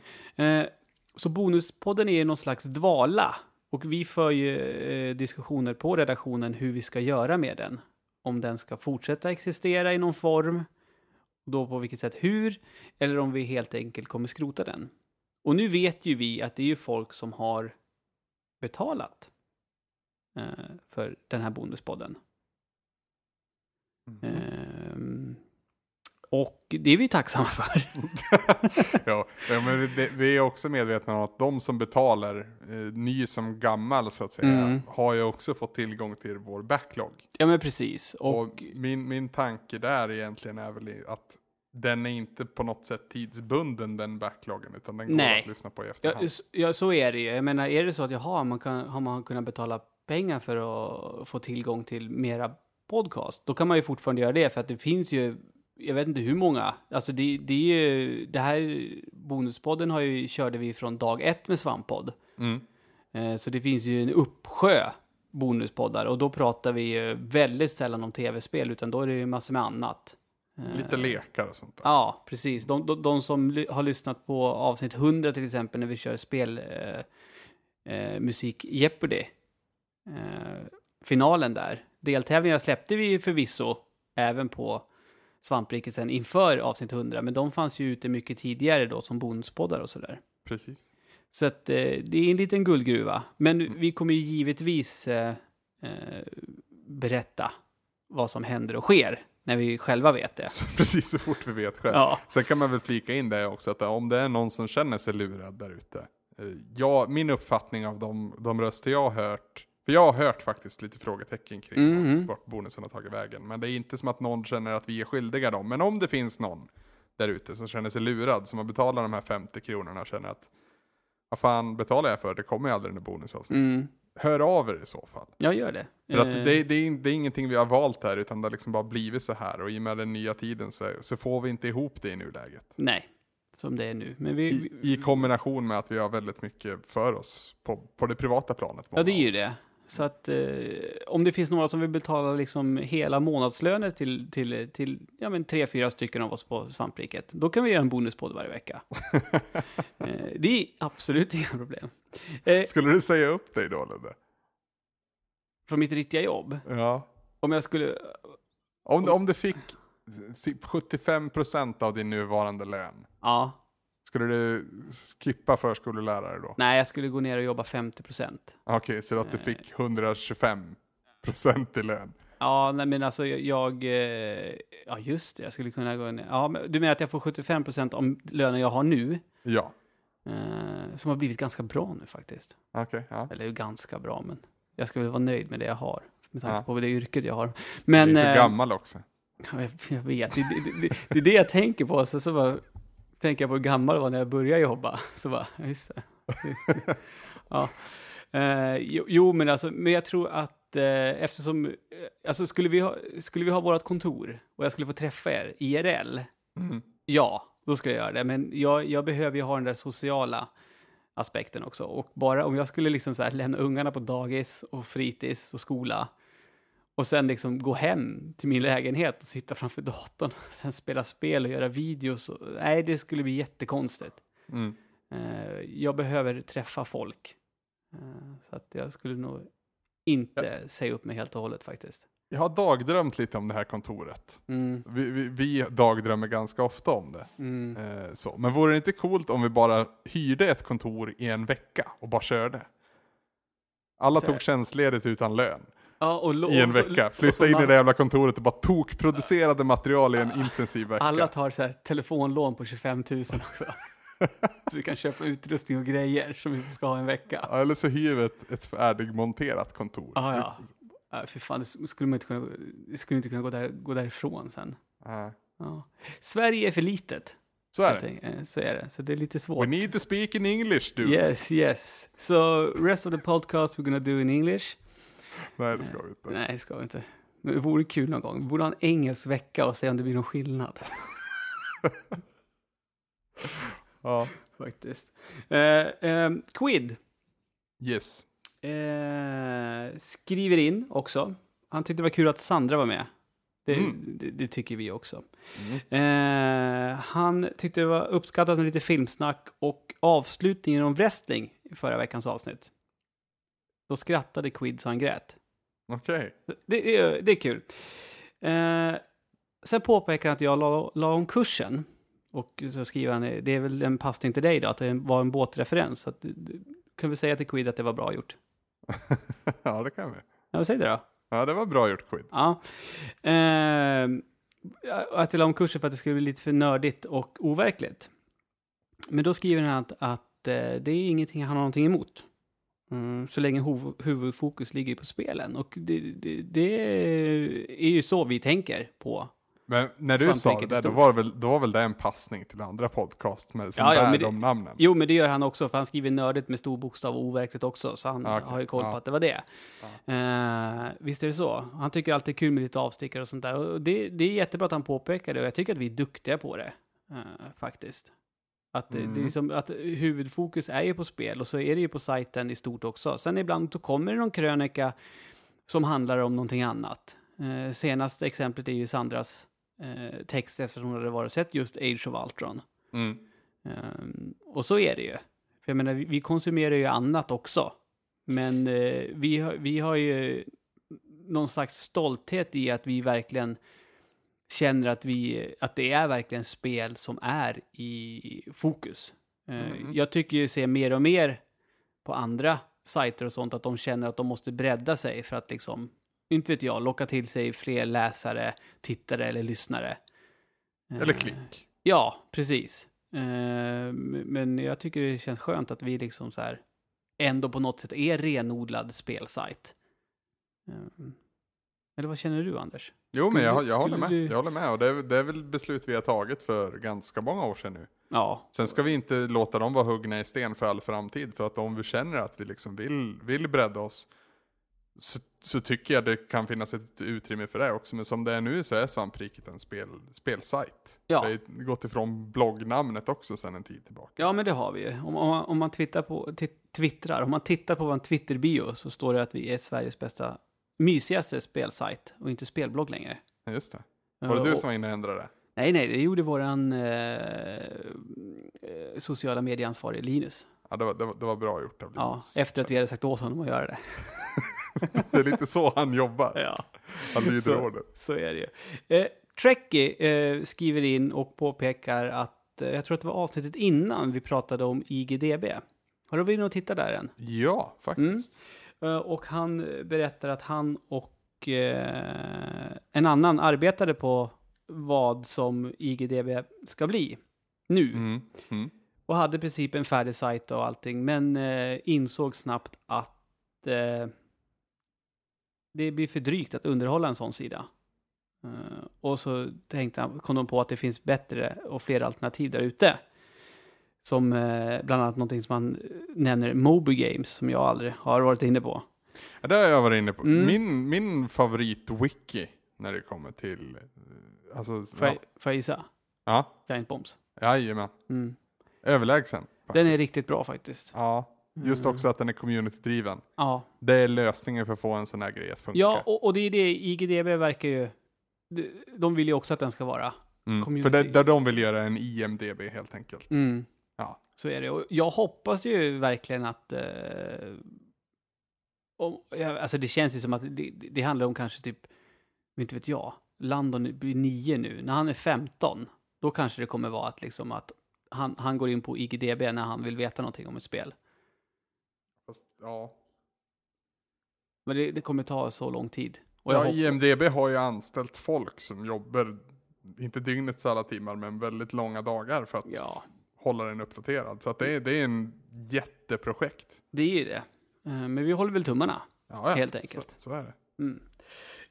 Så Bonuspodden är någon slags dvala. Och vi för ju diskussioner på redaktionen hur vi ska göra med den. Om den ska fortsätta existera i någon form. Då på vilket sätt hur. Eller om vi helt enkelt kommer skrota den. Och nu vet ju vi att det är ju folk som har betalat eh, för den här bonuspodden. Mm. Ehm, Och det är vi tacksamma för. ja, men vi är också medvetna om att de som betalar, eh, ny som gammal så att säga, mm. har ju också fått tillgång till vår backlog. Ja men precis. Och, och min, min tanke där egentligen är väl att den är inte på något sätt tidsbunden den backloggen, utan den går Nej. att lyssna på i efterhand. Ja, ja, så är det ju. Jag menar, är det så att jaha, man kan, har man kunnat betala pengar för att få tillgång till mera podcast, då kan man ju fortfarande göra det, för att det finns ju jag vet inte hur många. Alltså det, det är ju, det här bonuspodden har ju, körde vi från dag ett med Svamppodd. Mm. Eh, så det finns ju en uppsjö bonuspoddar och då pratar vi ju väldigt sällan om tv-spel utan då är det ju massor med annat. Lite eh, lekar och sånt där. Ja, precis. De, de, de som har lyssnat på avsnitt 100 till exempel när vi kör spel eh, eh, Jeopardy. Eh, finalen där. Deltävlingarna släppte vi förvisso även på Svampriket sen inför avsnitt 100, men de fanns ju ute mycket tidigare då som bonuspoddar och sådär. Precis. Så att eh, det är en liten guldgruva. Men mm. vi kommer ju givetvis eh, eh, berätta vad som händer och sker när vi själva vet det. Precis så fort vi vet själv. Ja. Sen kan man väl flika in det också, att om det är någon som känner sig lurad där ute. Eh, ja, min uppfattning av de, de röster jag har hört för jag har hört faktiskt lite frågetecken kring mm. vart bonusen har tagit vägen. Men det är inte som att någon känner att vi är skyldiga dem. Men om det finns någon där ute som känner sig lurad, som har betalat de här 50 kronorna och känner att vad fan betalar jag för? Det kommer ju aldrig den bonusavsnitt. Mm. Hör av er i så fall. Jag gör det. För att det, det, är, det är ingenting vi har valt här, utan det har liksom bara blivit så här. Och i och med den nya tiden så, så får vi inte ihop det i nuläget. Nej, som det är nu. Men vi, I, I, kombination med att vi har väldigt mycket för oss på, på det privata planet. Ja, det är ju det. Så att eh, om det finns några som vill betala liksom hela månadslöner till, till, till ja, men tre, fyra stycken av oss på Svampriket, då kan vi göra en bonuspodd varje vecka. eh, det är absolut inga problem. Eh, Skulle du säga upp dig då, Ludde? Från mitt riktiga jobb? Ja. Om jag skulle... Om, om, om du fick 75% av din nuvarande lön? Ja. Skulle du skippa förskolelärare då? Nej, jag skulle gå ner och jobba 50 procent. Okej, okay, så att du fick 125 procent i lön? Ja, nej, men alltså jag, eh, ja just det, jag skulle kunna gå ner. Ja, men du menar att jag får 75 procent om lönen jag har nu? Ja. Eh, som har blivit ganska bra nu faktiskt. Okej, okay, ja. Eller ganska bra, men jag ska väl vara nöjd med det jag har. Med tanke ja. på det yrket jag har. Men, du är så eh, gammal också. Ja, jag, jag vet, det, det, det, det, är det jag tänker på. Så, så bara, tänker jag på hur gammal jag var när jag började jobba. Så bara, just det. ja. Eh, jo, jo, men alltså, men jag tror att eh, eftersom, eh, alltså skulle vi ha, skulle vi ha vårt kontor och jag skulle få träffa er IRL, mm. ja, då skulle jag göra det. Men jag, jag behöver ju ha den där sociala aspekten också. Och bara om jag skulle liksom så lämna ungarna på dagis och fritids och skola och sen liksom gå hem till min lägenhet och sitta framför datorn. Och sen spela spel och göra videos. Och, nej, det skulle bli jättekonstigt. Mm. Uh, jag behöver träffa folk. Uh, så att jag skulle nog inte ja. säga upp mig helt och hållet faktiskt. Jag har dagdrömt lite om det här kontoret. Mm. Vi, vi, vi, dagdrömmer ganska ofta om det. Mm. Uh, så. Men vore det inte coolt om vi bara hyrde ett kontor i en vecka och bara körde? Alla så. tog tjänstledigt utan lön. Ja, I en vecka. Flytta in i det jävla kontoret och bara tokproducerade material i en intensiv vecka. Alla tar så här telefonlån på 25 000 också. så vi kan köpa utrustning och grejer som vi ska ha en vecka. Ja, eller så hyr vi ett, ett färdigmonterat kontor. Ah, ja, ja. För fan, det skulle man inte kunna, det skulle inte kunna gå, där, gå därifrån sen. Äh. Ja. Sverige är för litet. Så är det. Eh, så är det. Så det är lite svårt. We need to speak in English, dude. Yes, yes. So, rest of the podcast we're gonna do in English. Nej, det ska vi inte. Nej, det ska vi inte. Men det vore kul någon gång. Vi borde ha en engelsk vecka och se om det blir någon skillnad. ja. Faktiskt. Eh, eh, Quid. Yes. Eh, skriver in också. Han tyckte det var kul att Sandra var med. Det, mm. det, det tycker vi också. Mm. Eh, han tyckte det var uppskattat med lite filmsnack och avslutningen om wrestling i förra veckans avsnitt. Då skrattade Quid så han grät. Okej. Okay. Det, det, det, är kul. Eh, sen påpekar han att jag la, la om kursen. Och så skriver han, det är väl en passning till dig då, att det var en båtreferens. Så att, kan vi säga till Quid att det var bra gjort? ja, det kan vi. Ja, säg det då. Ja, det var bra gjort Quid. Ja. Eh, att jag la om kursen för att det skulle bli lite för nördigt och overkligt. Men då skriver han att, att eh, det är ingenting han har någonting emot. Mm, så länge huv huvudfokus ligger på spelen. Och det, det, det, är ju så vi tänker på. Men när du sa det där, då var, väl, då var väl det en passning till andra podcast med, som ja, ja, bär det, de namnen? Jo, men det gör han också, för han skriver nördigt med stor bokstav och overkligt också, så han okay. har ju koll på ja. att det var det. Uh, visst är det så. Han tycker alltid är kul med lite avstickare och sånt där. Och det, det är jättebra att han påpekar det, och jag tycker att vi är duktiga på det, uh, faktiskt. Att, mm. det är liksom, att huvudfokus är ju på spel och så är det ju på sajten i stort också. Sen ibland då kommer det någon krönika som handlar om någonting annat. Eh, senaste exemplet är ju Sandras eh, text eftersom hon hade varit sett just Age of Ultron. Mm. Um, och så är det ju. För jag menar, vi, vi konsumerar ju annat också. Men eh, vi, har, vi har ju någon slags stolthet i att vi verkligen känner att, vi, att det är verkligen spel som är i fokus. Eh, mm. Jag tycker ju se mer och mer på andra sajter och sånt att de känner att de måste bredda sig för att liksom, inte vet jag, locka till sig fler läsare, tittare eller lyssnare. Eller eh, klick. Ja, precis. Eh, men jag tycker det känns skönt att vi liksom så här ändå på något sätt är renodlad spelsajt. Eller vad känner du Anders? Jo, men jag, jag håller med. Du... Jag håller med. Och det är, det är väl beslut vi har tagit för ganska många år sedan nu. Ja. Sen ska vi inte låta dem vara huggna i sten för all framtid. För att om vi känner att vi liksom vill, vill bredda oss så, så, tycker jag det kan finnas ett utrymme för det också. Men som det är nu så är Svampriket en spel, spelsajt. Ja. Det har gått ifrån bloggnamnet också sedan en tid tillbaka. Ja, men det har vi ju. Om, om, man, om man twittrar på, twittrar, om man tittar på vår Twitter-bio så står det att vi är Sveriges bästa mysigaste spelsajt och inte spelblogg längre. Just det. Var det du som var inne och ändrade det? Nej, nej, det gjorde våran eh, sociala medieansvarige Linus. Ja, det var, det var, det var bra gjort av Linus. Ja, efter att vi hade sagt åt honom att göra det. det är lite så han jobbar. Ja. Han lyder order. Så är det ju. Eh, Trekkie eh, skriver in och påpekar att, eh, jag tror att det var avsnittet innan vi pratade om IGDB. Har du varit inne och tittat där än? Ja, faktiskt. Mm. Eh, och han berättar att han och eh, en annan arbetade på vad som IGDB ska bli nu. Mm. Mm. Och hade i princip en färdig sajt och allting, men eh, insåg snabbt att det blir för drygt att underhålla en sån sida. och så tänkte han, kom de på att det finns bättre och fler alternativ där ute. Som eh, bland annat någonting som man nämner, Moby Games, som jag aldrig har varit inne på. Ja, det har jag varit inne på. Mm. Min, min favorit-wiki när det kommer till... Eh, alltså, får, jag, får jag gissa? Ja. Giant Bombs? Jajamän. Mm. Överlägsen. Faktiskt. Den är riktigt bra faktiskt. Ja. Just mm. också att den är community-driven. Ja. Det är lösningen för att få en sån här grej att funka. Ja, och, och det är det IGDB verkar ju... De vill ju också att den ska vara. Mm. För det, där de vill göra en IMDB helt enkelt. Mm. Ja. Så är det. Och jag hoppas ju verkligen att... Eh, om, alltså det känns ju som att det, det handlar om kanske typ, inte vet jag, Landon blir nio nu. När han är 15, då kanske det kommer vara att, liksom att han, han går in på IGDB när han vill veta någonting om ett spel. Fast, ja. Men det, det kommer ta så lång tid. Och ja, IMDB har ju anställt folk som jobbar, inte dygnets alla timmar, men väldigt långa dagar för att ja hålla den uppdaterad. Så att det, är, det är en jätteprojekt. Det är ju det. Eh, men vi håller väl tummarna, ja, ja. helt enkelt. Så, så är det. Mm.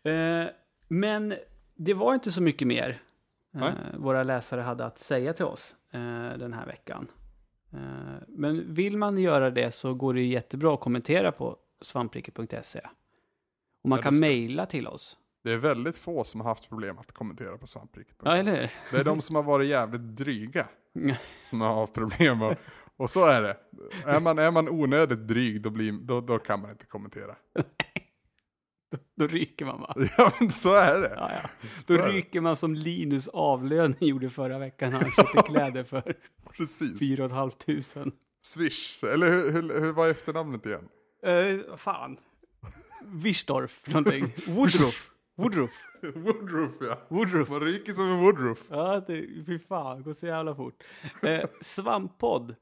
Eh, men det var inte så mycket mer eh, våra läsare hade att säga till oss den här veckan. Men vill man göra det så går det jättebra att kommentera på svampriket.se. Och man kan mejla till oss. Det är väldigt få som har haft problem att kommentera på svampriket.se. Ja, eller hur? Det är de som har varit jävligt dryga som har problem. Och, och så är det. Är man, är man onödigt dryg då, blir, då, då kan man inte kommentera. Då, då ryker man va? Ja men så är det. Ja, ja. Då så ryker man som Linus avlöning gjorde förra veckan när han köpte kläder för Precis. 4 500. Swish, eller hur, hur, hur var efternamnet igen? Uh, fan. Wischdorf någonting. Woodruff. Woodruff. Woodruff ja. Woodruff. Man ryker som en Woodruff. Ja, det, fy fan, det går så jävla fort. Eh, svamppodd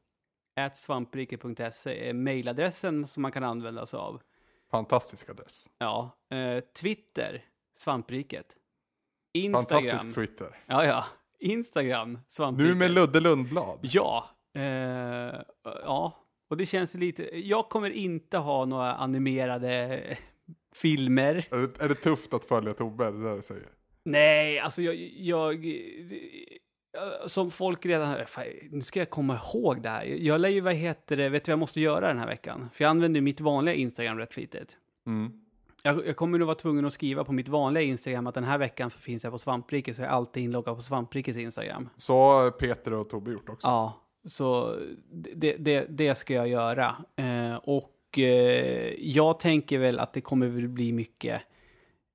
svampriket.se är mejladressen som man kan använda sig av. Fantastisk adress. Ja. Eh, Twitter, svampriket. Instagram. Fantastisk Twitter. Ja, ja. Instagram, svampriket. Nu med Ludde Lundblad. Ja. Eh, ja, och det känns lite... Jag kommer inte ha några animerade filmer. Är det, är det tufft att följa Tobbe? Det det du säger? Nej, alltså jag... jag som folk redan... Fan, nu ska jag komma ihåg det här. Jag lär ju, vad heter det, vet du vad jag måste göra den här veckan? För jag använder mitt vanliga Instagram rätt flitigt. Mm. Jag, jag, kommer nog vara tvungen att skriva på mitt vanliga Instagram att den här veckan finns jag på Svampriket, så jag är alltid inloggad på Svamprikets Instagram. Så har Peter och Tobbe gjort också. Ja, så det, det, det ska jag göra. Eh, och eh, jag tänker väl att det kommer väl bli mycket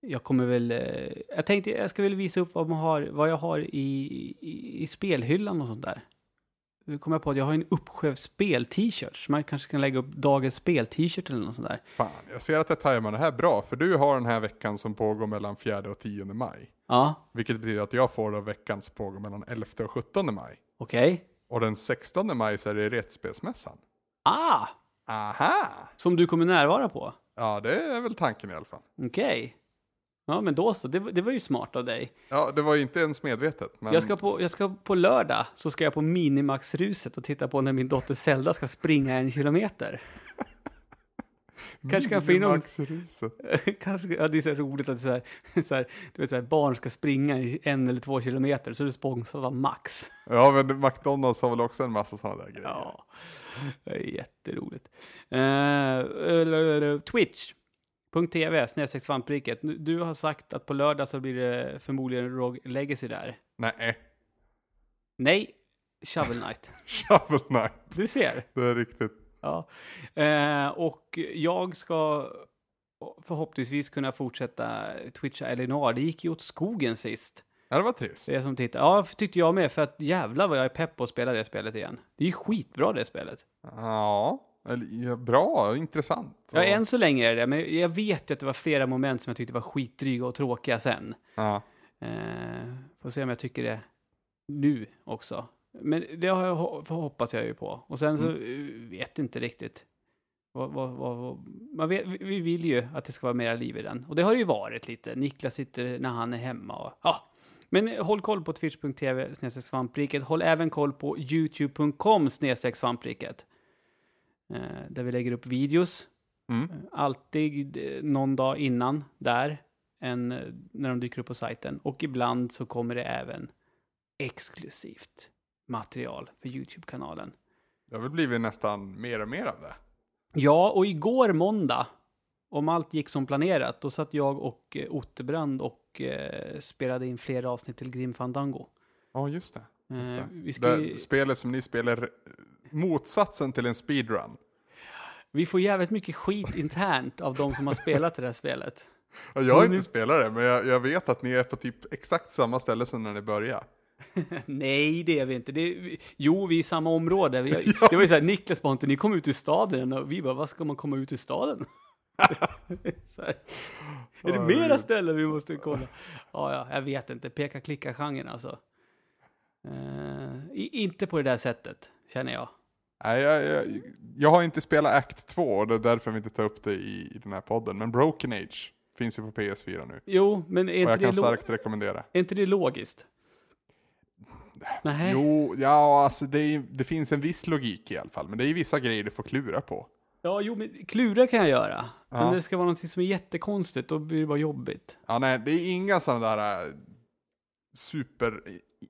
jag kommer väl... Eh, jag tänkte jag ska väl visa upp vad, man har, vad jag har i, i, i spelhyllan och sånt där. Nu kommer jag på att jag har en uppsjö spel-t-shirts. Man kanske kan lägga upp dagens spel-t-shirt eller något sånt där. Fan, jag ser att jag tajmar det här bra. För du har den här veckan som pågår mellan 4 och 10 maj. Ja. Vilket betyder att jag får då veckan som pågår mellan 11 och 17 maj. Okej. Okay. Och den 16 maj så är det Retspelsmässan. Ah! Aha! Som du kommer närvara på? Ja, det är väl tanken i alla fall. Okej. Okay. Ja, men då så. Det, det, var ju smart av dig. Ja, det var ju inte ens medvetet. Men... Jag, ska på, jag ska på lördag, så ska jag på Minimax-ruset och titta på när min dotter Zelda ska springa en kilometer. Kanske kan få in någon... Kanske, ja, det är så roligt att så här, så här, du vet, så här, barn ska springa en eller två kilometer, så är det sponsrat av Max. Ja, men McDonalds har väl också en massa sådana där grejer. Ja, det är jätteroligt. Uh, Twitch. .tv snedstreck svampriket. Du har sagt att på lördag så blir det förmodligen Rogue Legacy där. Nej. Nej, Shovel Knight. Shovel Knight. Du ser. Det är riktigt. Ja. Eh, och jag ska förhoppningsvis kunna fortsätta twitcha Elinor. Det gick ju åt skogen sist. Ja, det var trist. Det som tittar. Ja, tyckte jag med. För att jävlar vad jag är pepp på att spela det spelet igen. Det är ju skitbra det spelet. Ja. Ja, bra, intressant. Ja, än så länge är det men jag vet ju att det var flera moment som jag tyckte var skitdryga och tråkiga sen. Ja. Eh, får se om jag tycker det nu också. Men det har jag, hoppas jag ju på. Och sen så mm. vet inte riktigt. Vad, vad, vad, man vet, vi vill ju att det ska vara mera liv i den. Och det har det ju varit lite. Niklas sitter när han är hemma och ja. Men håll koll på twitch.tv svampriket. Håll även koll på youtube.com svampriket. Eh, där vi lägger upp videos. Mm. Eh, alltid eh, någon dag innan där, än när de dyker upp på sajten. Och ibland så kommer det även exklusivt material för YouTube-kanalen. Det har väl blivit nästan mer och mer av det. Ja, och igår måndag, om allt gick som planerat, då satt jag och Otterbrand och eh, spelade in flera avsnitt till Grim Fandango. Ja, just det. Just det. Eh, vi ska det spelet som ni spelar motsatsen till en speedrun. Vi får jävligt mycket skit internt av de som har spelat det här spelet. Ja, jag har inte spelat det, men jag, jag, vet att ni är på typ exakt samma ställe som när ni började. Nej, det är vi inte. Det är, jo, vi är i samma område. Vi, ja. Det var ju så här, Niklas bara inte, ni kom ut ur staden. Och vi bara, vad ska man komma ut ur staden? här, är det mera ställen vi måste kolla? Ja, ja, jag vet inte. Peka-klicka-genren alltså. Uh, inte på det där sättet, känner jag. Nej, jag, jag, jag, har inte spelat Act 2 och det är därför vi inte tar upp det i, i den här podden. Men Broken Age finns ju på PS4 nu. Jo, men är inte och jag det kan starkt rekommendera. Är inte det logiskt? Nej. Jo, ja, alltså det, är, det, finns en viss logik i alla fall. Men det är vissa grejer du får klura på. Ja, jo, men klura kan jag göra. Ja. Men det ska vara något som är jättekonstigt, då blir det bara jobbigt. Ja, nej, det är inga sådana där äh, super,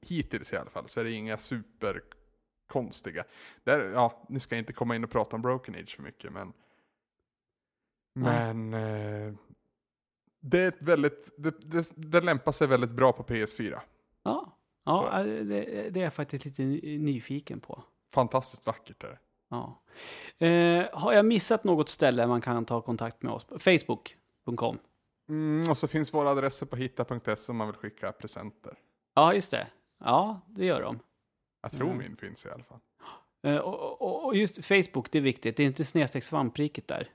hittills i alla fall, så är det inga super konstiga. Där, ja, nu ska jag inte komma in och prata om Broken Age för mycket, men men eh, det är ett väldigt, det, det, det lämpar sig väldigt bra på PS4. Ja, ja det, det, är jag faktiskt lite nyfiken på. Fantastiskt vackert är det. Ja. Eh, har jag missat något ställe man kan ta kontakt med oss? Facebook.com. Mm, och så finns våra adresser på hitta.se om man vill skicka presenter. Ja, just det. Ja, det gör de. Jag tror mm. min finns i alla fall. Uh, och, och, och, just Facebook, det är viktigt. Det är inte snedstreck svampriket där.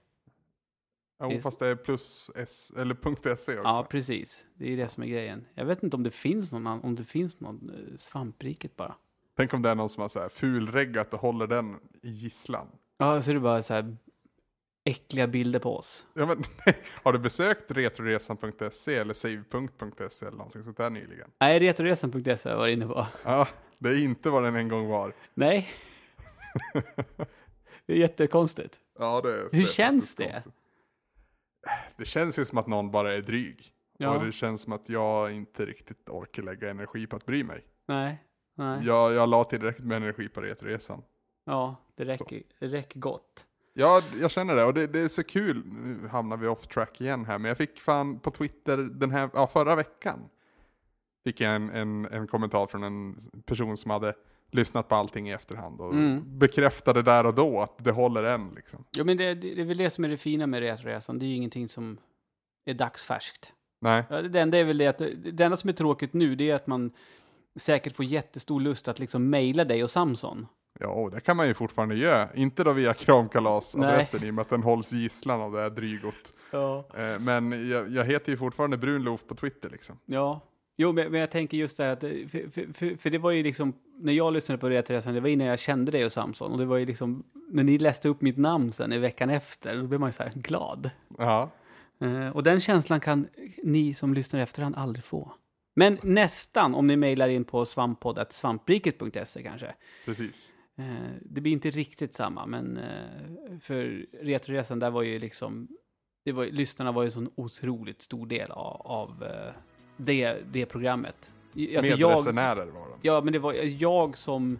Jo, fast det är plus S, eller .se också. Ja, precis. Det är det som är grejen. Jag vet inte om det finns någon, om det finns någon uh, svampriket bara. Tänk om det är någon som har så här fulreggat och håller den i gisslan. Ja, så är det bara så här äckliga bilder på oss. Ja, men, har du besökt retroresan.se eller save.se eller någonting sånt där nyligen? Nej, retroresan.se har jag inne på. Ja, det är inte vad den en gång var. Nej. det är jättekonstigt. Ja, det, Hur det känns det? konstigt. Det känns ju som att någon bara är dryg. Ja. Och det känns som att jag inte riktigt orkar lägga energi på att bry mig. Nej. Nej. Jag, jag la tillräckligt med energi på Retroresan. Ja, det räcker, det räcker gott. Ja, jag känner det och det, det är så kul. Nu hamnar vi off track igen här, men jag fick fan på Twitter den här, ja, förra veckan. Fick jag en, en, en kommentar från en person som hade lyssnat på allting i efterhand och Mm. bekräftade där och då att det håller än liksom. Ja, men det, det är väl det som är det fina med Retroresan. Det är ju ingenting som är dagsfärskt. Nej, Ja, det enda är väl det att, det enda som är tråkigt nu, det är att man säkert får jättestor lust att liksom mejla dig och Samson. ja det kan man ju fortfarande göra. Inte då via kramkalasadressen i och med att den hålls gisslan av det här drygot. Ja. Eh, men jag, jag heter ju fortfarande Brunloof på Twitter liksom. Ja. Jo, men, men jag tänker just det här att, det- för, för, för, det var ju liksom, när jag lyssnade på Retroresan, det var innan jag kände dig och Samson. Och det var ju liksom, när ni läste upp mitt namn sen i veckan efter, då blev man ju så här glad. Ja, Eh, och den känslan kan ni som lyssnar efterhand aldrig få. Men nästan om ni mejlar in på svamppodd.svampriket.se kanske. precis. Eh, det blir inte riktigt samma, men eh, för Retroresan där var ju liksom, det var, lyssnarna var ju en sån otroligt stor del av, av eh, det, det programmet. Alltså Med jag, resenärer var de. ja, men det var jag som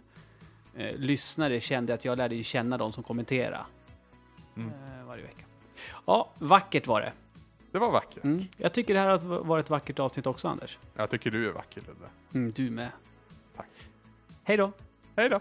eh, lyssnare kände att jag lärde känna de som kommenterade Mm. eh, varje vecka. Ja, vackert var det. Det var vackert. Mm. Jag tycker det här har varit ett vackert avsnitt också, Anders. Jag tycker du är vacker Ludde. Mm, du med. Tack. Hej då! Hej då!